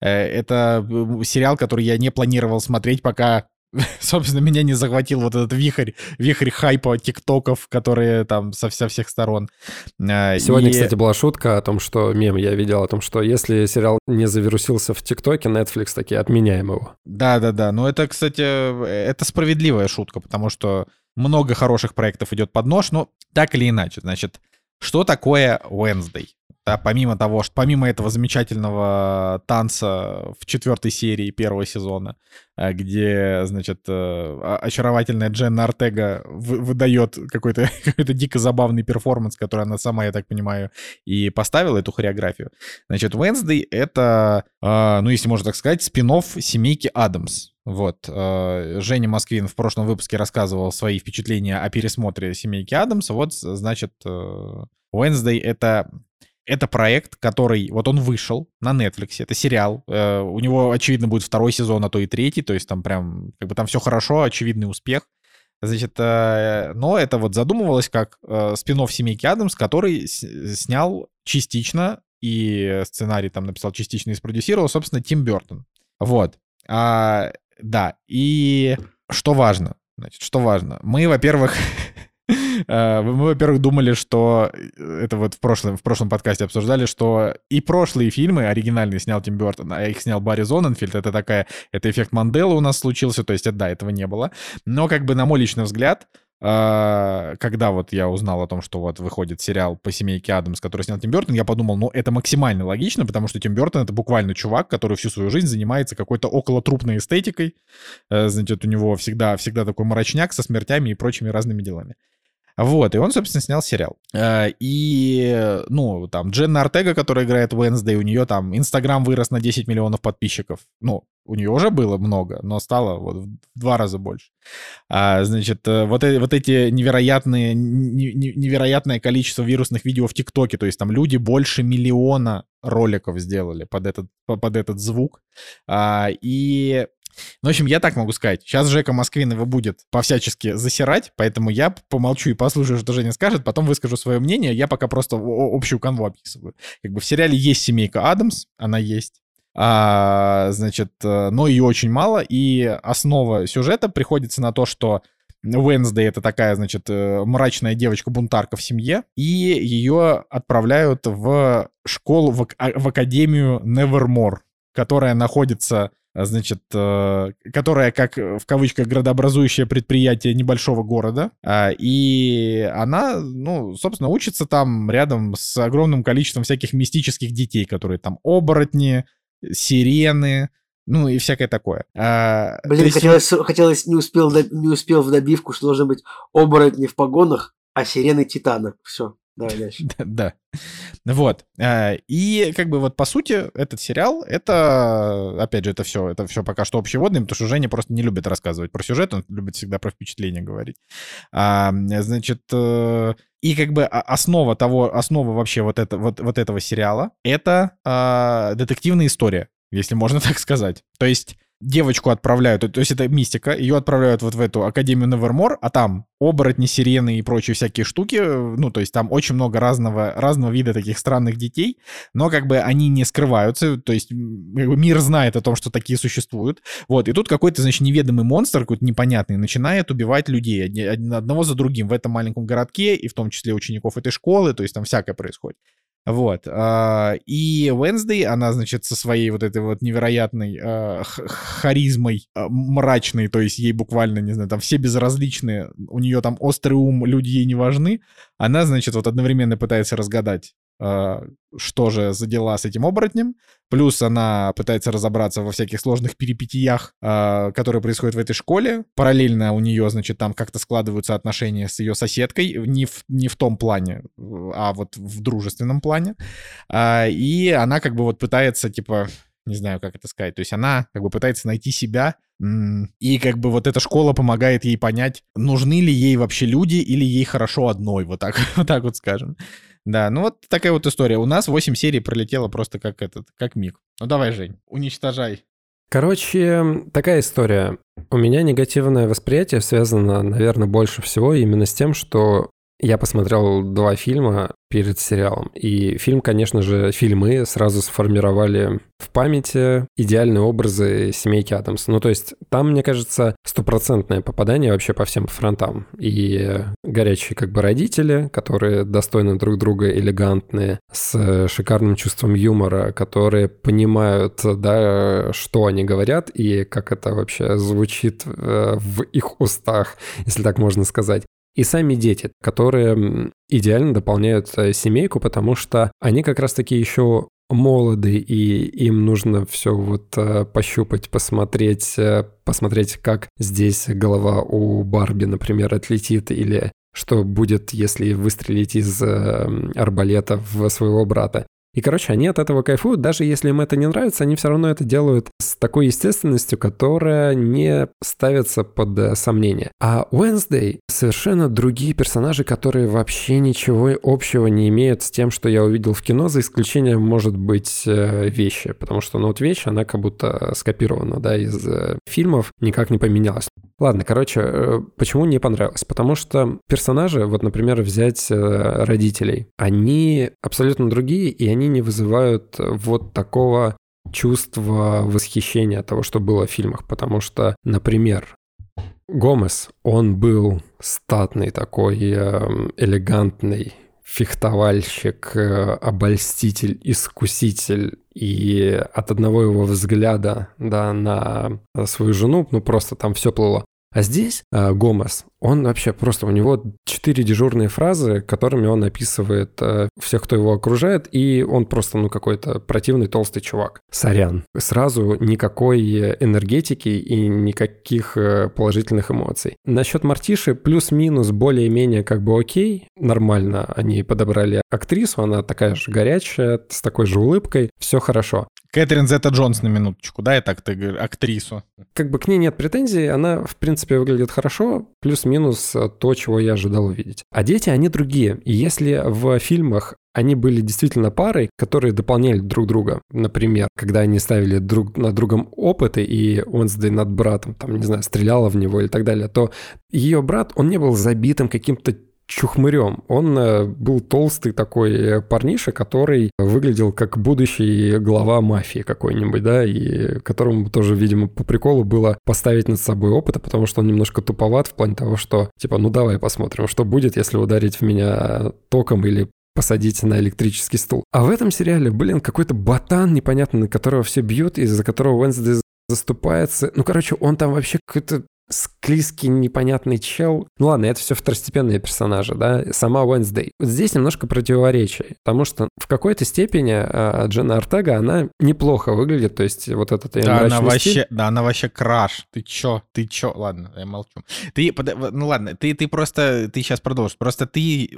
Э, это э, сериал, который я не планировал смотреть, пока собственно, меня не захватил вот этот вихрь, вихрь хайпа тиктоков, которые там со, со всех сторон. Сегодня, и... кстати, была шутка о том, что мем я видел, о том, что если сериал не завирусился в тиктоке, Netflix таки отменяем его. Да-да-да, но это, кстати, это справедливая шутка, потому что много хороших проектов идет под нож, но так или иначе, значит, что такое Wednesday? Да, помимо того, что помимо этого замечательного танца в четвертой серии первого сезона, э, где, значит, э, очаровательная Дженна Артега выдает какой-то какой дико забавный перформанс, который она сама, я так понимаю, и поставила эту хореографию. Значит, Wednesday — это, э, ну, если можно так сказать, спин семейки Адамс. Вот. Женя Москвин в прошлом выпуске рассказывал свои впечатления о пересмотре «Семейки Адамс». Вот, значит, Wednesday — это это проект, который, вот он вышел на Netflix, это сериал, э, у него, очевидно, будет второй сезон, а то и третий, то есть там прям, как бы там все хорошо, очевидный успех. Значит, э, но это вот задумывалось как э, спин «Семейки Адамс», который снял частично, и сценарий там написал частично и спродюсировал, собственно, Тим Бертон. Вот. А, да, и что важно, значит, что важно? Мы, во-первых, Э, мы, во-первых, думали, что э, это вот в прошлом, в прошлом подкасте обсуждали, что и прошлые фильмы оригинальные снял Тим Бертон, а их снял Барри Зоненфильд. Это такая, это эффект Манделы у нас случился, то есть, да, этого не было. Но как бы на мой личный взгляд, э, когда вот я узнал о том, что вот выходит сериал по семейке Адамс, который снял Тим Бертон, я подумал, ну, это максимально логично, потому что Тим Бертон — это буквально чувак, который всю свою жизнь занимается какой-то околотрупной эстетикой. Значит, у него всегда, всегда такой мрачняк со смертями и прочими разными делами. Вот, и он, собственно, снял сериал. Э, и, ну, там, Дженна Артега, которая играет Wednesday, у нее там Инстаграм вырос на 10 миллионов подписчиков. Ну, у нее уже было много, но стало вот в два раза больше. А, значит, э, вот, э, вот эти невероятные, невероятное количество вирусных видео в ТикТоке, то есть там люди больше миллиона роликов сделали под этот, под этот звук. А, и ну, в общем, я так могу сказать. Сейчас Жека Москвин его будет по-всячески засирать, поэтому я помолчу и послушаю, что Женя скажет, потом выскажу свое мнение. Я пока просто общую канву описываю. Как бы в сериале есть семейка Адамс, она есть. А, значит, э, но ее очень мало, и основа сюжета приходится на то, что Уэнсдей это такая, значит, э, мрачная девочка-бунтарка в семье, и ее отправляют в школу, в, а, в академию Nevermore, которая находится значит, э, которая как в кавычках градообразующее предприятие небольшого города, а, и она, ну, собственно, учится там рядом с огромным количеством всяких мистических детей, которые там оборотни, сирены, ну и всякое такое. А, Блин, есть... хотелось, хотелось не успел, не успел в добивку, что должны быть оборотни в погонах, а сирены титана. Все. Давай дальше. Да. Вот. А, и как бы вот по сути этот сериал, это, опять же, это все, это все пока что общеводным, потому что Женя просто не любит рассказывать про сюжет, он любит всегда про впечатления говорить. А, значит, э, и как бы основа того, основа вообще вот, это, вот, вот этого сериала, это а, детективная история, если можно так сказать. То есть девочку отправляют, то есть это мистика, ее отправляют вот в эту Академию Невермор, а там оборотни, сирены и прочие всякие штуки, ну, то есть там очень много разного, разного вида таких странных детей, но как бы они не скрываются, то есть мир знает о том, что такие существуют, вот, и тут какой-то, значит, неведомый монстр, какой-то непонятный, начинает убивать людей одного за другим в этом маленьком городке, и в том числе учеников этой школы, то есть там всякое происходит. Вот. А, и Wednesday, она, значит, со своей вот этой вот невероятной а, харизмой а, мрачной, то есть ей буквально, не знаю, там все безразличные, у нее там острый ум, люди ей не важны, она, значит, вот одновременно пытается разгадать что же за дела с этим оборотнем. Плюс она пытается разобраться во всяких сложных перипетиях, а, которые происходят в этой школе. Параллельно у нее, значит, там как-то складываются отношения с ее соседкой. Не в, не в том плане, а вот в дружественном плане. А, и она как бы вот пытается, типа, не знаю, как это сказать. То есть она как бы пытается найти себя, и как бы вот эта школа помогает ей понять, нужны ли ей вообще люди или ей хорошо одной, вот так, вот, так вот скажем. Да, ну вот такая вот история. У нас 8 серий пролетело просто как этот, как миг. Ну давай, Жень, уничтожай. Короче, такая история. У меня негативное восприятие связано, наверное, больше всего именно с тем, что я посмотрел два фильма перед сериалом. И фильм, конечно же, фильмы сразу сформировали в памяти идеальные образы семейки Адамс. Ну, то есть там, мне кажется, стопроцентное попадание вообще по всем фронтам. И горячие как бы родители, которые достойны друг друга, элегантные, с шикарным чувством юмора, которые понимают, да, что они говорят и как это вообще звучит э, в их устах, если так можно сказать и сами дети, которые идеально дополняют э, семейку, потому что они как раз-таки еще молоды, и им нужно все вот э, пощупать, посмотреть, э, посмотреть, как здесь голова у Барби, например, отлетит, или что будет, если выстрелить из арбалета в своего брата. И, короче, они от этого кайфуют, даже если им это не нравится, они все равно это делают с такой естественностью, которая не ставится под э, сомнение. А Wednesday совершенно другие персонажи, которые вообще ничего общего не имеют с тем, что я увидел в кино, за исключением, может быть, э, вещи. Потому что, ну, вот вещь, она как будто скопирована, да, из э, фильмов, никак не поменялась. Ладно, короче, почему не понравилось? Потому что персонажи, вот, например, взять родителей, они абсолютно другие, и они они не вызывают вот такого чувства восхищения того, что было в фильмах. Потому что, например, Гомес, он был статный такой, эм, элегантный фехтовальщик, э, обольститель, искуситель. И от одного его взгляда да, на свою жену, ну просто там все плыло. А здесь э, Гомес, он вообще просто, у него четыре дежурные фразы, которыми он описывает э, всех, кто его окружает, и он просто, ну, какой-то противный толстый чувак. Сорян. Сразу никакой энергетики и никаких э, положительных эмоций. Насчет Мартиши плюс-минус более-менее как бы окей, нормально они подобрали актрису, она такая же горячая, с такой же улыбкой, все хорошо. Кэтрин Зетта Джонс на минуточку, да, я так ты актрису. Как бы к ней нет претензий, она, в принципе, выглядит хорошо, плюс-минус то, чего я ожидал увидеть. А дети, они другие. И если в фильмах они были действительно парой, которые дополняли друг друга. Например, когда они ставили друг над другом опыты, и Уэнсдей над братом, там, не знаю, стреляла в него или так далее, то ее брат, он не был забитым каким-то чухмырем. Он э, был толстый такой э, парниша, который выглядел как будущий глава мафии какой-нибудь, да, и которому тоже, видимо, по приколу было поставить над собой опыта, потому что он немножко туповат в плане того, что, типа, ну давай посмотрим, что будет, если ударить в меня током или посадить на электрический стул. А в этом сериале, блин, какой-то ботан непонятный, на которого все бьют, из-за которого Уэнсдей заступается. Ну, короче, он там вообще какой-то склизкий, непонятный чел. Ну ладно, это все второстепенные персонажи, да, сама Уэнсдей. Вот здесь немножко противоречий, потому что в какой-то степени э, Дженна Артега, она неплохо выглядит, то есть вот этот да, она вообще, Да, она вообще краш. Ты чё? Ты чё? Ладно, я молчу. Ты, ну ладно, ты, ты просто, ты сейчас продолжишь. Просто ты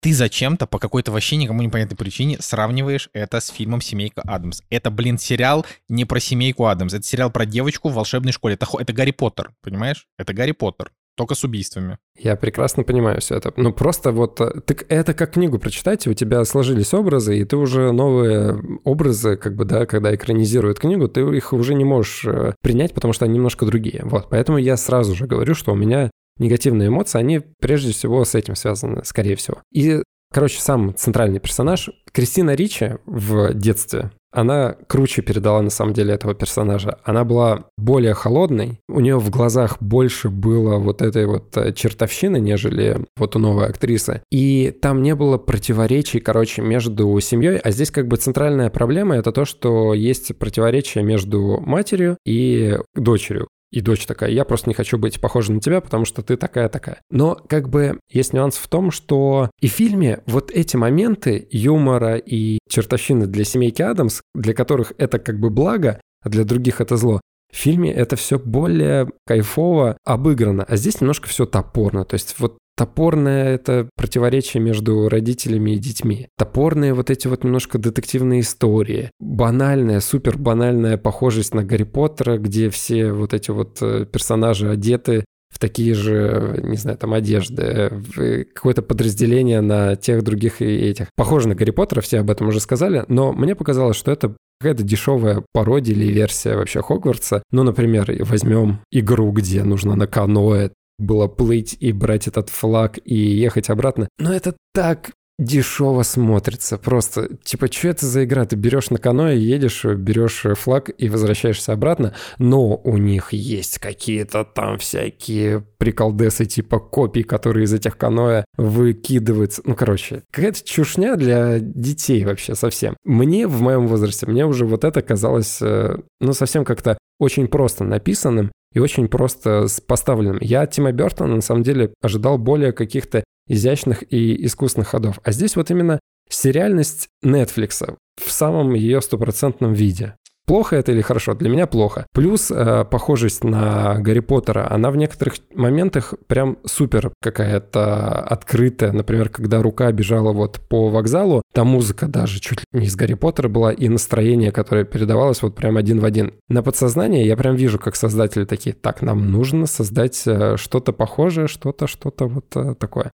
ты зачем-то по какой-то вообще никому непонятной причине сравниваешь это с фильмом «Семейка Адамс». Это, блин, сериал не про семейку Адамс. Это сериал про девочку в волшебной школе. Это, это Гарри Поттер, понимаешь? Это Гарри Поттер. Только с убийствами. Я прекрасно понимаю все это. Ну, просто вот э, ты это как книгу прочитайте, у тебя сложились образы, и ты уже новые образы, как бы, да, когда экранизируют книгу, ты их уже не можешь э, принять, потому что они немножко другие. Вот, поэтому я сразу же говорю, что у меня негативные эмоции, они прежде всего с этим связаны, скорее всего. И, короче, сам центральный персонаж, Кристина Ричи в детстве, она круче передала на самом деле этого персонажа. Она была более холодной, у нее в глазах больше было вот этой вот э, чертовщины, нежели вот у новой актрисы. И там не было противоречий, короче, между семьей, а здесь как бы центральная проблема это то, что есть противоречие между матерью и дочерью. И дочь такая, я просто не хочу быть похожа на тебя, потому что ты такая-такая. Но как бы есть нюанс в том, что и в фильме вот эти моменты юмора и чертовщины для семейки Адамс, для которых это как бы благо, а для других это зло, в фильме это все более кайфово обыграно, а здесь немножко все топорно. То есть вот Топорное — это противоречие между родителями и детьми. Топорные вот эти вот немножко детективные истории. Банальная, супер банальная похожесть на Гарри Поттера, где все вот эти вот э, персонажи одеты в такие же, не знаю, там одежды, какое-то подразделение на тех других и этих. Похоже на Гарри Поттера, все об этом уже сказали, но мне показалось, что это какая-то дешевая пародия или версия вообще Хогвартса. Ну, например, возьмем игру, где нужно на каноэ было плыть и брать этот флаг и ехать обратно. Но это так дешево смотрится. Просто, типа, что это за игра? Ты берешь на каноэ, едешь, берешь флаг и возвращаешься обратно, но у них есть какие-то там всякие приколдесы, типа копий, которые из этих каноэ выкидываются. Ну, короче, какая-то чушня для детей вообще совсем. Мне в моем возрасте, мне уже вот это казалось, э, ну, совсем как-то очень просто написанным и очень просто поставленным. Я Тима Бертона, на самом деле, ожидал более каких-то изящных и искусных ходов. А здесь вот именно сериальность Netflix в самом ее стопроцентном виде. Плохо это или хорошо? Для меня плохо. Плюс э, похожесть на Гарри Поттера, она в некоторых моментах прям супер какая-то открытая. Например, когда рука бежала вот по вокзалу, та музыка даже чуть ли не из Гарри Поттера была, и настроение, которое передавалось вот прям один в один. На подсознание я прям вижу, как создатели такие, так, нам нужно создать э, что-то похожее, что-то, что-то вот э, такое.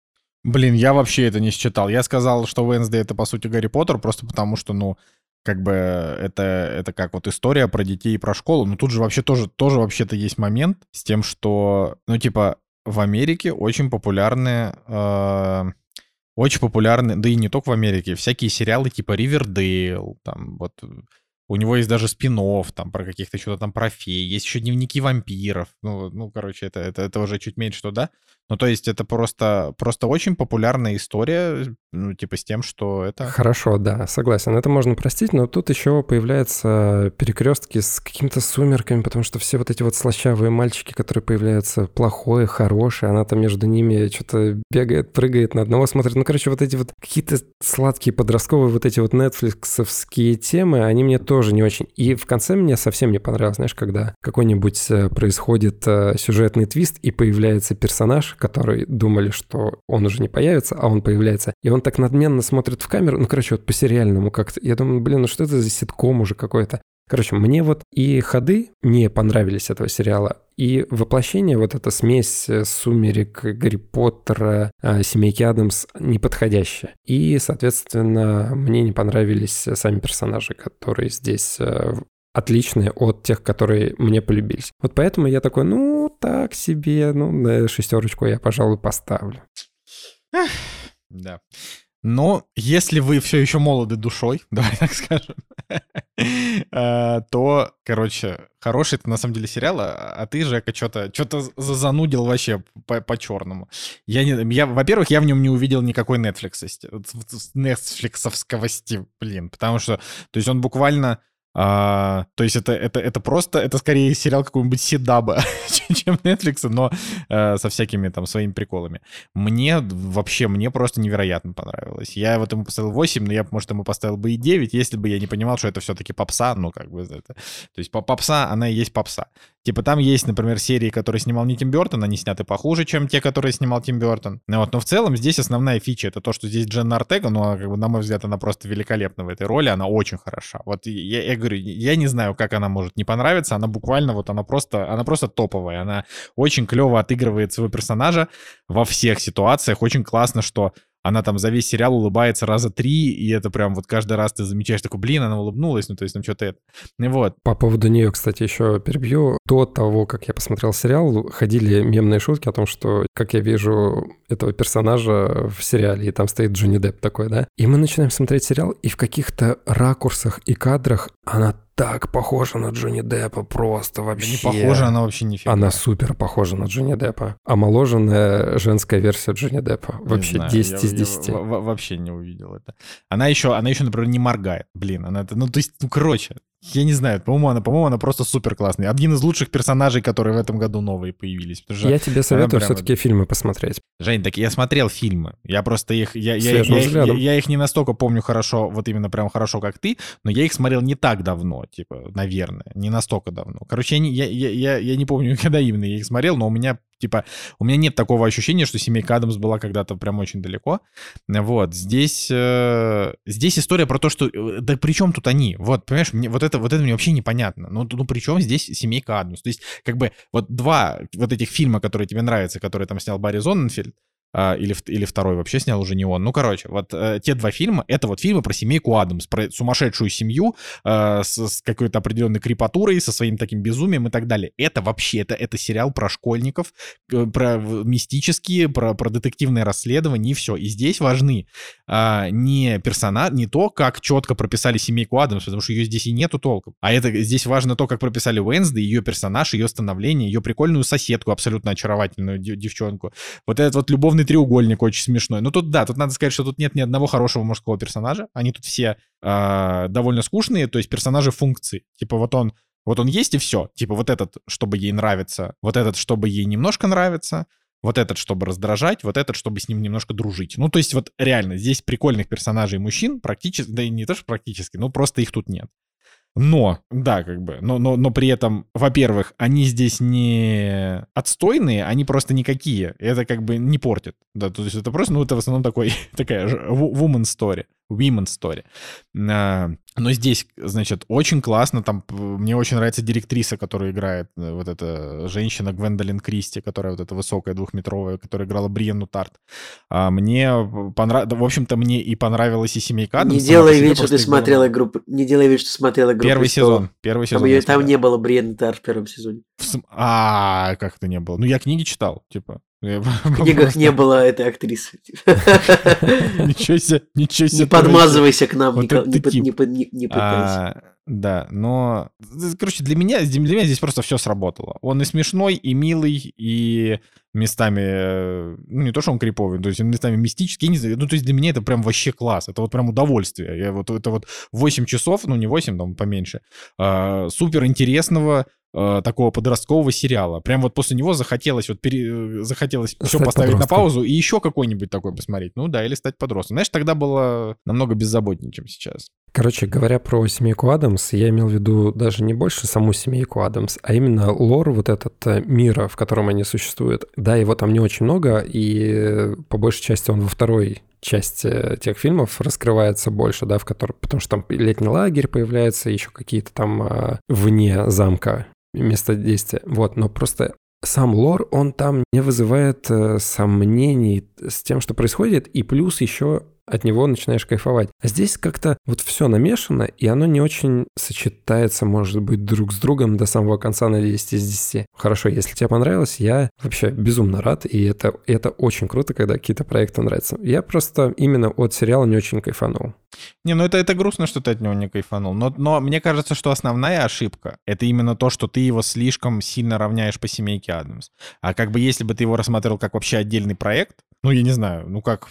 Блин, я вообще это не считал. Я сказал, что Wednesday это по сути Гарри Поттер, просто потому что, ну, как бы это, это как вот история про детей и про школу. Но тут же вообще тоже, тоже вообще-то есть момент с тем, что, ну, типа, в Америке очень популярны, э, очень популярны, да и не только в Америке, всякие сериалы типа Ривердейл, там вот у него есть даже спин там про каких-то что-то там про фей, есть еще дневники вампиров. Ну, ну короче, это, это, это уже чуть меньше, что да. Ну, то есть это просто, просто очень популярная история, ну, типа с тем, что это... Хорошо, да, согласен. Это можно простить, но тут еще появляются перекрестки с какими-то сумерками, потому что все вот эти вот слащавые мальчики, которые появляются, плохое, хорошее, она там между ними что-то бегает, прыгает, на одного смотрит. Ну, короче, вот эти вот какие-то сладкие подростковые вот эти вот нетфликсовские темы, они мне тоже не очень. И в конце мне совсем не понравилось, знаешь, когда какой-нибудь э, происходит э, сюжетный твист и появляется персонаж, который думали, что он уже не появится, а он появляется. И он так надменно смотрит в камеру, ну, короче, вот по-сериальному как-то. Я думаю, блин, ну что это за ситком уже какой-то? Короче, мне вот и ходы не понравились этого сериала, и воплощение, вот эта смесь э, сумерек, Гарри Поттера, э, Семейки Адамс неподходящая. И, соответственно, мне не понравились сами персонажи, которые здесь э, отличные от тех, которые мне полюбились. Вот поэтому я такой, ну, так себе, ну, на шестерочку я, пожалуй, поставлю. Да. Но если вы все еще молоды душой, давай так скажем, э, то, короче, хороший это на самом деле сериал, а, а ты, Жека, что-то что занудил вообще по-черному. Я, не, я, во-первых, я в нем не увидел никакой Netflix, Netflixовскости, блин, потому что, то есть он буквально а, то есть это, это, это просто, это скорее сериал какой-нибудь Сидаба, чем Netflix, но э, со всякими там своими приколами. Мне вообще, мне просто невероятно понравилось. Я вот ему поставил 8, но я, может, ему поставил бы и 9, если бы я не понимал, что это все-таки попса, ну, как бы это... То есть попса, она и есть попса. Типа там есть, например, серии, которые снимал не Тим Бертон, они сняты похуже, чем те, которые снимал Тим Бертон. Ну вот, но в целом здесь основная фича это то, что здесь Дженна Артега, ну, а, как бы, на мой взгляд, она просто великолепна в этой роли, она очень хороша. Вот я, я говорю, я не знаю, как она может не понравиться, она буквально вот, она просто, она просто топовая, она очень клево отыгрывает своего персонажа во всех ситуациях, очень классно, что она там за весь сериал улыбается раза три, и это прям вот каждый раз ты замечаешь, такой, блин, она улыбнулась, ну то есть там что-то это. И вот. По поводу нее, кстати, еще перебью. До того, как я посмотрел сериал, ходили мемные шутки о том, что, как я вижу этого персонажа в сериале, и там стоит Джонни Депп такой, да? И мы начинаем смотреть сериал, и в каких-то ракурсах и кадрах она так похожа на Джонни Деппа, просто вообще. Да не похожа она вообще не Она супер похожа на Джонни Деппа. Омоложенная женская версия Джонни Деппа. Вообще знаю, 10 я, из 10. Я, я, вообще не увидел это. Она еще, она еще, например, не моргает. Блин, она, ну, то есть, ну, короче, я не знаю, по-моему, она, по-моему, она просто супер классная. Один из лучших персонажей, которые в этом году новые появились. Я тебе советую все-таки фильмы посмотреть. Жень, так я смотрел фильмы. Я просто их... Я, я, я, я, я их не настолько помню хорошо, вот именно прям хорошо, как ты, но я их смотрел не так давно, типа, наверное, не настолько давно. Короче, я не, я, я, я, я не помню, когда именно я их смотрел, но у меня Типа, у меня нет такого ощущения, что семейка Адамс была когда-то прям очень далеко. Вот, здесь, э, здесь история про то, что... Э, да при чем тут они? Вот, понимаешь, мне, вот, это, вот это мне вообще непонятно. Ну, ну при чем здесь семейка Адамс? То есть, как бы, вот два вот этих фильма, которые тебе нравятся, которые там снял Барри Зонненфельд, а, или, или второй вообще снял уже не он. Ну, короче, вот э, те два фильма, это вот фильмы про семейку Адамс, про сумасшедшую семью э, с, с какой-то определенной крепатурой, со своим таким безумием и так далее. Это вообще, это, это сериал про школьников, э, про мистические, про, про детективное расследование и все. И здесь важны э, не персонаж, не то, как четко прописали семейку Адамс, потому что ее здесь и нету толком. А это здесь важно то, как прописали Уэнсды, ее персонаж, ее становление, ее прикольную соседку, абсолютно очаровательную девчонку. Вот этот вот любовный трехугольный треугольник очень смешной. Но тут, да, тут надо сказать, что тут нет ни одного хорошего мужского персонажа. Они тут все э, довольно скучные, то есть персонажи функции. Типа вот он, вот он есть и все. Типа вот этот, чтобы ей нравится, вот этот, чтобы ей немножко нравится, вот этот, чтобы раздражать, вот этот, чтобы с ним немножко дружить. Ну, то есть вот реально, здесь прикольных персонажей мужчин практически, да и не то, что практически, но просто их тут нет. Но, да, как бы, но, но, но при этом, во-первых, они здесь не отстойные, они просто никакие. Это как бы не портит. Да, то есть это просто, ну, это в основном такой, такая woman story. Women Story. А, но здесь, значит, очень классно. Там мне очень нравится директриса, которая играет э, вот эта женщина Гвендолин Кристи, которая вот эта высокая двухметровая, которая играла Бриенну Тарт. А мне понравилось, в общем-то, мне и понравилась и семейка Адамс. Не делай вид, что ты смотрела игру, не делай вид, что смотрела игру Первый сезон, первый сезон. Там, ее, там не было Бриенны Тарт в первом сезоне. А, как это не было? Ну, я книги читал, типа. В книгах не было этой актрисы. Ничего себе, ничего себе. Не подмазывайся к нам, не пытайся. Да, но, короче, для меня, для меня здесь просто все сработало. Он и смешной, и милый, и местами, э, ну, не то, что он криповый, то есть местами мистический, не знаю, ну, то есть для меня это прям вообще класс, это вот прям удовольствие. Я вот, это вот 8 часов, ну, не 8, там, поменьше, а, супер интересного, э, такого подросткового сериала. Прям вот после него захотелось вот пере... Э, захотелось все поставить подростком. на паузу и еще какой-нибудь такой посмотреть. Ну да, или стать подростком. Знаешь, тогда было намного беззаботнее, чем сейчас. Короче, говоря про семейку Адамс, я имел в виду даже не больше саму семейку Адамс, а именно лор вот этот э, мира, в котором они существуют. Да, его там не очень много, и по большей части он во второй часть тех фильмов раскрывается больше, да, в котором, потому что там летний лагерь появляется, еще какие-то там вне замка место действия. Вот, но просто сам лор, он там не вызывает э, сомнений с тем, что происходит, и плюс еще от него начинаешь кайфовать. А здесь как-то вот все намешано, и оно не очень сочетается, может быть, друг с другом до самого конца на 10 из 10. Хорошо, если тебе понравилось, я вообще безумно рад, и это, это очень круто, когда какие-то проекты нравятся. Я просто именно от сериала не очень кайфанул. Не, ну это, это грустно, что ты от него не кайфанул. Но, но мне кажется, что основная ошибка — это именно то, что ты его слишком сильно равняешь по семейке Адамс. А как бы если бы ты его рассмотрел как вообще отдельный проект, ну, я не знаю, ну как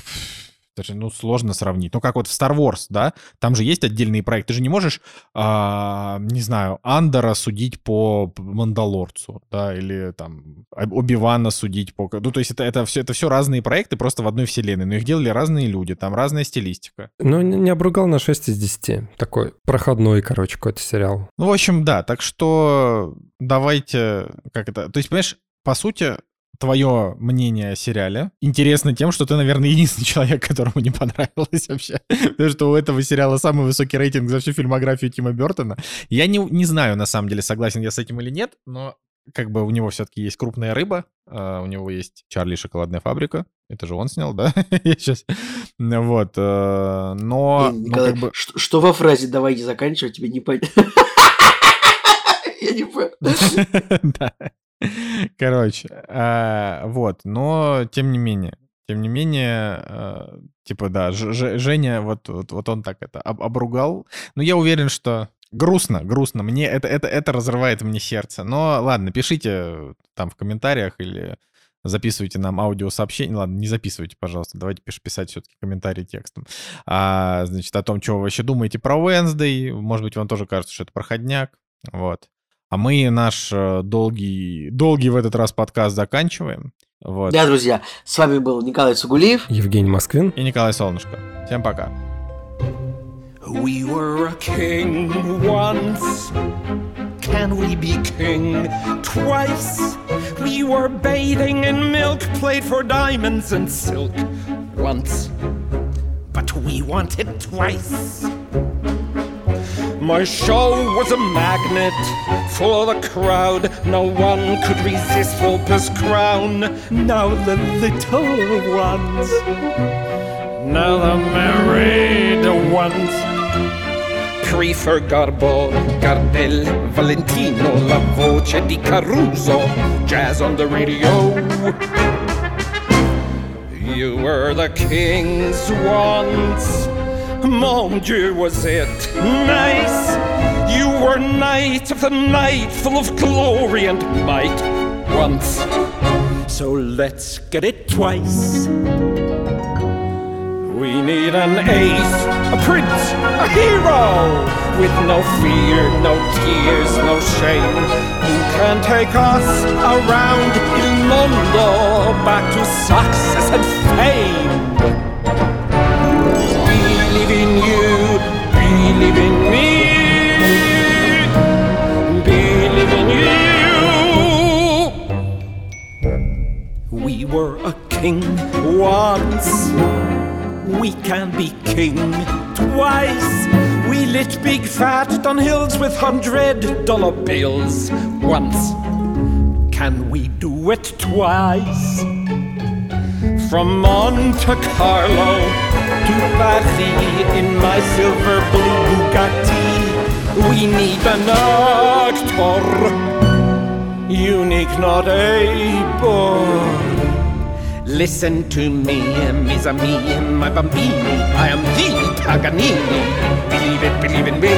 даже, ну, сложно сравнить. Ну, как вот в Star Wars, да, там же есть отдельные проекты. Ты же не можешь, а, не знаю, Андера судить по Мандалорцу, да, или там Оби-Вана судить по... Ну, то есть это, это, все, это все разные проекты просто в одной вселенной, но их делали разные люди, там разная стилистика. Ну, не обругал на 6 из 10. Такой проходной, короче, какой-то сериал. Ну, в общем, да, так что давайте, как это... То есть, понимаешь, по сути, твое мнение о сериале. Интересно тем, что ты, наверное, единственный человек, которому не понравилось вообще. Потому что у этого сериала самый высокий рейтинг за всю фильмографию Тима Бертона. Я не, не знаю, на самом деле, согласен я с этим или нет, но как бы у него все-таки есть крупная рыба, uh, у него есть Чарли шоколадная фабрика, это же он снял, да? Я сейчас, вот, uh, но, Николай, ну, как бы... что, что во фразе «давайте заканчивать» тебе не понятно? Я не понял. Да. Короче, а, вот, но тем не менее, тем не менее, а, типа, да, Ж, Женя, вот, вот, вот он так это об, обругал. Но я уверен, что грустно, грустно. Мне это, это, это разрывает мне сердце. Но ладно, пишите там в комментариях или записывайте нам аудиосообщение. Ладно, не записывайте, пожалуйста. Давайте писать все-таки комментарии текстом. А, значит, о том, что вы вообще думаете про Wednesday. Может быть, вам тоже кажется, что это проходняк. Вот. А мы наш э, долгий, долгий в этот раз подкаст заканчиваем. Вот. Да, друзья, с вами был Николай Сугулиев, Евгений Москвин и Николай Солнышко. Всем пока. We were a king once. Can we be king twice? We were bathing in milk, played for diamonds and silk once. But we want it twice. My show was a magnet for the crowd. No one could resist Volper's crown. Now the little ones, now the married ones prefer Garbo, Gardel, Valentino, La Voce di Caruso, jazz on the radio. You were the kings once. Mon Dieu, was it nice? You were knight of the night, full of glory and might once. So let's get it twice. We need an ace, a prince, a hero, with no fear, no tears, no shame, who can take us around Il Mondo back to success and fame in you, believe in me, believe in you. We were a king once, we can be king twice. We lit big fat Dunhills with hundred dollar bills once. Can we do it twice? From Monte Carlo Paris in my silver blue Bugatti. We need an actor, unique, not a able. Listen to me, mes amis, my bambini. I am the Paganini. Believe it, believe in me.